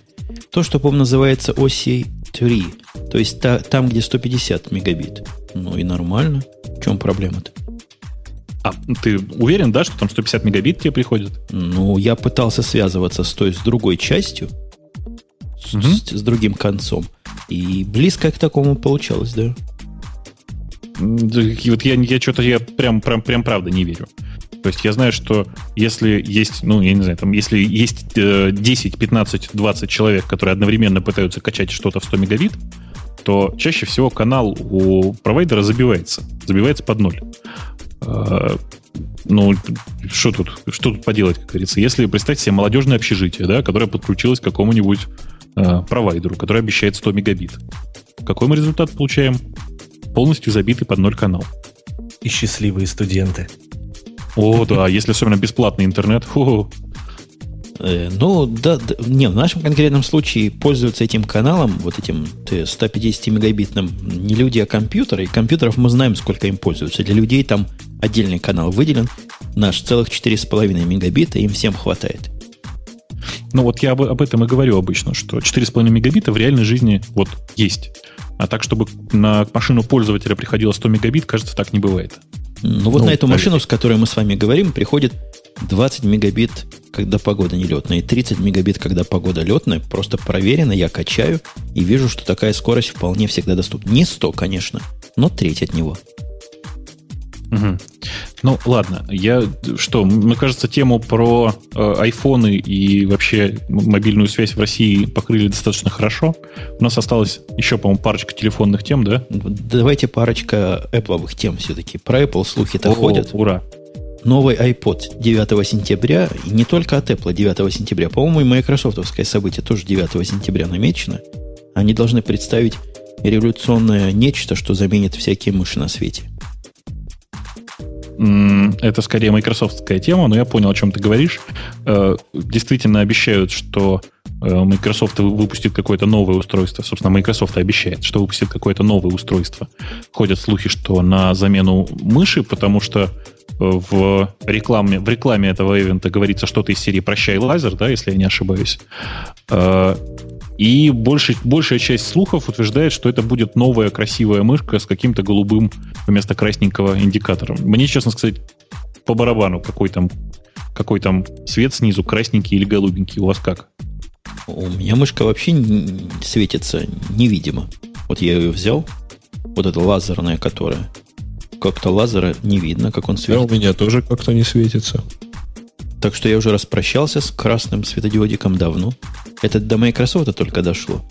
то, что, по-моему, называется OC3, то есть та, там, где 150 мегабит. Ну и нормально. В чем проблема-то? А ты уверен, да, что там 150 мегабит тебе приходит? Ну, я пытался связываться с той, с другой частью, угу. с, с другим концом. И близко к такому получалось, да. Вот я, я что-то я прям, прям, прям правда не верю. То есть я знаю, что если есть, ну, я не знаю, там, если есть 10, 15, 20 человек, которые одновременно пытаются качать что-то в 100 мегабит, то чаще всего канал у провайдера забивается. Забивается под ноль. А, ну, что тут, что тут поделать, как говорится. Если представьте себе молодежное общежитие, да, которое подключилось к какому-нибудь э, провайдеру, который обещает 100 мегабит. Какой мы результат получаем? Полностью забитый под ноль канал. И счастливые студенты. О, да, если особенно бесплатный интернет. Э, ну, да, да, не, в нашем конкретном случае пользуются этим каналом, вот этим 150 мегабитным, не люди, а компьютеры. И компьютеров мы знаем, сколько им пользуются. Для людей там отдельный канал выделен, наш целых 4,5 мегабита, им всем хватает. Ну вот я об, об этом и говорю обычно, что 4,5 мегабита в реальной жизни вот есть. А так, чтобы на машину пользователя приходило 100 мегабит, кажется, так не бывает. Ну вот ну, на эту машину, с которой мы с вами говорим, приходит 20 мегабит, когда погода нелетная, и 30 мегабит, когда погода летная. Просто проверено, я качаю и вижу, что такая скорость вполне всегда доступна. Не 100, конечно, но треть от него. Угу. Ну, ладно, я что, мне кажется, тему про э, айфоны и вообще мобильную связь в России покрыли достаточно хорошо. У нас осталось еще, по-моему, парочка телефонных тем, да? Давайте парочка Apple тем все-таки. Про Apple слухи-то ходят. Ура! Новый iPod 9 сентября, и не только от Apple 9 сентября, по-моему, и майкрософтовское событие тоже 9 сентября намечено. Они должны представить революционное нечто, что заменит всякие мыши на свете это скорее майкрософтская тема, но я понял, о чем ты говоришь. Э, действительно обещают, что э, Microsoft выпустит какое-то новое устройство. Собственно, Microsoft обещает, что выпустит какое-то новое устройство. Ходят слухи, что на замену мыши, потому что э, в рекламе, в рекламе этого ивента говорится что-то из серии «Прощай, лазер», да, если я не ошибаюсь. И больше, большая часть слухов утверждает, что это будет новая красивая мышка с каким-то голубым вместо красненького индикатором. Мне, честно сказать, по барабану, какой там, какой там цвет снизу, красненький или голубенький. У вас как? У меня мышка вообще не светится невидимо. Вот я ее взял, вот эта лазерная, которая как-то лазера не видно, как он светит. Да, у меня тоже как-то не светится. Так что я уже распрощался с красным светодиодиком давно. Это до Microsoft только дошло.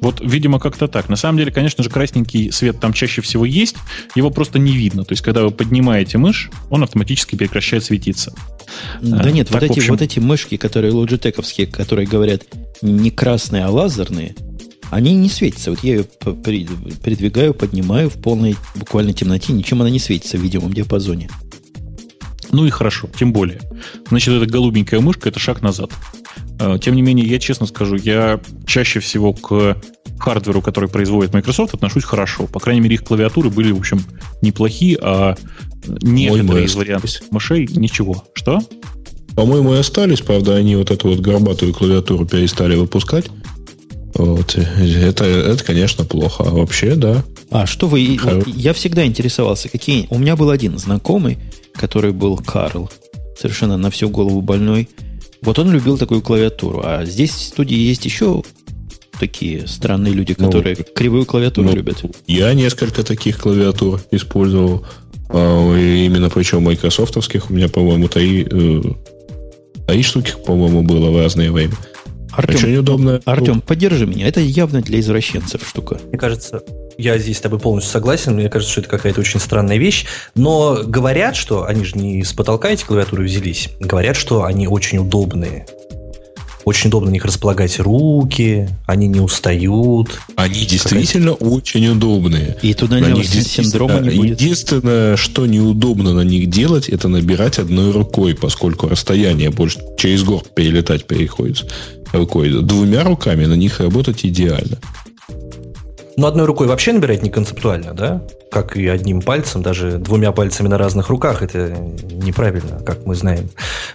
Вот, видимо, как-то так. На самом деле, конечно же, красненький свет там чаще всего есть, его просто не видно. То есть, когда вы поднимаете мышь, он автоматически прекращает светиться. Да а, нет, так, вот, эти, общем... вот эти мышки, которые лоджитековские, которые говорят не красные, а лазерные, они не светятся. Вот я ее передвигаю, поднимаю в полной буквально темноте, ничем она не светится в видимом диапазоне. Ну и хорошо, тем более. Значит, эта голубенькая мышка – это шаг назад. А, тем не менее, я честно скажу, я чаще всего к хардверу, который производит Microsoft, отношусь хорошо. По крайней мере, их клавиатуры были, в общем, неплохие, а некоторые из вариантов мышей ничего. Что? По-моему, и остались, правда, они вот эту вот горбатую клавиатуру перестали выпускать. Вот. Это, это, конечно, плохо. А вообще, да. А что вы... Хор... Я всегда интересовался, какие... У меня был один знакомый, который был Карл, совершенно на всю голову больной. Вот он любил такую клавиатуру. А здесь в студии есть еще такие странные люди, ну, которые ну, кривую клавиатуру ну, любят. Я несколько таких клавиатур использовал. А, именно причем майкрософтовских. У меня, по-моему, три, э, три штуки, по-моему, было в разное время. Артем, Очень удобно. Артем, поддержи меня. Это явно для извращенцев штука. Мне кажется, я здесь с тобой полностью согласен. Мне кажется, что это какая-то очень странная вещь. Но говорят, что они же не с потолка эти клавиатуры взялись. Говорят, что они очень удобные. очень удобно на них располагать руки, они не устают. Они действительно очень удобные. И туда на них синдрома не будет. Единственное, что неудобно на них делать, это набирать одной рукой, поскольку расстояние больше через город перелетать переходит рукой. Двумя руками на них работать идеально. Но одной рукой вообще набирать не концептуально, да? Как и одним пальцем, даже двумя пальцами на разных руках, это неправильно, как мы знаем.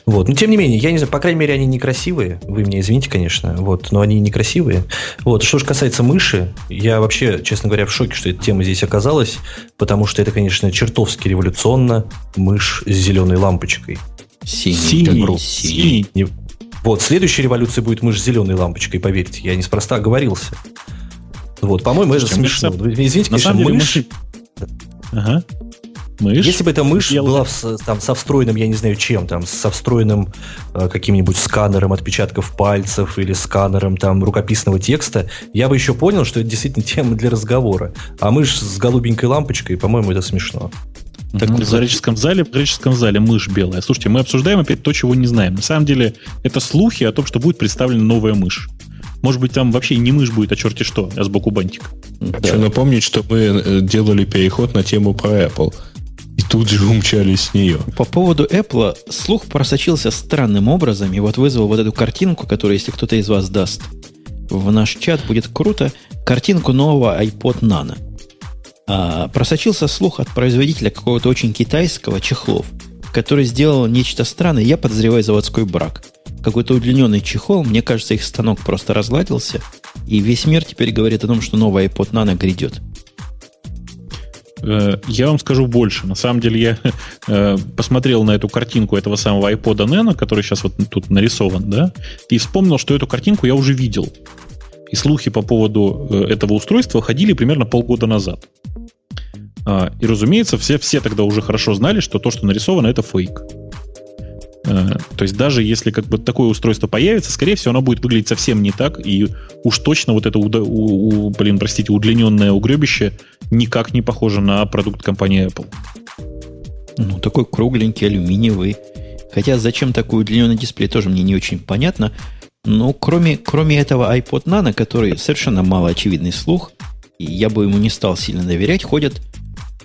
Вот. Но тем не менее, я не знаю, по крайней мере, они некрасивые. Вы меня извините, конечно, вот, но они некрасивые. Вот. Что же касается мыши, я вообще, честно говоря, в шоке, что эта тема здесь оказалась, потому что это, конечно, чертовски революционно. Мышь с зеленой лампочкой. Синий. Синий. Синий. Синий. Вот, следующая революция будет мышь с зеленой лампочкой, поверьте. Я неспроста оговорился. Вот, по-моему, это смешно. Извините, конечно, мышь... Ага. Мышь. Если бы эта мышь Дело. была в, там, со встроенным, я не знаю чем, там, со встроенным э, каким-нибудь сканером отпечатков пальцев или сканером там рукописного текста, я бы еще понял, что это действительно [laughs] тема для разговора. А мышь с голубенькой лампочкой, по-моему, это смешно. Так в графическом зале, в графическом зале мышь белая. Слушайте, мы обсуждаем опять то, чего не знаем. На самом деле, это слухи о том, что будет представлена новая мышь. Может быть, там вообще не мышь будет, а черти что, а сбоку бантик. Хочу да. напомнить, что мы э, делали переход на тему про Apple. И тут же умчались с нее. По поводу Apple слух просочился странным образом и вот вызвал вот эту картинку, которую, если кто-то из вас даст в наш чат, будет круто, картинку нового iPod Nano. А, просочился слух от производителя какого-то очень китайского чехлов, который сделал нечто странное, я подозреваю заводской брак – какой-то удлиненный чехол. Мне кажется, их станок просто разладился. И весь мир теперь говорит о том, что новый iPod Nano грядет. Э, я вам скажу больше. На самом деле я [laughs] э, посмотрел на эту картинку этого самого iPod Nano, который сейчас вот тут нарисован, да, и вспомнил, что эту картинку я уже видел. И слухи по поводу э, этого устройства ходили примерно полгода назад. А, и, разумеется, все, все тогда уже хорошо знали, что то, что нарисовано, это фейк. Э, то есть даже если как бы такое устройство появится, скорее всего, оно будет выглядеть совсем не так, и уж точно вот это, блин, простите, удлиненное угребище никак не похоже на продукт компании Apple. Ну, такой кругленький, алюминиевый. Хотя зачем такой удлиненный дисплей, тоже мне не очень понятно. Но кроме, кроме этого iPod Nano, который совершенно малоочевидный слух, и я бы ему не стал сильно доверять, ходят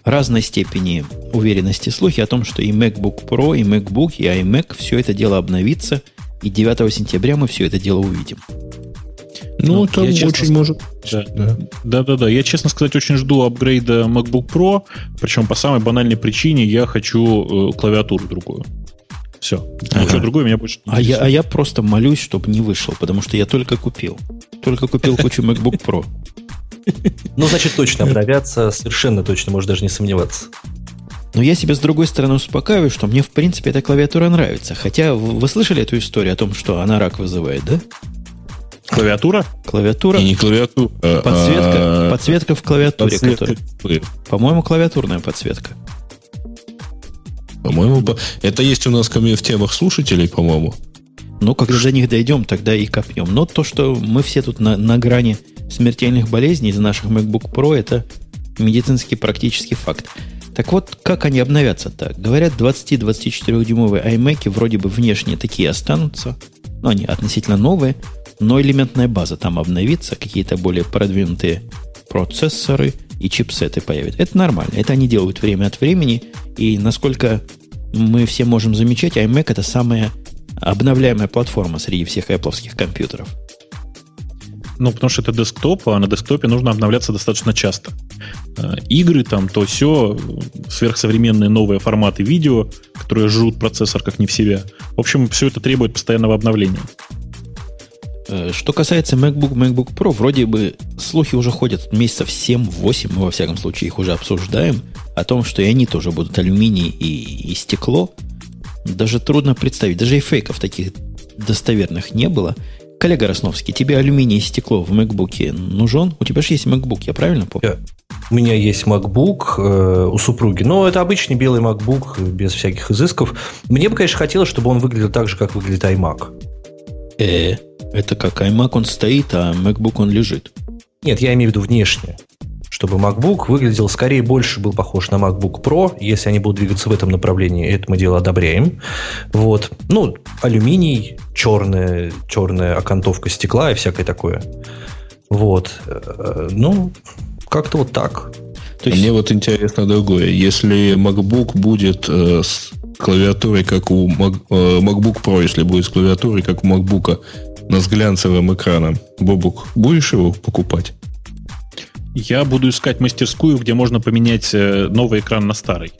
разной степени уверенности слухи о том, что и MacBook Pro, и MacBook, и iMac все это дело обновится, и 9 сентября мы все это дело увидим. Ну, ну это очень честно, может. Да. да. да, да, да. Я, честно сказать, очень жду апгрейда MacBook Pro, причем по самой банальной причине я хочу э, клавиатуру другую. Все. Ага. Ничего другое меня больше не а я, а я просто молюсь, чтобы не вышел, потому что я только купил. Только купил кучу MacBook Pro. Ну, значит, точно обновятся, совершенно точно, можно даже не сомневаться. Но я себя с другой стороны успокаиваю, что мне, в принципе, эта клавиатура нравится. Хотя вы слышали эту историю о том, что она рак вызывает, да? Клавиатура? Клавиатура. И не клавиатура. Подсветка, а, подсветка в клавиатуре. Которая, по-моему, клавиатурная подсветка. По-моему, это есть у нас в темах слушателей, по-моему. Ну, когда до них дойдем, тогда и копьем. Но то, что мы все тут на, на грани смертельных болезней из наших MacBook Pro, это медицинский практический факт. Так вот, как они обновятся так? Говорят, 20-24-дюймовые iMac вроде бы внешне такие останутся. Ну, они относительно новые, но элементная база там обновится, какие-то более продвинутые процессоры и чипсеты появятся. Это нормально. Это они делают время от времени. И насколько мы все можем замечать, iMac это самая обновляемая платформа среди всех Apple компьютеров. Ну, потому что это десктоп, а на десктопе нужно обновляться достаточно часто. Э, игры там, то все, сверхсовременные новые форматы видео, которые жрут процессор как не в себя. В общем, все это требует постоянного обновления. Э, что касается MacBook, MacBook Pro, вроде бы слухи уже ходят месяцев 7-8, мы во всяком случае их уже обсуждаем, о том, что и они тоже будут алюминий и, и стекло. Даже трудно представить, даже и фейков таких достоверных не было. Коллега Росновский, тебе алюминий и стекло в MacBook нужен? У тебя же есть MacBook, я правильно помню? У меня есть MacBook э, у супруги, но это обычный белый MacBook без всяких изысков. Мне бы, конечно, хотелось, чтобы он выглядел так же, как выглядит iMac. Э, это как iMac он стоит, а MacBook он лежит. Нет, я имею в виду внешне чтобы MacBook выглядел скорее больше был похож на MacBook Pro, если они будут двигаться в этом направлении, это мы дело одобряем. Вот. Ну, алюминий, черная, черная окантовка стекла и всякое такое. Вот. Э, ну, как-то вот так. То есть... Мне вот интересно другое. Если MacBook будет э, с клавиатурой, как у Mac, э, MacBook Pro, если будет с клавиатурой, как у MacBook, но с глянцевым экраном, Бобук, будешь его покупать? Я буду искать мастерскую, где можно поменять э, новый экран на старый.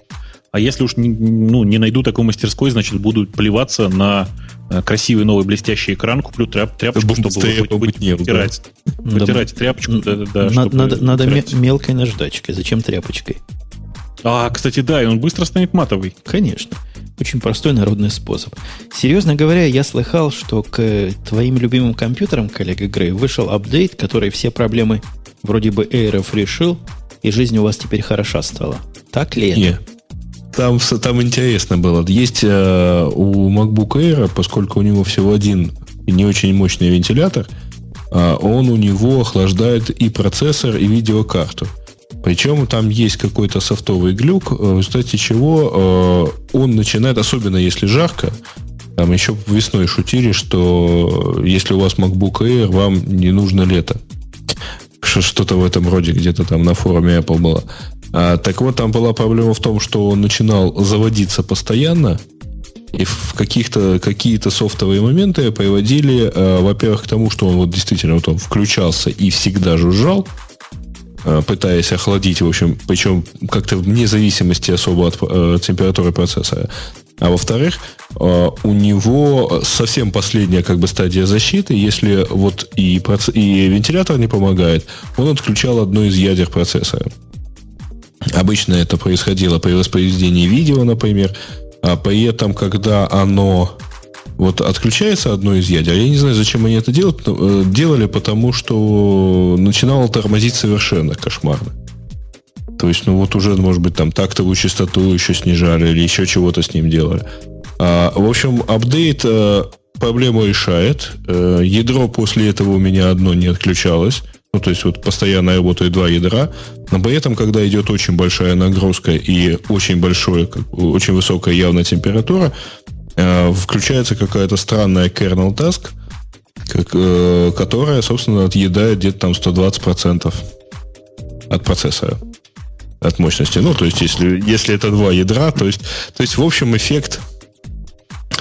А если уж не, ну, не найду такой мастерской, значит, буду плеваться на э, красивый новый блестящий экран, куплю тряп, тряпочку, чтобы хоть быть не потирать. Да. Потирать тряпочку, да, да, надо, надо, надо мелкой наждачкой. Зачем тряпочкой? А, кстати, да, и он быстро станет матовый. Конечно. Очень простой народный способ. Серьезно говоря, я слыхал, что к твоим любимым компьютерам, коллега Грей, вышел апдейт, который все проблемы вроде бы эйров решил, и жизнь у вас теперь хороша стала. Так ли это? Нет. Там, там интересно было. Есть э, у MacBook Air, поскольку у него всего один не очень мощный вентилятор, э, он у него охлаждает и процессор, и видеокарту. Причем там есть какой-то софтовый глюк, э, в результате чего э, он начинает, особенно если жарко, там еще весной шутили, что если у вас MacBook Air, вам не нужно лето. Что-то в этом роде где-то там на форуме Apple было. А, так вот, там была проблема в том, что он начинал заводиться постоянно, и в каких-то какие-то софтовые моменты приводили, э, во-первых, к тому, что он вот действительно вот он включался и всегда жужжал, Э, пытаясь охладить, в общем, причем как-то вне зависимости особо от э, температуры процессора. А во-вторых, э, у него совсем последняя как бы стадия защиты. Если вот и, проц... и вентилятор не помогает, он отключал одно из ядер процессора. Обычно это происходило при воспроизведении видео, например, а при этом, когда оно вот отключается одно из ядер. Я не знаю, зачем они это делают, э, делали, потому что начинало тормозить совершенно кошмарно. То есть, ну вот уже, может быть, там тактовую частоту еще снижали или еще чего-то с ним делали. А, в общем, апдейт а, проблему решает. А, ядро после этого у меня одно не отключалось. Ну, то есть, вот постоянно работают два ядра. Но при этом, когда идет очень большая нагрузка и очень большое, очень высокая явная температура, Э, включается какая-то странная kernel task, как, э, которая, собственно, отъедает где-то там 120% от процессора, от мощности. Ну, то есть, если, если это два ядра, то есть, то есть, в общем, эффект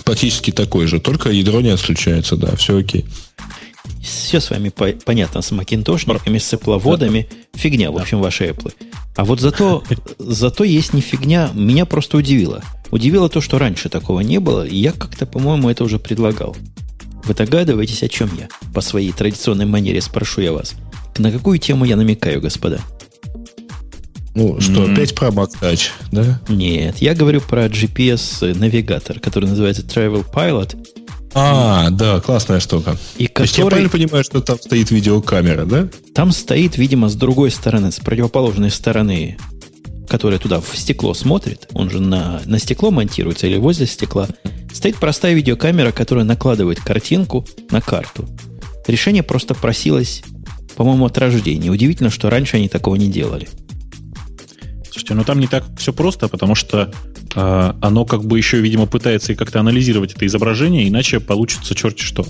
практически такой же, только ядро не отключается, да, все окей. Все с вами по- понятно с макинтошниками, с тепловодами. Да. Фигня, в общем, ваши Apple. А вот зато, зато есть не фигня. Меня просто удивило. Удивило то, что раньше такого не было, и я как-то, по-моему, это уже предлагал. Вы догадываетесь, о чем я? По своей традиционной манере спрошу я вас. На какую тему я намекаю, господа? Ну, что, mm-hmm. опять про MacTouch, да? Нет, я говорю про GPS-навигатор, который называется Travel Pilot. А, да, классная штука. И который... То я правильно понимаю, что там стоит видеокамера, да? Там стоит, видимо, с другой стороны, с противоположной стороны которая туда в стекло смотрит, он же на, на стекло монтируется или возле стекла, стоит простая видеокамера, которая накладывает картинку на карту. Решение просто просилось, по-моему, от рождения. Удивительно, что раньше они такого не делали. Слушайте, ну там не так все просто, потому что э, оно как бы еще, видимо, пытается и как-то анализировать это изображение, иначе получится черти что.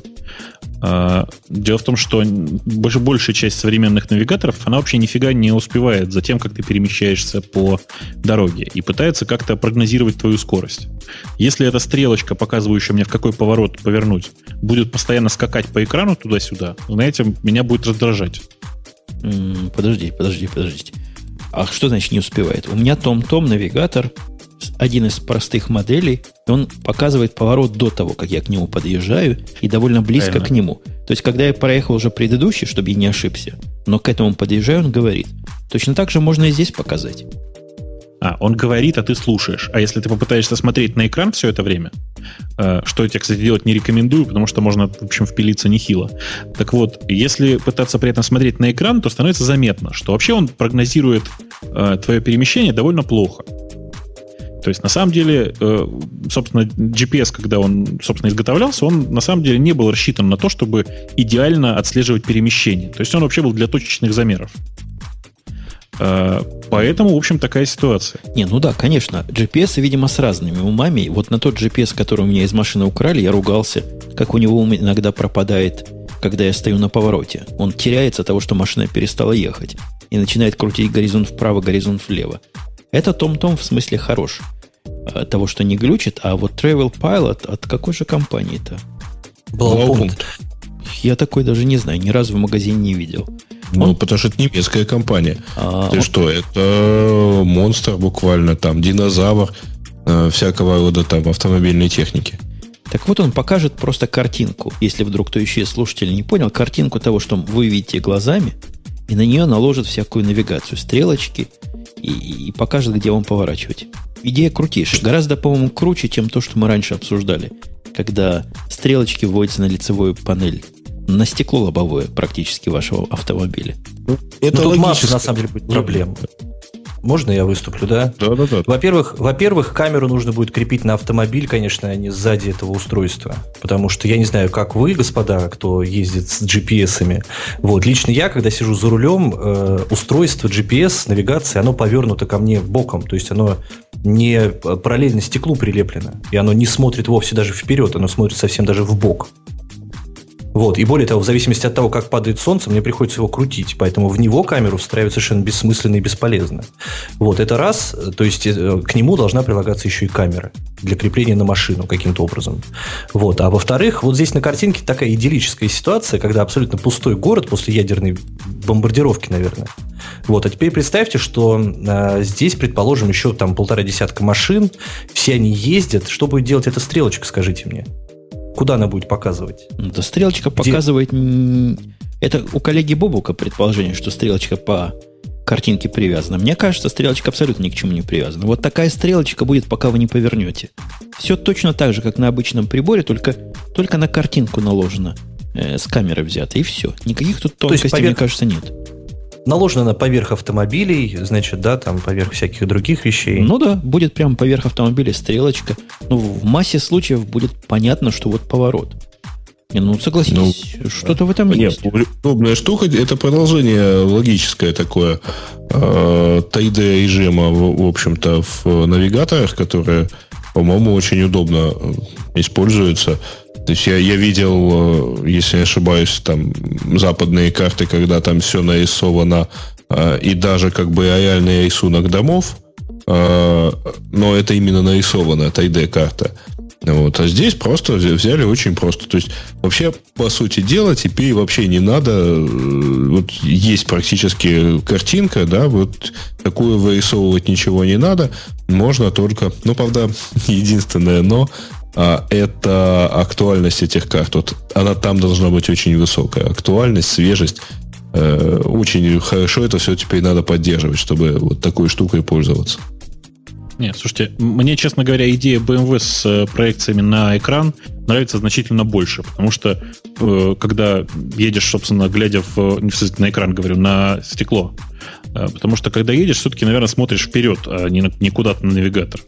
А, дело в том, что больше, большая часть современных навигаторов, она вообще нифига не успевает за тем, как ты перемещаешься по дороге и пытается как-то прогнозировать твою скорость. Если эта стрелочка, показывающая мне, в какой поворот повернуть, будет постоянно скакать по экрану туда-сюда, знаете, меня будет раздражать. Подождите, подождите, подождите. А что значит не успевает? У меня том-том навигатор один из простых моделей, он показывает поворот до того, как я к нему подъезжаю, и довольно близко Правильно. к нему. То есть, когда я проехал уже предыдущий, чтобы я не ошибся, но к этому подъезжаю, он говорит. Точно так же можно и здесь показать. А, он говорит, а ты слушаешь. А если ты попытаешься смотреть на экран все это время, э, что я тебе, кстати, делать не рекомендую, потому что можно, в общем, впилиться нехило. Так вот, если пытаться при этом смотреть на экран, то становится заметно, что вообще он прогнозирует э, твое перемещение довольно плохо. То есть, на самом деле, э, собственно, GPS, когда он, собственно, изготовлялся, он на самом деле не был рассчитан на то, чтобы идеально отслеживать перемещение. То есть он вообще был для точечных замеров. Э, поэтому, в общем, такая ситуация. Не, ну да, конечно. GPS, видимо, с разными умами. Вот на тот GPS, который у меня из машины украли, я ругался, как у него ум иногда пропадает, когда я стою на повороте. Он теряется от того, что машина перестала ехать. И начинает крутить горизонт вправо, горизонт влево. Это том-том в смысле хорош. От того, что не глючит, а вот Travel Pilot от какой же компании-то? Блаупункт. Я такой даже не знаю, ни разу в магазине не видел. Ну, Он... потому что это немецкая компания. А, Ты он... что, это монстр буквально, там, динозавр, э, всякого рода там автомобильной техники. Так вот он покажет просто картинку, если вдруг кто еще из слушателей не понял, картинку того, что вы видите глазами, и на нее наложит всякую навигацию, стрелочки, и, и покажет, где вам поворачивать. Идея крутейшая. Гораздо, по-моему, круче, чем то, что мы раньше обсуждали, когда стрелочки вводятся на лицевую панель на стекло лобовое практически вашего автомобиля. Ну, это ну, тут масса, на самом деле, будет проблем. Можно я выступлю, да? Да, да, да. Во-первых, во-первых, камеру нужно будет крепить на автомобиль, конечно, а не сзади этого устройства. Потому что я не знаю, как вы, господа, кто ездит с GPS-ами. Вот, лично я, когда сижу за рулем, э, устройство GPS, навигации, оно повернуто ко мне боком. То есть оно не параллельно стеклу прилеплено. И оно не смотрит вовсе даже вперед, оно смотрит совсем даже в бок. Вот. И более того, в зависимости от того, как падает солнце, мне приходится его крутить. Поэтому в него камеру встраивать совершенно бессмысленно и бесполезно. Вот. Это раз. То есть э, к нему должна прилагаться еще и камера для крепления на машину каким-то образом. Вот. А во-вторых, вот здесь на картинке такая идиллическая ситуация, когда абсолютно пустой город после ядерной бомбардировки, наверное. Вот. А теперь представьте, что э, здесь, предположим, еще там полтора десятка машин, все они ездят. Что будет делать эта стрелочка, скажите мне? Куда она будет показывать? Ну, да стрелочка Где? показывает... Это у коллеги Бобука предположение, что стрелочка по картинке привязана. Мне кажется, стрелочка абсолютно ни к чему не привязана. Вот такая стрелочка будет, пока вы не повернете. Все точно так же, как на обычном приборе, только, только на картинку наложено. Э, с камеры взято. И все. Никаких тут тонкостей, поверх... мне кажется, нет наложена она поверх автомобилей, значит, да, там поверх всяких других вещей. Ну да, будет прямо поверх автомобиля стрелочка. Ну, в массе случаев будет понятно, что вот поворот. Не, ну, согласитесь, ну, что-то в этом нет, есть. Удобная штука, это продолжение логическое такое э, 3D-режима, в, в общем-то, в навигаторах, которые, по-моему, очень удобно используются. То есть я, я видел, э, если не ошибаюсь, там западные карты, когда там все нарисовано, э, и даже как бы реальный рисунок домов, э, но это именно нарисованная 3D-карта. Вот. А здесь просто взяли очень просто. То есть, вообще, по сути дела, теперь вообще не надо. Вот есть практически картинка, да, вот такую вырисовывать ничего не надо. Можно только, ну, правда, [laughs] единственное но, а, это актуальность этих карт. Вот она там должна быть очень высокая. Актуальность, свежесть. Э, очень хорошо это все теперь надо поддерживать, чтобы вот такой штукой пользоваться. Нет, слушайте, мне, честно говоря, идея BMW с э, проекциями на экран нравится значительно больше, потому что э, когда едешь, собственно, глядя в, на экран, говорю, на стекло, потому что когда едешь, все-таки, наверное, смотришь вперед, а не, не куда-то на навигатор.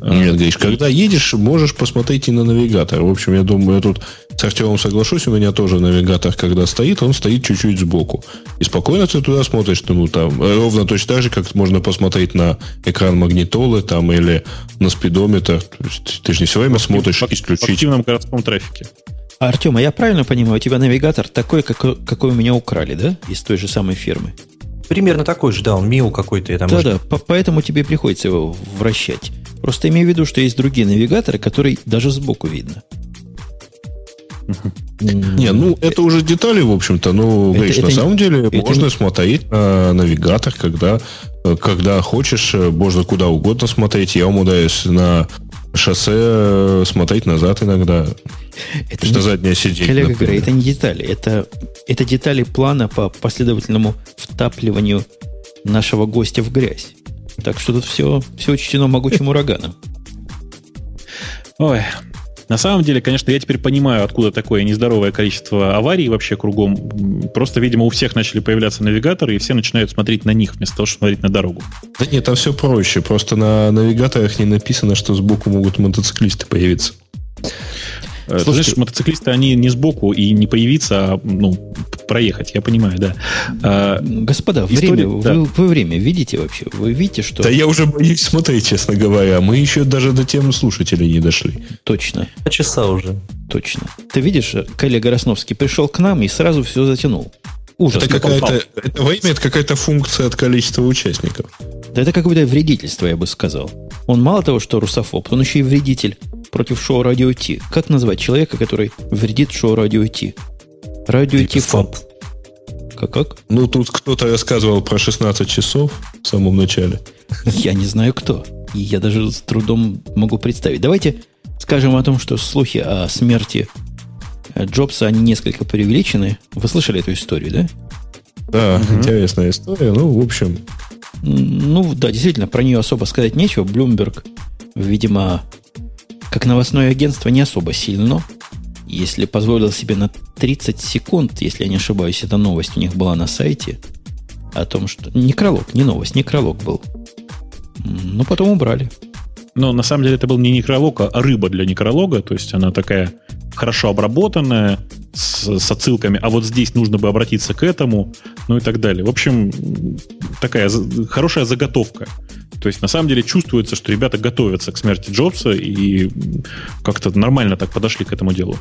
Нет, Гриш, когда едешь, можешь посмотреть и на навигатор. В общем, я думаю, я тут с Артемом соглашусь, у меня тоже навигатор, когда стоит, он стоит чуть-чуть сбоку. И спокойно ты туда смотришь, ну, там, ровно точно так же, как можно посмотреть на экран магнитолы там или на спидометр. То есть, ты же не все время смотришь в, исключительно. В активном городском трафике. Артем, а я правильно понимаю, у тебя навигатор такой, какой, какой у меня украли, да? Из той же самой фирмы. Примерно такой же, да, он мил какой-то. Да-да, по поэтому тебе приходится его вращать. Просто имею в виду, что есть другие навигаторы, которые даже сбоку видно. Не, ну это уже детали, в общем-то. Ну, это, на самом деле это, можно смотреть на навигатор, когда, когда хочешь, можно куда угодно смотреть. Я умудряюсь на шоссе смотреть назад иногда. Это не, на заднее сиденье. Коллега говорит, это не детали. Это, это детали плана по последовательному втапливанию нашего гостя в грязь. Так что тут все, все учтено могучим ураганом. Ой, на самом деле, конечно, я теперь понимаю, откуда такое нездоровое количество аварий вообще кругом. Просто, видимо, у всех начали появляться навигаторы, и все начинают смотреть на них, вместо того, чтобы смотреть на дорогу. Да нет, там все проще. Просто на навигаторах не написано, что сбоку могут мотоциклисты появиться. Слушайте, Ты знаешь, мотоциклисты, они не сбоку и не появиться, а ну, проехать, я понимаю, да. А, Господа, история, время, да. Вы, вы время видите вообще? Вы видите, что... Да я уже боюсь смотреть, честно говоря. Мы еще даже до темы слушателей не дошли. Точно. А часа уже. Точно. Ты видишь, коллега Росновский пришел к нам и сразу все затянул. Ужас. Это, какая-то, это во имя это какая-то функция от количества участников. Да это какое-то вредительство, я бы сказал. Он мало того, что русофоб, он еще и вредитель против шоу Радио Ти. Как назвать человека, который вредит шоу Радио Ти? Радио Ти фоб. Как, как? Ну, тут кто-то рассказывал про 16 часов в самом начале. Я не знаю кто. И я даже с трудом могу представить. Давайте скажем о том, что слухи о смерти Джобса, они несколько преувеличены. Вы слышали эту историю, да? Да, угу. интересная история. Ну, в общем... Ну, да, действительно, про нее особо сказать нечего. Bloomberg, видимо, как новостное агентство, не особо сильно. Если позволил себе на 30 секунд, если я не ошибаюсь, эта новость у них была на сайте, о том, что... Некролог, не новость, некролог был. Ну, потом убрали. Но на самом деле это был не некролог, а рыба для некролога. То есть она такая хорошо обработанная, с, с отсылками, а вот здесь нужно бы обратиться к этому, ну и так далее. В общем, такая хорошая заготовка. То есть, на самом деле, чувствуется, что ребята готовятся к смерти Джобса и как-то нормально так подошли к этому делу.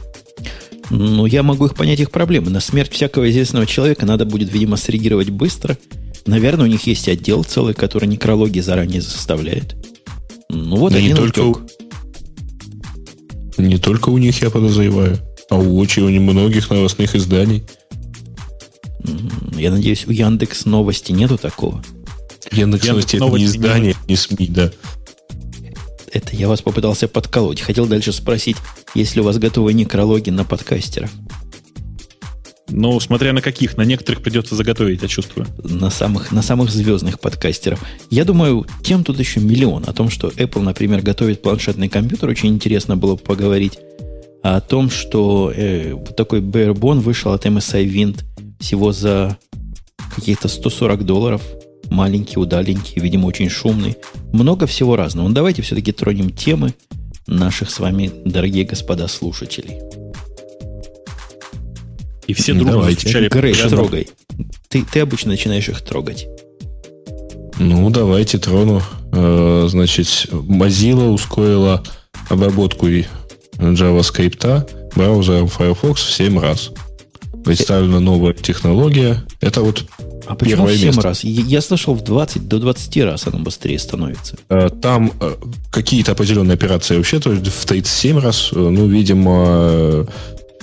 Ну, я могу их понять, их проблемы. На смерть всякого известного человека надо будет, видимо, среагировать быстро. Наверное, у них есть отдел целый, который некрологи заранее заставляет. Ну, вот да один не только, утек. Не только у них, я подозреваю, а у очень у многих новостных изданий. Я надеюсь, у Яндекс новости нету такого. Яндекс, Яндекс новости это не издание, не СМИ, да. Это я вас попытался подколоть. Хотел дальше спросить, есть ли у вас готовые некрологи на подкастеров? Ну, смотря на каких, на некоторых придется заготовить, я чувствую. На самых, на самых звездных подкастеров. Я думаю, тем тут еще миллион. О том, что Apple, например, готовит планшетный компьютер, очень интересно было бы поговорить. А о том, что э, вот такой Barebone вышел от MSI Wind всего за каких-то 140 долларов. Маленький, удаленький, видимо, очень шумный. Много всего разного. Ну, давайте все-таки тронем темы наших с вами, дорогие господа слушателей. И все друг друга стучали. Грей, трогай. Ты, ты обычно начинаешь их трогать. Ну, давайте трону. Э, значит, Mozilla ускорила обработку JavaScript браузером Firefox в 7 раз. Представлена новая технология. Это вот а почему в 7 место. раз? Я слышал, в 20 до 20 раз оно быстрее становится. Э, там э, какие-то определенные операции вообще, то есть в 37 раз, ну, видимо,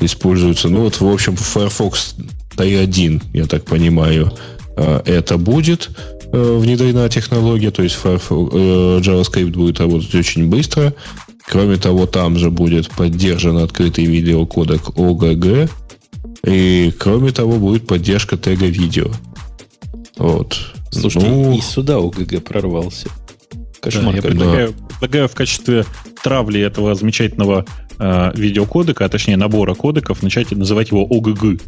используются. Ну вот, в общем, Firefox T1, я так понимаю, э, это будет э, внедрена технология, то есть Firefox, э, JavaScript будет работать очень быстро. Кроме того, там же будет поддержан открытый видеокодек OGG. И кроме того, будет поддержка тега видео. Вот. Слушайте, ну, и сюда OGG прорвался. Кошмар. Да, я предлагаю, предлагаю в качестве травли этого замечательного э, видеокодека, а точнее набора кодеков, начать называть его ОГГ.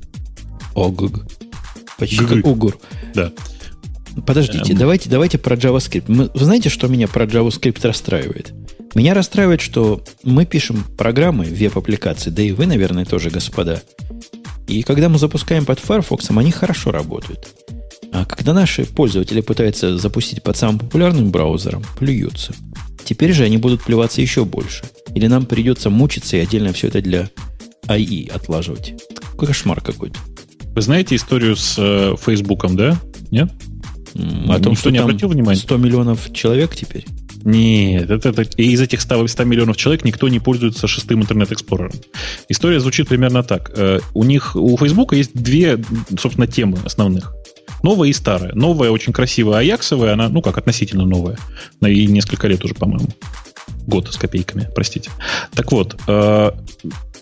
ОГГ. Почти ГГ. как угур. Да. Подождите, эм... давайте, давайте про JavaScript. Мы, вы знаете, что меня про JavaScript расстраивает? Меня расстраивает, что мы пишем программы, веб-аппликации, да и вы, наверное, тоже, господа. И когда мы запускаем под Firefox, они хорошо работают. А когда наши пользователи пытаются запустить под самым популярным браузером, плюются. Теперь же они будут плеваться еще больше. Или нам придется мучиться и отдельно все это для АИ отлаживать. Кошмар какой-то. Вы знаете историю с э, Фейсбуком, да? Нет? О том, Никто что не обратил внимания? 100 миллионов человек теперь? Нет, это, это, из этих 100, 100 миллионов человек никто не пользуется шестым интернет-эксплорером. История звучит примерно так. Э, у них, у Фейсбука есть две, собственно, темы основных. Новая и старая. Новая очень красивая, аяксовая, она, ну как, относительно новая. На и несколько лет уже, по-моему. Год с копейками, простите. Так вот, э,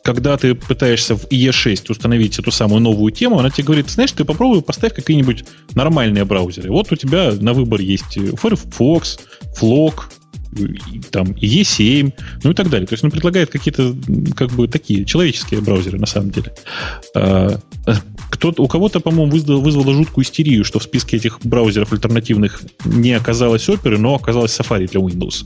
когда ты пытаешься в IE6 установить эту самую новую тему, она тебе говорит, знаешь, ты попробуй поставь какие-нибудь нормальные браузеры. Вот у тебя на выбор есть Firefox, Flock, там E7, ну и так далее. То есть он предлагает какие-то как бы такие человеческие браузеры на самом деле. Кто у кого-то, по-моему, вызвало, вызвало жуткую истерию, что в списке этих браузеров альтернативных не оказалось Opera, но оказалось Safari для Windows.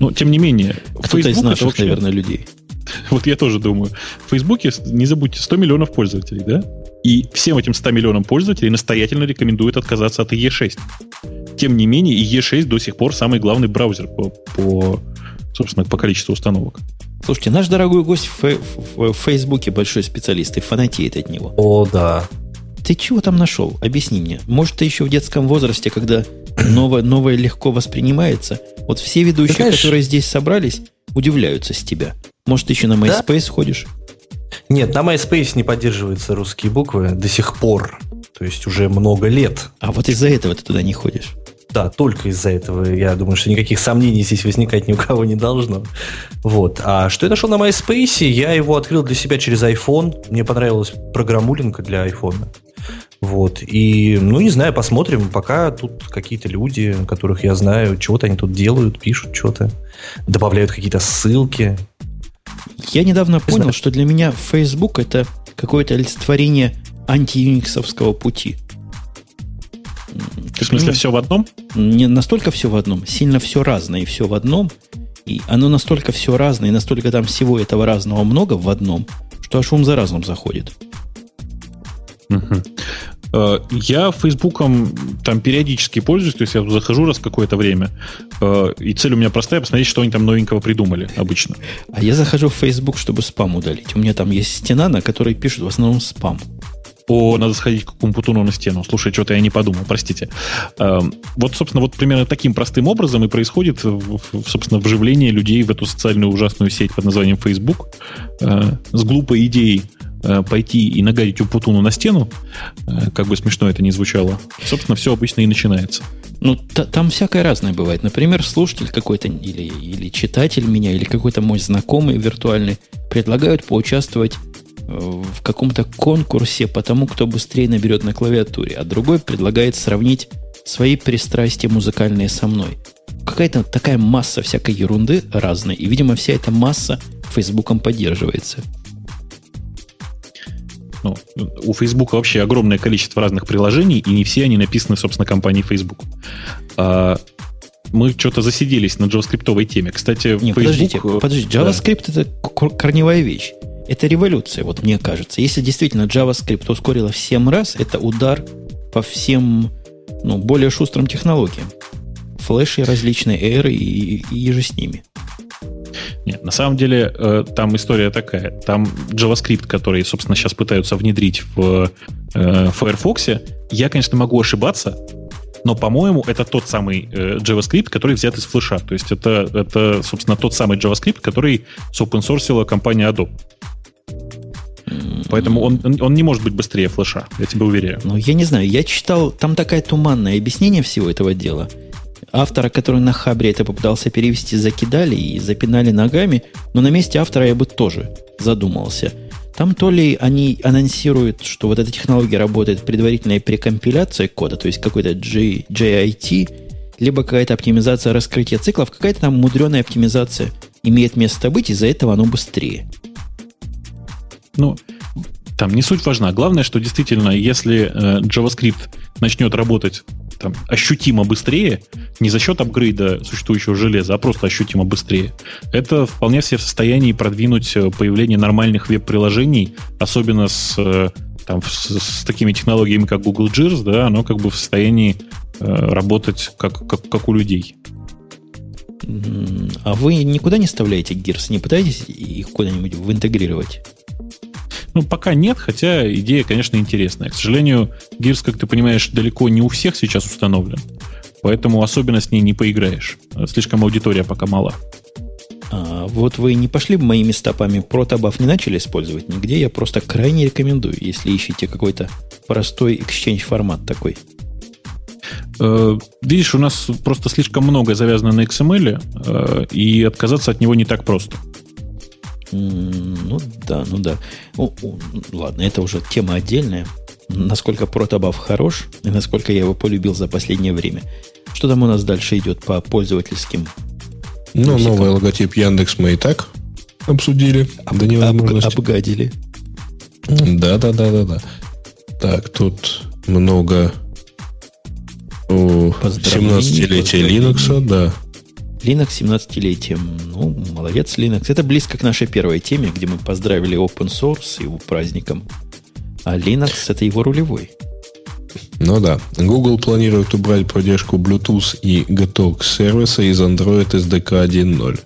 Но, тем не менее... Кто-то из наших, вообще... наверное, людей. [laughs] Вот я тоже думаю. В Фейсбуке, не забудьте, 100 миллионов пользователей, да? И всем этим 100 миллионам пользователей настоятельно рекомендуют отказаться от IE6. Тем не менее, IE6 до сих пор самый главный браузер по, по собственно, по количеству установок. Слушайте, наш дорогой гость в, в, в Фейсбуке большой специалист и фанатеет от него. О, да. Ты чего там нашел? Объясни мне. Может, ты еще в детском возрасте, когда [clears throat] новое, новое легко воспринимается? Вот все ведущие, знаешь, которые здесь собрались, удивляются с тебя. Может, ты еще на MySpace да? ходишь? Нет, на MySpace не поддерживаются русские буквы до сих пор. То есть уже много лет. А вот из-за этого ты туда не ходишь. Да, только из-за этого. Я думаю, что никаких сомнений здесь возникать ни у кого не должно. Вот. А что я нашел на MySpace? Я его открыл для себя через iPhone. Мне понравилась программулинка для iPhone. Вот. И, ну, не знаю, посмотрим. Пока тут какие-то люди, которых я знаю, чего-то они тут делают, пишут что-то, добавляют какие-то ссылки. Я недавно понял, знаю. что для меня Facebook это какое-то олицетворение анти-юниксовского пути. В смысле, все в одном? Не настолько все в одном, сильно все разное и все в одном. И оно настолько все разное, и настолько там всего этого разного много в одном, что аж ум за разум заходит. Угу. Я Фейсбуком там периодически пользуюсь, то есть я захожу раз какое-то время, э, и цель у меня простая, посмотреть, что они там новенького придумали обычно. А я захожу в Facebook, чтобы спам удалить. У меня там есть стена, на которой пишут в основном спам. О, надо сходить к Путуну на стену. Слушай, что-то я не подумал, простите. Эм, вот, собственно, вот примерно таким простым образом и происходит, собственно, вживление людей в эту социальную ужасную сеть под названием Facebook э, с глупой идеей э, пойти и нагадить у Путуну на стену, э, как бы смешно это ни звучало, собственно, все обычно и начинается. Ну, там всякое разное бывает. Например, слушатель какой-то или, или читатель меня, или какой-то мой знакомый виртуальный предлагают поучаствовать в каком-то конкурсе по тому, кто быстрее наберет на клавиатуре, а другой предлагает сравнить свои пристрастия музыкальные со мной. Какая-то такая масса всякой ерунды разной, и, видимо, вся эта масса Фейсбуком поддерживается. Ну, у Facebook вообще огромное количество разных приложений, и не все они написаны, собственно, компанией Facebook. А, мы что-то засиделись на JavaScript теме. Кстати, не, Facebook... подождите, подождите, JavaScript да. это корневая вещь. Это революция, вот мне кажется. Если действительно JavaScript ускорила в 7 раз, это удар по всем ну, более шустрым технологиям. Флеши различные, эры и, и, и же с ними. Нет, на самом деле э, там история такая. Там JavaScript, который, собственно, сейчас пытаются внедрить в э, Firefox, я, конечно, могу ошибаться, но, по-моему, это тот самый э, JavaScript, который взят из флеша. То есть это, это, собственно, тот самый JavaScript, который open компания Adobe. Поэтому он, он не может быть быстрее флеша, я тебе уверяю. Ну, я не знаю, я читал, там такое туманное объяснение всего этого дела. Автора, который на Хабре это попытался перевести, закидали и запинали ногами, но на месте автора я бы тоже задумался. Там то ли они анонсируют, что вот эта технология работает предварительной прекомпиляцией кода, то есть какой-то G, JIT, либо какая-то оптимизация раскрытия циклов, какая-то там мудреная оптимизация имеет место быть, из-за этого оно быстрее. Ну, там не суть важна. Главное, что действительно, если э, JavaScript начнет работать там, ощутимо быстрее, не за счет апгрейда существующего железа, а просто ощутимо быстрее, это вполне все в состоянии продвинуть э, появление нормальных веб-приложений, особенно с, э, там, с, с такими технологиями, как Google JIRS, да, оно как бы в состоянии э, работать как, как, как у людей. А вы никуда не вставляете Gears? Не пытаетесь их куда-нибудь интегрировать? Ну, пока нет, хотя идея, конечно, интересная. К сожалению, Gears, как ты понимаешь, далеко не у всех сейчас установлен. Поэтому особенно с ней не поиграешь. Слишком аудитория пока мала. А, вот вы не пошли бы моими стопами, протобаф не начали использовать нигде. Я просто крайне рекомендую, если ищете какой-то простой exchange формат такой. Э, видишь, у нас просто слишком много завязано на XML, э, и отказаться от него не так просто. Ну да, ну да. О, о, ладно, это уже тема отдельная. Насколько протобаф хорош и насколько я его полюбил за последнее время. Что там у нас дальше идет по пользовательским? Ну, мусикам? новый логотип Яндекс мы и так обсудили об, до невозможности. Об, обгадили. Да, да, да, да, да. Так, тут много 17-летия Linux, да. Linux 17-летием. Ну, молодец, Linux. Это близко к нашей первой теме, где мы поздравили open source его праздником. А Linux это его рулевой. Ну да. Google планирует убрать поддержку Bluetooth и GTOX сервиса из Android SDK 1.0.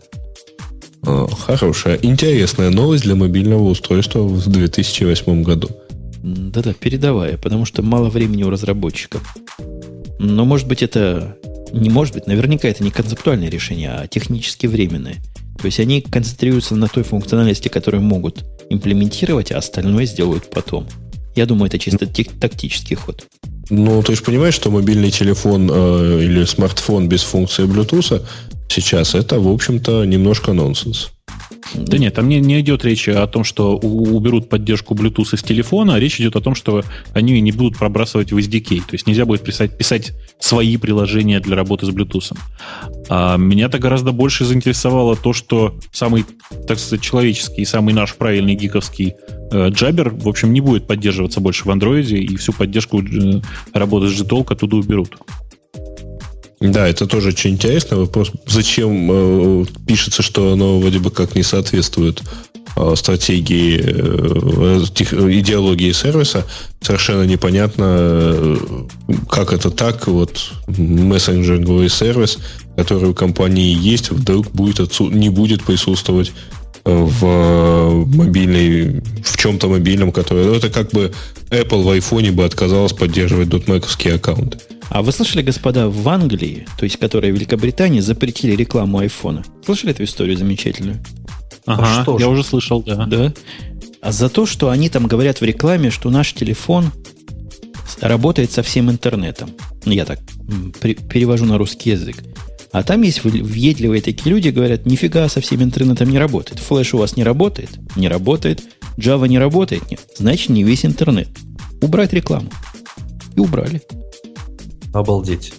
А, хорошая, интересная новость для мобильного устройства в 2008 году. Да-да, передавая, потому что мало времени у разработчиков. Но, может быть, это... Не может быть, наверняка это не концептуальное решение, а технически временное. То есть они концентрируются на той функциональности, которую могут имплементировать, а остальное сделают потом. Я думаю, это чисто тактический ход. Ну, ты же понимаешь, что мобильный телефон э, или смартфон без функции Bluetooth сейчас это, в общем-то, немножко нонсенс. Да нет, там не, не идет речь о том, что уберут поддержку Bluetooth из телефона, а речь идет о том, что они не будут пробрасывать в SDK. То есть нельзя будет писать, писать свои приложения для работы с Bluetooth. А меня-то гораздо больше заинтересовало то, что самый, так сказать, человеческий, самый наш правильный гиковский э, джабер, в общем, не будет поддерживаться больше в андроиде, и всю поддержку э, работы с JTalk оттуда уберут. Да, это тоже очень интересно. Вопрос, зачем э, пишется, что оно вроде бы как не соответствует э, стратегии, э, тех, идеологии сервиса. Совершенно непонятно, э, как это так. Вот мессенджерный сервис, который у компании есть, вдруг будет отсу- не будет присутствовать в мобильной, в чем-то мобильном, который... Ну, это как бы Apple в iPhone бы отказалась поддерживать дотмековские аккаунты. А вы слышали, господа, в Англии, то есть которая Великобритания, запретили рекламу айфона? Слышали эту историю замечательную? Ага, а что я же? уже слышал, да. Да. А за то, что они там говорят в рекламе, что наш телефон работает со всем интернетом. Ну, я так перевожу на русский язык. А там есть въедливые такие люди, говорят, нифига со всем интернетом не работает. Флэш у вас не работает? Не работает. Java не работает? Нет. Значит, не весь интернет. Убрать рекламу. И убрали. Обалдеть.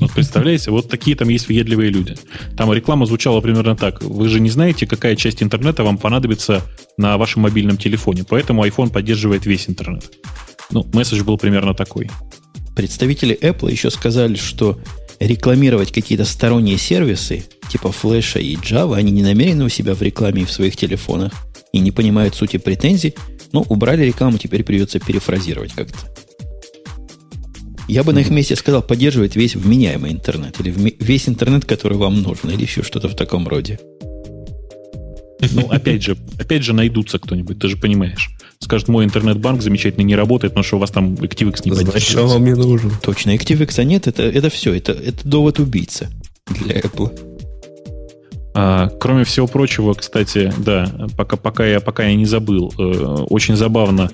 Вот представляете, вот такие там есть въедливые люди. Там реклама звучала примерно так. Вы же не знаете, какая часть интернета вам понадобится на вашем мобильном телефоне, поэтому iPhone поддерживает весь интернет. Ну, месседж был примерно такой. Представители Apple еще сказали, что рекламировать какие-то сторонние сервисы, типа Flash и Java, они не намерены у себя в рекламе и в своих телефонах и не понимают сути претензий, но убрали рекламу, теперь придется перефразировать как-то. Я бы на их месте сказал, поддерживать весь вменяемый интернет, или весь интернет, который вам нужен, или еще что-то в таком роде. Ну, опять же, опять же найдутся кто-нибудь, ты же понимаешь. Скажет, мой интернет-банк замечательно не работает, потому что у вас там ActiveX не Значит, он мне нужен. Точно, ActiveX нет, это, это все, это, это довод убийца для Apple. А, кроме всего прочего, кстати, да, пока, пока, я, пока я не забыл, э, очень забавно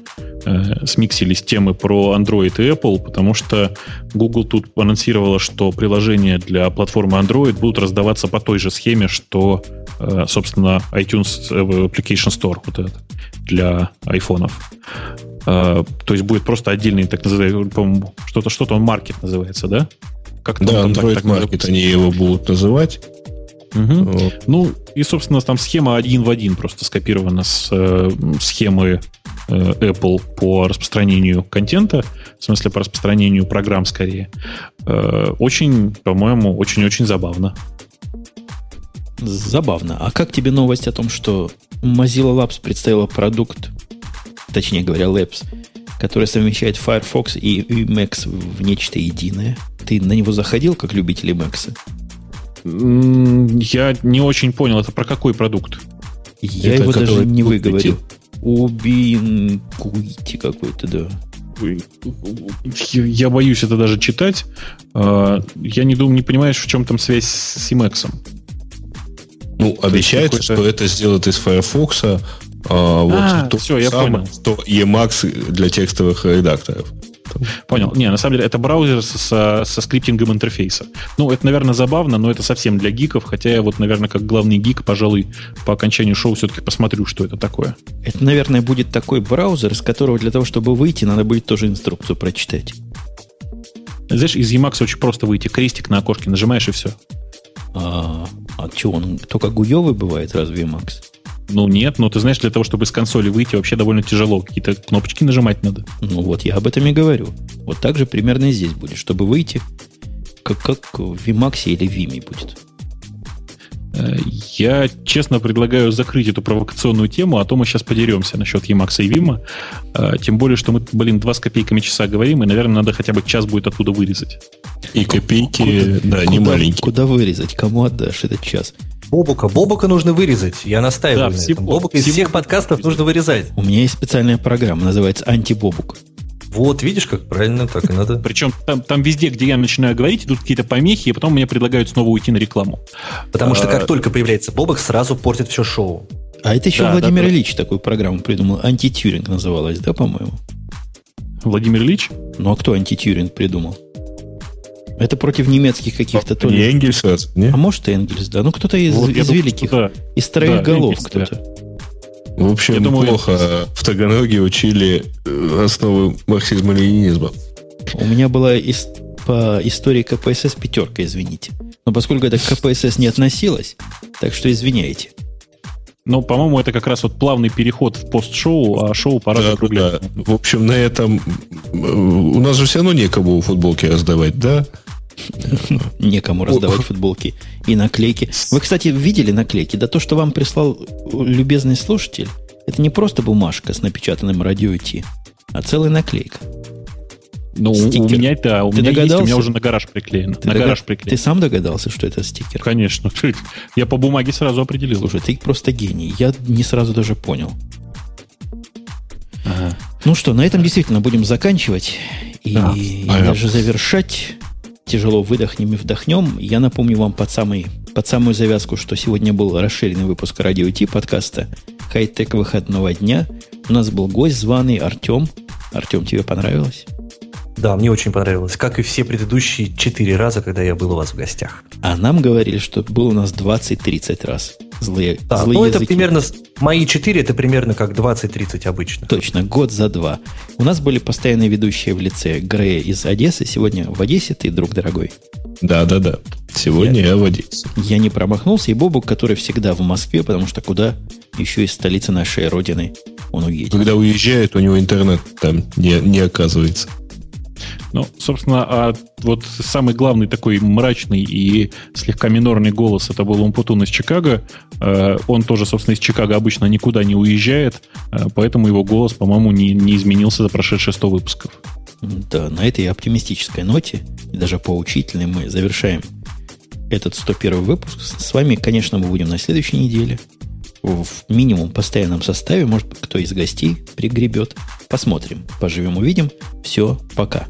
э, смиксились темы про Android и Apple, потому что Google тут анонсировала, что приложения для платформы Android будут раздаваться по той же схеме, что, э, собственно, iTunes Application Store вот этот, для айфонов. Э, то есть будет просто отдельный, так называемый, по-моему, что-то, что-то он маркет называется, да? Как да, Android Market они его будут называть. Угу. Вот. Ну, и, собственно, там схема один в один просто скопирована с э, схемы э, Apple по распространению контента, в смысле по распространению программ скорее. Э, очень, по-моему, очень-очень забавно. Забавно. А как тебе новость о том, что Mozilla Labs представила продукт, точнее говоря, Labs, который совмещает Firefox и, Max в нечто единое? Ты на него заходил, как любитель Max? Я не очень понял, это про какой продукт? Я это его даже не выговорил. Убинкуити какой-то, да. Я боюсь это даже читать. А, я не думаю, не понимаешь, в чем там связь с Emacs. Ну, обещается, что это сделают из Firefox. А, вот а, то все, я понял. Что Emacs для текстовых редакторов. Понял. Не, на самом деле, это браузер со, со скриптингом интерфейса. Ну, это, наверное, забавно, но это совсем для гиков, хотя я вот, наверное, как главный гик, пожалуй, по окончанию шоу все-таки посмотрю, что это такое. Это, наверное, будет такой браузер, с которого для того, чтобы выйти, надо будет тоже инструкцию прочитать. Знаешь, из Emacs очень просто выйти. Крестик на окошке нажимаешь и все. А, а что, он только гуевый бывает, разве Emacs? Ну, нет, но ты знаешь, для того, чтобы из консоли выйти, вообще довольно тяжело. Какие-то кнопочки нажимать надо. Ну, вот я об этом и говорю. Вот так же примерно и здесь будет. Чтобы выйти, как, как в VMAX или Vimy будет? Э, я честно предлагаю закрыть эту провокационную тему, а то мы сейчас подеремся насчет Emacs и Vim. Э, тем более, что мы, блин, два с копейками часа говорим, и, наверное, надо хотя бы час будет оттуда вырезать. И копейки, Куда- да, не куда, маленькие. Куда вырезать? Кому отдашь этот час? Бобука. Бобука нужно вырезать. Я настаиваю Да, на всего- этом. Бобука из всех подкастов нужно вырезать. У меня есть специальная программа, называется «Антибобук». Вот, видишь, как правильно так и надо. Причем там, там везде, где я начинаю говорить, идут какие-то помехи, и потом мне предлагают снова уйти на рекламу. Потому что А, как только появляется Бобок, сразу портит все шоу. А это еще Да, Владимир да, да. Ильич такую программу придумал. Антитюринг называлась, да, по-моему? Владимир Ильич? Ну а кто антитюринг придумал? Это против немецких каких-то то Не ли. Энгельс, а, не? А может и Энгельс, да. Ну кто-то из, Вот я из думаю, великих, да. из троих Да, голов Энгельс, кто-то. В общем, Я думаю, плохо в Таганроге учили э, основы марксизма-ленинизма. У меня была ис- по истории КПСС пятерка, извините. Но поскольку это к КПСС не относилось, так что извиняйте. Ну, по-моему, это как раз вот плавный переход в пост-шоу, а шоу пора Да, закруглять. да. В общем, на этом э, у нас же все равно некому футболки раздавать, да? Некому раздавать футболки и наклейки. Вы, кстати, видели наклейки? Да то, что вам прислал любезный слушатель, это не просто бумажка с напечатанным радио Ти, а целая наклейка. Ну, у- Стикер. у меня, да, у Ты меня есть, у меня догадался? уже на гараж приклеено. Ты, на догад- гараж ты приклеено. сам догадался, что это стикер? Конечно. [laughs] Я по бумаге сразу определил. Слушай, ты просто гений. Я не сразу даже понял. Ага. Ну что, на этом действительно будем заканчивать и, Да. и Ага. даже завершать. Тяжело выдохнем и вдохнем. Я напомню вам под, самый, под самую завязку, что сегодня был расширенный выпуск радио Ти подкаста «Хай-тек выходного дня». У нас был гость званый Артем. Артем, тебе понравилось? Да, мне очень понравилось. Как и все предыдущие четыре раза, когда я был у вас в гостях. А нам говорили, что был у нас 20-30 раз. Злые, Да, злые ну это языки. примерно... с- Мои четыре, это примерно как 20-30 обычно. Точно, год за два. У нас были постоянные ведущие в лице Грея из Одессы. Сегодня в Одессе ты, друг дорогой. Да, да, да. Сегодня я в Одессе. Я не промахнулся. И Бобук, который всегда в Москве, потому что куда еще из столицы нашей родины он уедет. Когда уезжает, у него интернет там не, не оказывается. Ну, собственно, а вот самый главный такой мрачный и слегка минорный голос это был Умпутун из Чикаго. Э, Он тоже, собственно, из Чикаго обычно никуда не уезжает, э, поэтому его голос, по-моему, не, не изменился за прошедшие 100 выпусков. Да, на этой оптимистической ноте, и даже поучительной, мы завершаем этот 101 выпуск. С вами, конечно, мы будем на следующей неделе. В минимум постоянном составе. Может кто из гостей пригребет. Посмотрим. Поживем, увидим. Все, пока.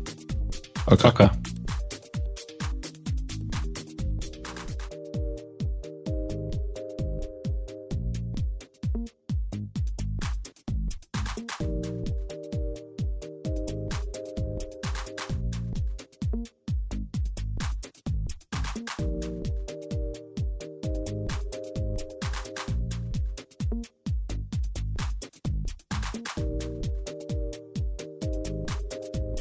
Пока. Пока.